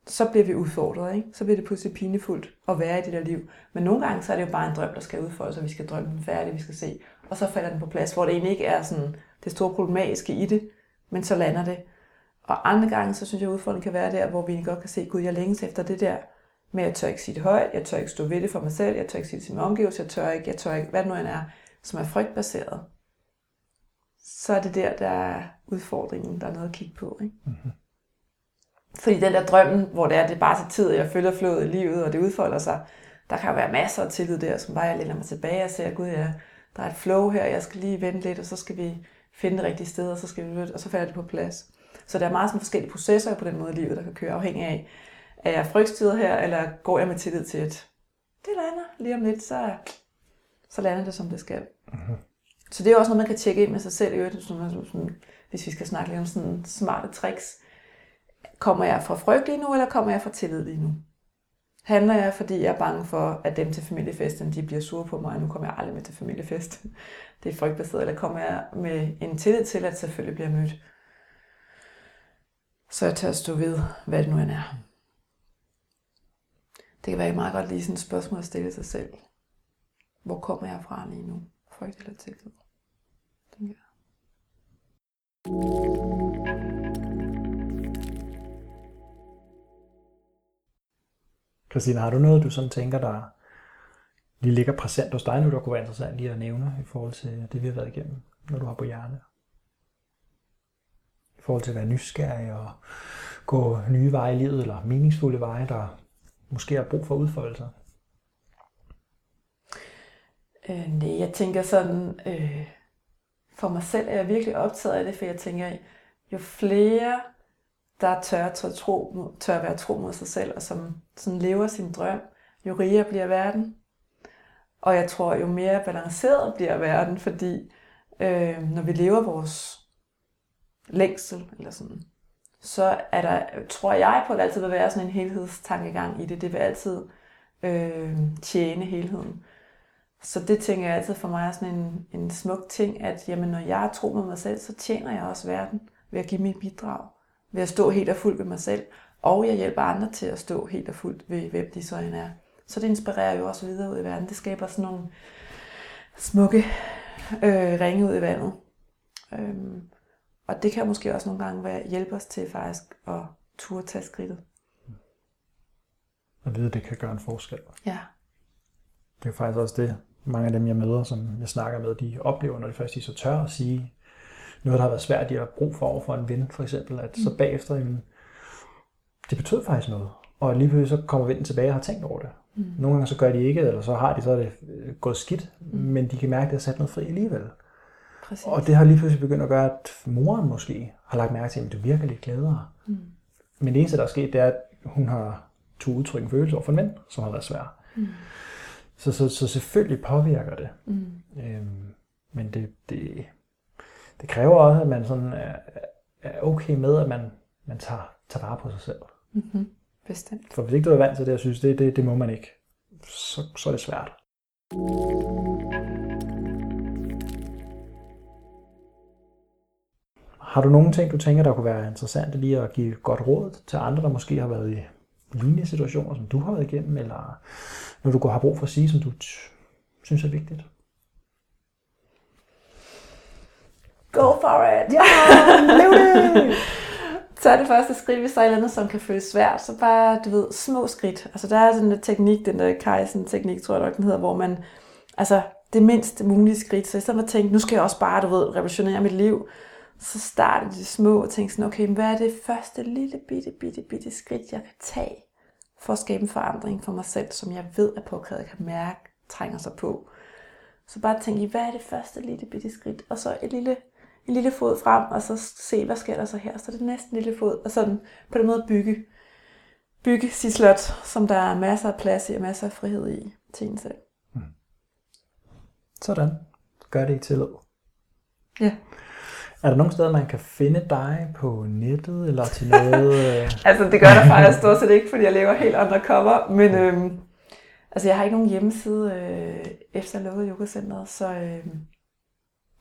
Så bliver vi udfordret, ikke? Så bliver det pludselig pinefuldt at være i det der liv. Men nogle gange, så er det jo bare en drøm, der skal udfolde sig. Vi skal drømme den færdig, vi skal se. Og så falder den på plads, hvor det egentlig ikke er sådan det store problematiske i det, men så lander det. Og andre gange, så synes jeg, at udfordringen kan være der, hvor vi godt kan se, gud, jeg længes efter det der, men jeg tør ikke sige det højt, jeg tør ikke stå ved det for mig selv, jeg tør ikke sige det til min omgivelse, jeg tør ikke, jeg tør ikke, hvad det nu end er, som er frygtbaseret. Så er det der, der er udfordringen, der er noget at kigge på. Ikke? Mm-hmm. Fordi den der drømmen, hvor det er, det er bare til tid, jeg følger flået i livet, og det udfolder sig, der kan være masser af tillid der, som bare jeg læner mig tilbage og ser, gud, ja, der er et flow her, jeg skal lige vente lidt, og så skal vi finde det rigtige sted, og så skal vi og så falder det på plads. Så der er meget sådan forskellige processer på den måde i livet, der kan køre afhængig af, er jeg frygtstyret her, eller går jeg med tillid til, at det lander lige om lidt, så, så lander det, som det skal. Mm-hmm. Så det er også noget, man kan tjekke ind med sig selv, i øvrigt, sådan, sådan, hvis vi skal snakke lidt om sådan smarte tricks. Kommer jeg fra frygt lige nu, eller kommer jeg fra tillid lige nu? Handler jeg, fordi jeg er bange for, at dem til familiefesten, de bliver sure på mig, og nu kommer jeg aldrig med til familiefest. Det er frygtbaseret. Eller kommer jeg med en tillid til, at selvfølgelig bliver mødt? Så jeg tør stå ved, hvad det nu end er. Det kan være meget godt lige sådan et spørgsmål at stille sig selv. Hvor kommer jeg fra lige nu? Frygt eller tillid? Tænker jeg. Christina, har du noget, du sådan tænker, der lige ligger præsent hos dig nu, der kunne være interessant lige at nævne i forhold til det, vi har været igennem, når du har på hjerne? Forhold til at være nysgerrig og gå nye veje i livet, eller meningsfulde veje, der måske har brug for udfoldelse? Øh, nej, jeg tænker sådan, øh, for mig selv er jeg virkelig optaget af det, for jeg tænker, jo flere der tør, tør, tro, tør være tro mod sig selv, og som sådan lever sin drøm, jo rigere bliver verden. Og jeg tror, jo mere balanceret bliver verden, fordi øh, når vi lever vores længsel, eller sådan, så er der, tror jeg på, at der altid vil være sådan en helhedstankegang i det. Det vil altid øh, tjene helheden. Så det tænker jeg altid for mig er sådan en, en smuk ting, at jamen, når jeg tror med mig selv, så tjener jeg også verden ved at give mit bidrag, ved at stå helt og fuldt ved mig selv, og jeg hjælper andre til at stå helt og fuldt ved, hvem de så end er. Så det inspirerer jo også videre ud i verden. Det skaber sådan nogle smukke øh, ringe ud i vandet. Øhm, og det kan måske også nogle gange være, hjælpe os til faktisk at turde tage skridtet. At vide, at det kan gøre en forskel. Ja. Det er faktisk også det, mange af dem, jeg møder, som jeg snakker med, de oplever, når de først er så tør at sige noget, der har været svært, de har brug for over for en ven, for eksempel, at så mm. bagefter, jamen, det betød faktisk noget. Og lige pludselig så kommer vennen tilbage og har tænkt over det. Mm. Nogle gange så gør de ikke, eller så har de så er det øh, gået skidt, mm. men de kan mærke, at det har sat noget fri alligevel. Præcis. Og det har lige pludselig begyndt at gøre, at moren måske har lagt mærke til, at det virker lidt glædere. Mm. Men det eneste, der er sket, det er, at hun har to udtryk en følelse over for en ven, som har været svær. Mm. Så, så, så selvfølgelig påvirker det. Mm. Øhm, men det, det, det kræver også, at man sådan er, er okay med, at man, man tager, tager vare på sig selv. Mm-hmm. Bestemt. For hvis ikke du er vant til det, jeg synes, det, det, det må man ikke, så, så er det svært. Har du nogle ting, du tænker, der kunne være interessant lige at give godt råd til andre, der måske har været i lignende situationer, som du har været igennem, eller når du har brug for at sige, som du synes er vigtigt? Go for it! Ja, lev det! så er det første skridt, hvis der er et eller andet, som kan føles svært, så bare, du ved, små skridt. Altså der er sådan en teknik, den der Kaizen-teknik, tror jeg nok, den hedder, hvor man, altså det mindste mulige skridt, så i stedet for at tænke, nu skal jeg også bare, du ved, revolutionere mit liv, så starter de små og tænker sådan, okay, hvad er det første lille bitte, bitte, bitte skridt, jeg kan tage for at skabe en forandring for mig selv, som jeg ved er påkrævet, kan mærke, trænger sig på. Så bare tænk i, hvad er det første lille bitte skridt, og så et lille en lille fod frem, og så se, hvad sker der så her. Så det næsten en lille fod, og sådan på den måde bygge, bygge sit slot, som der er masser af plads i og masser af frihed i til en selv. Hmm. Sådan. Gør det i tillid. Ja. Er der nogen steder, man kan finde dig på nettet, eller til noget? Øh? altså, det gør der faktisk stort set ikke, fordi jeg lever helt andre cover, men øhm, altså, jeg har ikke nogen hjemmeside øh, efter lukket yogacenteret, så øhm,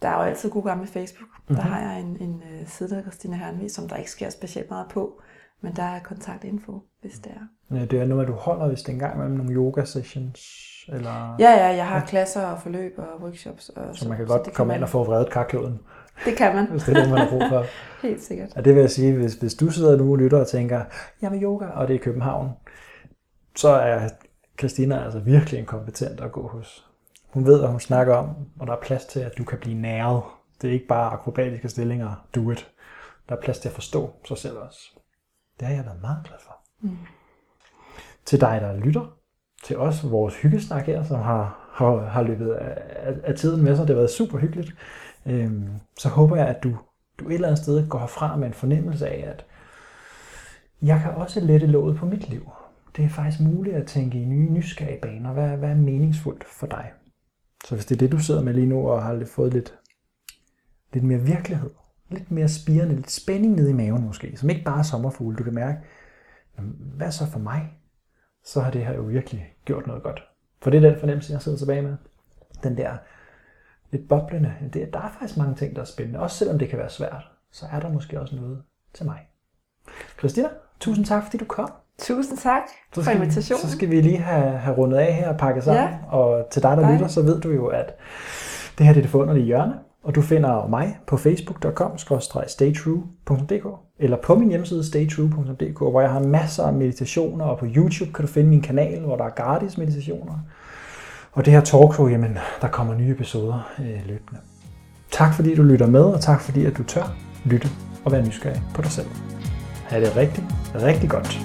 der er jo altid god gamle Facebook. Mm-hmm. Der mhm. har jeg en, en uh, side, der Christina Hernvig, som der ikke sker specielt meget på. Men der er kontaktinfo, hvis det er. Ja, det er noget, du holder, hvis det er en gang med nogle yoga sessions? Eller... Ja, ja, jeg har ja. klasser og forløb og workshops. Og så, så man kan godt komme ind og få vredet karkloden. Det kan man. hvis det er det, man har brug for. Helt sikkert. Og det vil jeg sige, hvis, hvis du sidder nu og lytter og tænker, jeg vil yoga, og det er i København, så er Christina altså virkelig en kompetent at gå hos. Hun ved, hvad hun snakker om, og der er plads til, at du kan blive næret. Det er ikke bare akrobatiske stillinger, do it. Der er plads til at forstå sig selv også. Det har jeg været meget glad for. Mm. Til dig, der lytter, til os, vores hyggesnak her, som har, har, har løbet af, af, af tiden med sig. Det har været super hyggeligt. Øhm, så håber jeg, at du, du et eller andet sted går herfra med en fornemmelse af, at jeg kan også lette låget på mit liv. Det er faktisk muligt at tænke i nye nysgerrige baner. Hvad, hvad er meningsfuldt for dig? Så hvis det er det, du sidder med lige nu, og har fået lidt, lidt mere virkelighed, lidt mere spirende, lidt spænding nede i maven måske, som ikke bare er sommerfugle, du kan mærke, hvad så for mig? Så har det her jo virkelig gjort noget godt. For det er den fornemmelse, jeg sidder tilbage med. Den der lidt boblende. Det, der er faktisk mange ting, der er spændende. Også selvom det kan være svært, så er der måske også noget til mig. Christina, tusind tak, fordi du kom. Tusind tak så for invitationen. Så skal vi lige have, have rundet af her og pakket sammen. Ja. Og til dig, der lytter, så ved du jo, at det her det er det forunderlige hjørne. Og du finder mig på facebook.com-staytrue.dk eller på min hjemmeside staytrue.dk, hvor jeg har masser af meditationer, og på YouTube kan du finde min kanal, hvor der er gratis meditationer. Og det her talkshow, jamen, der kommer nye episoder øh, løbende. Tak fordi du lytter med, og tak fordi at du tør lytte og være nysgerrig på dig selv. Ha' det rigtig, rigtig godt.